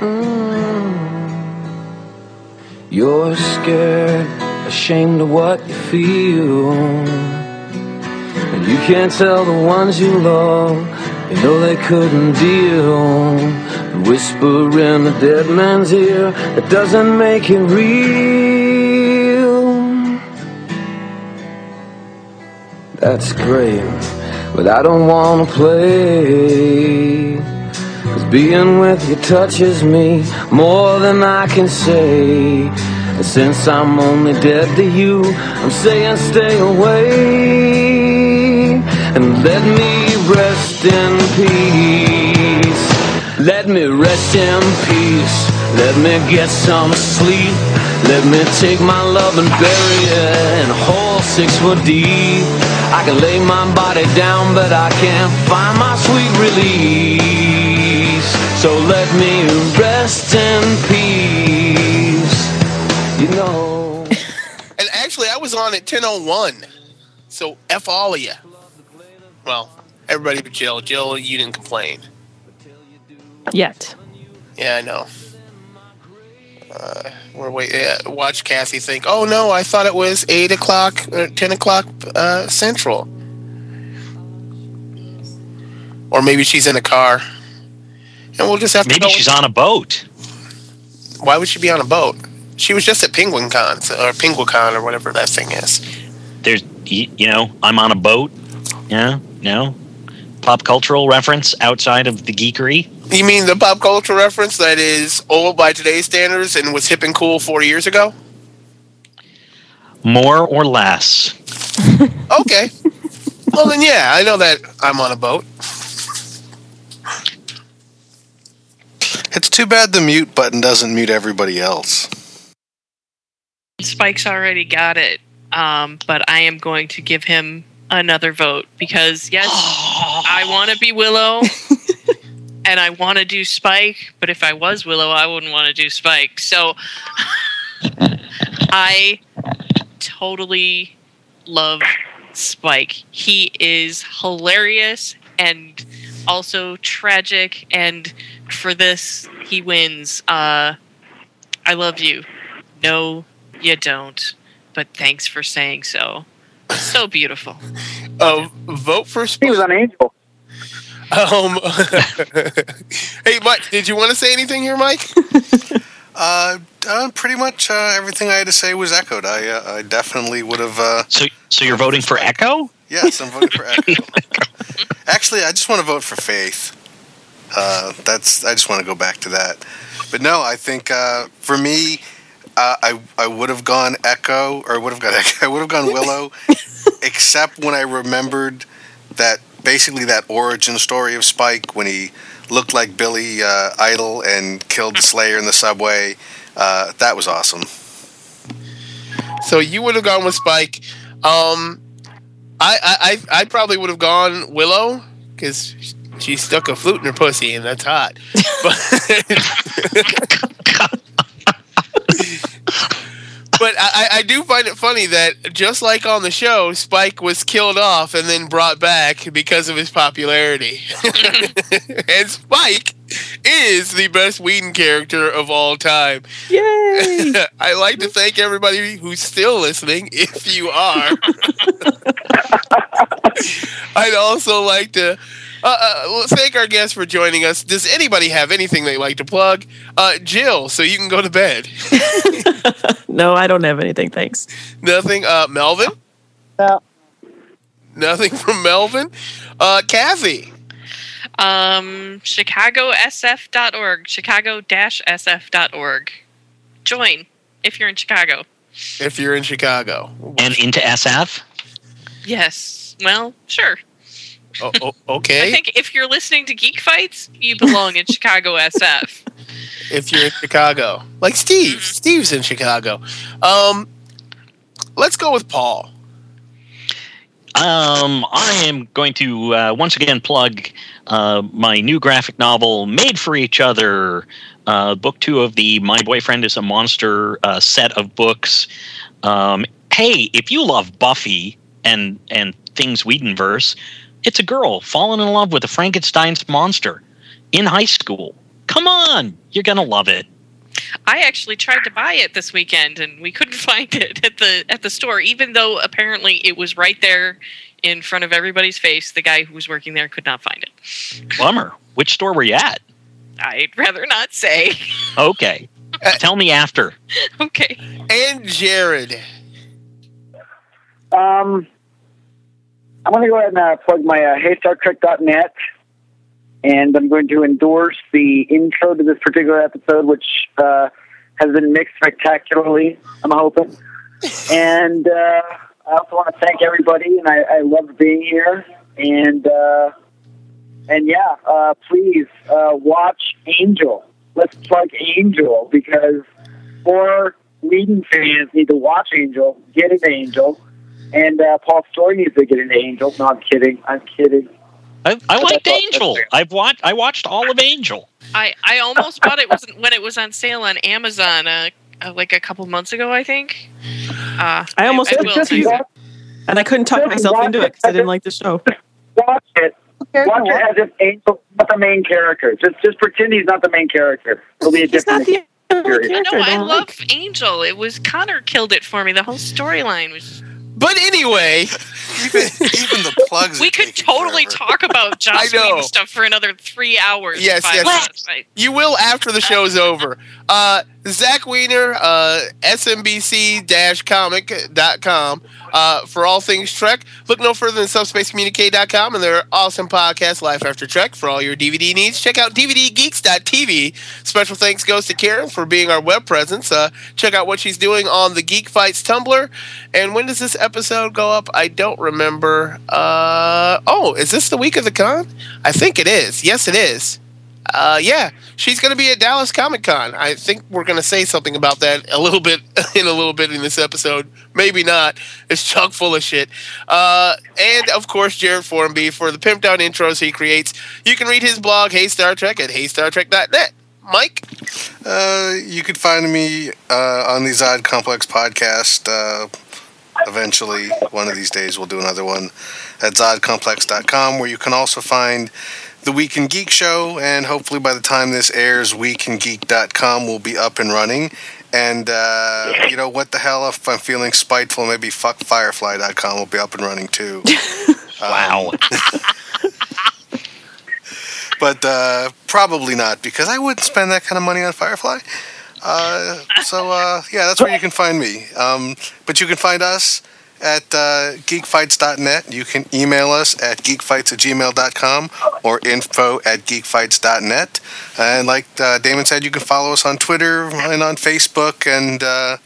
Mm. You're scared, ashamed of what you feel. And you can't tell the ones you love, you know they couldn't deal. The whisper in the dead man's ear, it doesn't make it real. That's great, but I don't wanna play. Cause being with you touches me more than I can say. And since I'm only dead to you, I'm saying stay away. And let me rest in peace. Let me rest in peace. Let me get some sleep. Let me take my love and bury it in a hole six foot deep. I can lay my body down, but I can't find my sweet release. So let me rest in peace. You know. And actually, I was on at 10:01. So f all of you. Well, everybody but Jill. Jill, you didn't complain. Yet. Yeah, I know. Uh, we're wait. Uh, watch Kathy think. Oh no, I thought it was eight o'clock, or ten o'clock uh, central. Or maybe she's in a car, and we'll just have to. Maybe she's on a boat. Why would she be on a boat? She was just at Penguin Con or Penguicon or whatever that thing is. There's, you know, I'm on a boat. Yeah, no. Pop cultural reference outside of the geekery. You mean the pop culture reference that is old by today's standards and was hip and cool 40 years ago? More or less. Okay. well, then, yeah, I know that I'm on a boat. It's too bad the mute button doesn't mute everybody else. Spike's already got it, um, but I am going to give him another vote because yes, I want to be Willow, and I want to do Spike. But if I was Willow, I wouldn't want to do Spike. So I totally love Spike. He is hilarious and also tragic, and for this, he wins. Uh, I love you. No, you don't. But thanks for saying so. So beautiful. Uh, vote for Spike. He was on Angel. Um, hey, Mike, did you want to say anything here, Mike? Uh, uh, pretty much uh, everything I had to say was echoed. I uh, I definitely would have. Uh, So, so you're voting for Echo? yes, I'm voting for Echo. Actually, I just want to vote for Faith. Uh, that's I just want to go back to that. But no, I think uh, for me, uh, I I would have gone Echo or would have gone I would have gone Willow, except when I remembered that basically that origin story of Spike when he looked like Billy uh, Idol and killed the Slayer in the subway. Uh, that was awesome. So you would have gone with Spike. Um, I I I, I probably would have gone Willow because she stuck a flute in her pussy and that's hot. But, but I, I do find it funny that just like on the show, Spike was killed off and then brought back because of his popularity. and Spike is the best Whedon character of all time. Yay! I'd like to thank everybody who's still listening, if you are. I'd also like to uh, uh, thank our guests for joining us. Does anybody have anything they'd like to plug? Uh, Jill, so you can go to bed. No, I don't have anything. Thanks. Nothing. Uh, Melvin? No. Nothing from Melvin. Uh, Kathy? Um, ChicagoSF.org. Chicago-SF.org. Join if you're in Chicago. If you're in Chicago. And into SF? Yes. Well, sure. Oh, oh, okay. I think if you're listening to Geek Fights, you belong in Chicago SF. if you're in Chicago. Like Steve. Steve's in Chicago. Um, let's go with Paul. Um, I am going to uh, once again plug uh, my new graphic novel, Made for Each Other, uh, book two of the My Boyfriend is a Monster uh, set of books. Um, hey, if you love Buffy and and things Whedonverse, it's a girl falling in love with a Frankenstein's monster in high school. Come on, you're gonna love it. I actually tried to buy it this weekend and we couldn't find it at the at the store, even though apparently it was right there in front of everybody's face. The guy who was working there could not find it. Bummer. Which store were you at? I'd rather not say. Okay, tell me after. okay. And Jared. Um, I'm going to go ahead and uh, plug my uh, HeyStarTrek.net, and I'm going to endorse the intro to this particular episode, which uh, has been mixed spectacularly. I'm hoping, and uh, I also want to thank everybody, and I, I love being here, and uh, and yeah, uh, please uh, watch Angel. Let's plug Angel because more Whedon fans need to watch Angel, get an Angel, and uh, Paul Story needs to get an Angel. No, I'm kidding. I'm kidding. I, I liked that's Angel. I've watched. I watched all of Angel. I, I almost bought it was when it was on sale on Amazon uh, uh, like a couple months ago, I think. Uh, I almost I, did will too. And I couldn't talk myself into it because I didn't like the show. Watch it. Watch it as if Angel's not the main character. Just just pretend he's not the main character. It'll be a different the experience. No, I love Angel. It was Connor killed it for me. The whole storyline was. But anyway, even even the plugs. We could totally talk about Joss I. Whedon stuff for another three hours. Yes, yes. was, right? You will after the show's over. Uh, Zach Weiner, uh, SMBC-comic.com uh, for all things Trek. Look no further than subspacecommunique.com and their awesome podcast, Life After Trek, for all your DVD needs. Check out DVDgeeks.tv. Special thanks goes to Karen for being our web presence. Uh, check out what she's doing on the Geek Fights Tumblr. And when does this episode go up? I don't remember. Uh, oh, is this the week of the con? I think it is. Yes, it is. Uh, yeah, she's going to be at Dallas Comic Con. I think we're going to say something about that a little bit in a little bit in this episode. Maybe not. It's chock full of shit. Uh, and of course, Jared Formby for the pimped out intros he creates. You can read his blog, Hey Star Trek, at HeyStarTrek.net. Mike, Uh, you could find me uh, on the Zod Complex podcast. Uh, eventually, one of these days, we'll do another one at ZodComplex.com, where you can also find the Week in Geek show. And hopefully, by the time this airs, WeekInGeek.com will be up and running. And, uh, you know, what the hell, if I'm feeling spiteful, maybe FuckFirefly.com will be up and running too. wow. but uh, probably not because I wouldn't spend that kind of money on Firefly. Uh, so uh, yeah, that's where you can find me. Um, but you can find us at uh, geekfights.net. You can email us at geekfights at gmail.com or info at geekfights.net. And like uh, Damon said, you can follow us on Twitter and on Facebook and uh,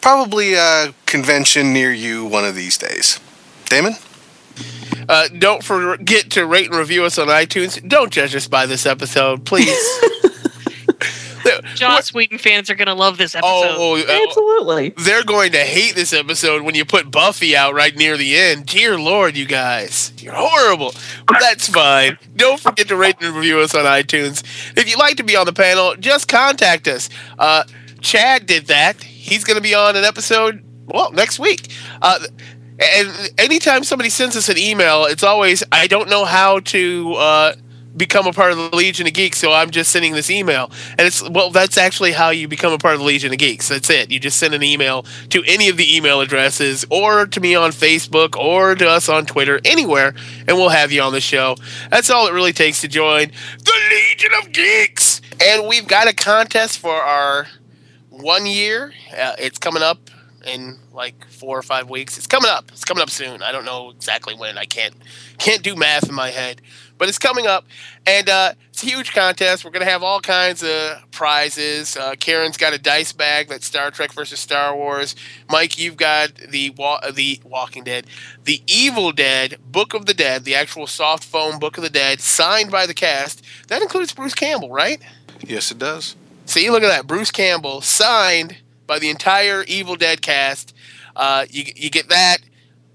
probably a convention near you one of these days. Damon? uh, don't forget to rate and review us on iTunes. Don't judge us by this episode, please. Joss Whedon fans are going to love this episode. Oh, uh, Absolutely. They're going to hate this episode when you put Buffy out right near the end. Dear Lord, you guys. You're horrible. But that's fine. Don't forget to rate and review us on iTunes. If you'd like to be on the panel, just contact us. Uh, Chad did that. He's going to be on an episode, well, next week. Uh, and anytime somebody sends us an email, it's always, I don't know how to. Uh, become a part of the Legion of Geeks, so I'm just sending this email. And it's well, that's actually how you become a part of the Legion of Geeks. That's it. You just send an email to any of the email addresses, or to me on Facebook, or to us on Twitter, anywhere, and we'll have you on the show. That's all it really takes to join the Legion of Geeks. And we've got a contest for our one year. Uh, it's coming up in like four or five weeks. It's coming up. It's coming up soon. I don't know exactly when. I can't can't do math in my head, but it's coming up, and uh, it's a huge contest. We're gonna have all kinds of prizes. Uh, Karen's got a dice bag that's Star Trek versus Star Wars. Mike, you've got the wa- the Walking Dead, the Evil Dead Book of the Dead, the actual soft foam Book of the Dead, signed by the cast. That includes Bruce Campbell, right? Yes, it does. See, look at that. Bruce Campbell signed by the entire Evil Dead cast. Uh, you, you get that.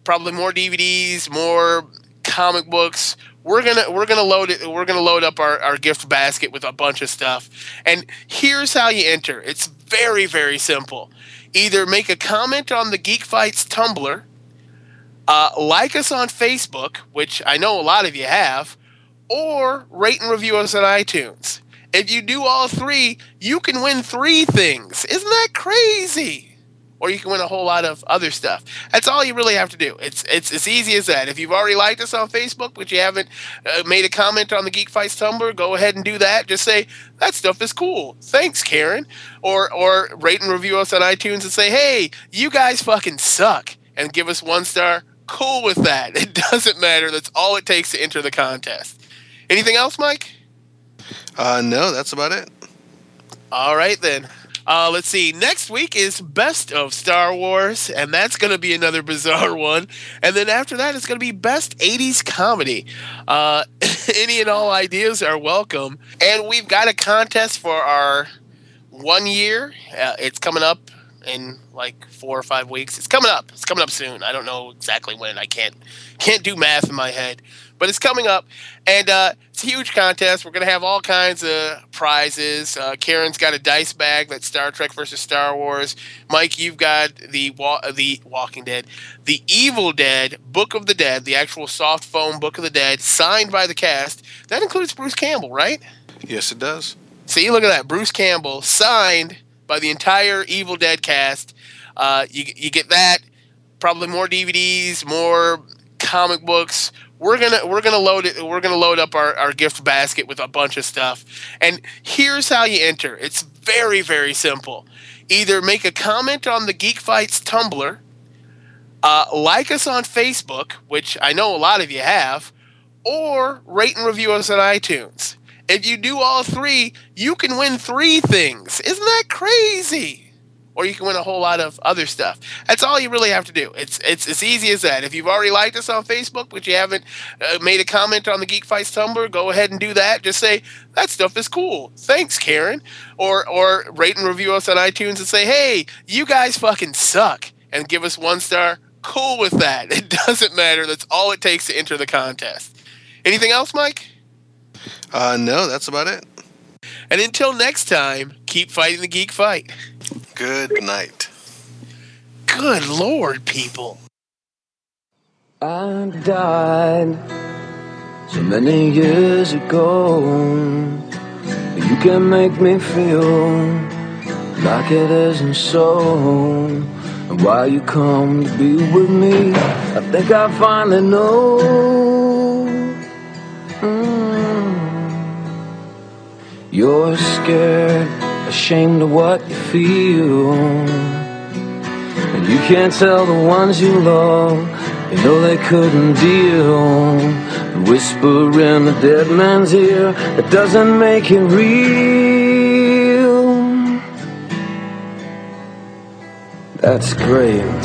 Probably more DVDs, more comic books. We're gonna we're gonna load it. We're gonna load up our, our gift basket with a bunch of stuff. And here's how you enter. It's very very simple. Either make a comment on the Geek Fights Tumblr, uh, like us on Facebook, which I know a lot of you have, or rate and review us on iTunes. If you do all three, you can win three things. Isn't that crazy? Or you can win a whole lot of other stuff. That's all you really have to do. It's it's as easy as that. If you've already liked us on Facebook, but you haven't uh, made a comment on the Geek Fights Tumblr, go ahead and do that. Just say that stuff is cool. Thanks, Karen. Or or rate and review us on iTunes and say, hey, you guys fucking suck, and give us one star. Cool with that. It doesn't matter. That's all it takes to enter the contest. Anything else, Mike? Uh, no, that's about it. All right then. Uh, let's see. Next week is Best of Star Wars, and that's going to be another bizarre one. And then after that, it's going to be Best 80s Comedy. Uh, any and all ideas are welcome. And we've got a contest for our one year. Uh, it's coming up in like four or five weeks. It's coming up. It's coming up soon. I don't know exactly when. I can't can't do math in my head, but it's coming up, and uh, it's a huge contest. We're gonna have all kinds of prizes. Uh, Karen's got a dice bag that's Star Trek versus Star Wars. Mike, you've got the wa- the Walking Dead, the Evil Dead Book of the Dead, the actual soft foam Book of the Dead, signed by the cast. That includes Bruce Campbell, right? Yes, it does. See, look at that. Bruce Campbell signed by the entire Evil Dead cast. Uh, you, you get that. Probably more DVDs, more comic books. We're gonna we're gonna load it. We're gonna load up our, our gift basket with a bunch of stuff. And here's how you enter. It's very very simple. Either make a comment on the Geek Fights Tumblr, uh, like us on Facebook, which I know a lot of you have, or rate and review us on iTunes. If you do all three, you can win three things. Isn't that crazy? Or you can win a whole lot of other stuff. That's all you really have to do. It's it's as easy as that. If you've already liked us on Facebook, but you haven't uh, made a comment on the Geek Fights Tumblr, go ahead and do that. Just say that stuff is cool. Thanks, Karen. Or or rate and review us on iTunes and say, hey, you guys fucking suck, and give us one star. Cool with that. It doesn't matter. That's all it takes to enter the contest. Anything else, Mike? Uh, no, that's about it. And until next time, keep fighting the geek fight. Good night. Good lord, people. I died so many years ago. You can make me feel like it isn't so. And why you come to be with me, I think I finally know. Mm. You're scared, ashamed of what you feel. And you can't tell the ones you love, you know they couldn't deal. The whisper in the dead man's ear, it doesn't make it real. That's great,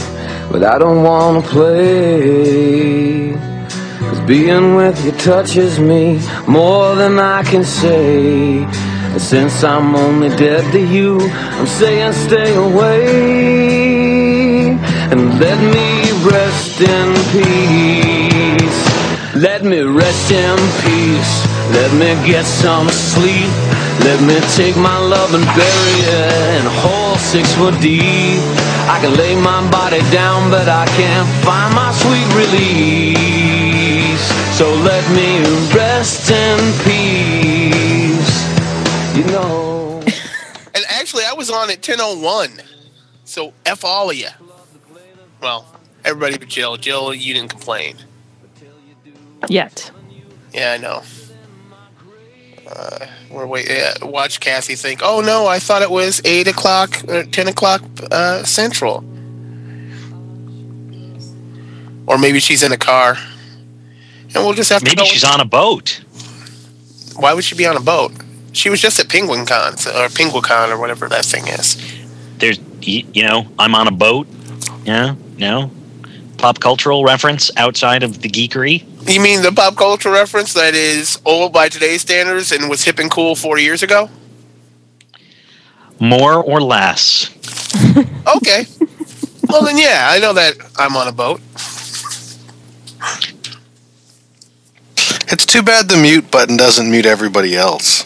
but I don't wanna play. Cause being with you touches me more than I can say. And since I'm only dead to you, I'm saying stay away. And let me rest in peace. Let me rest in peace. Let me get some sleep. Let me take my love and bury it in a hole six foot deep. I can lay my body down, but I can't find my sweet release. So let me rest in peace. You know. And actually, I was on at 10:01. So f all of you. Well, everybody but Jill. Jill, you didn't complain. Yet. Yeah, I know. Uh, we're wait. Uh, watch Kathy think. Oh no, I thought it was eight o'clock or ten o'clock uh, central. Or maybe she's in a car, and we'll just have to. Maybe she's on a boat. Why would she be on a boat? She was just at Penguin Con or Penguicon or whatever that thing is. There's, you know, I'm on a boat. Yeah, no. Pop cultural reference outside of the geekery. You mean the pop culture reference that is old by today's standards and was hip and cool 40 years ago? More or less. Okay. well, then, yeah, I know that I'm on a boat. It's too bad the mute button doesn't mute everybody else.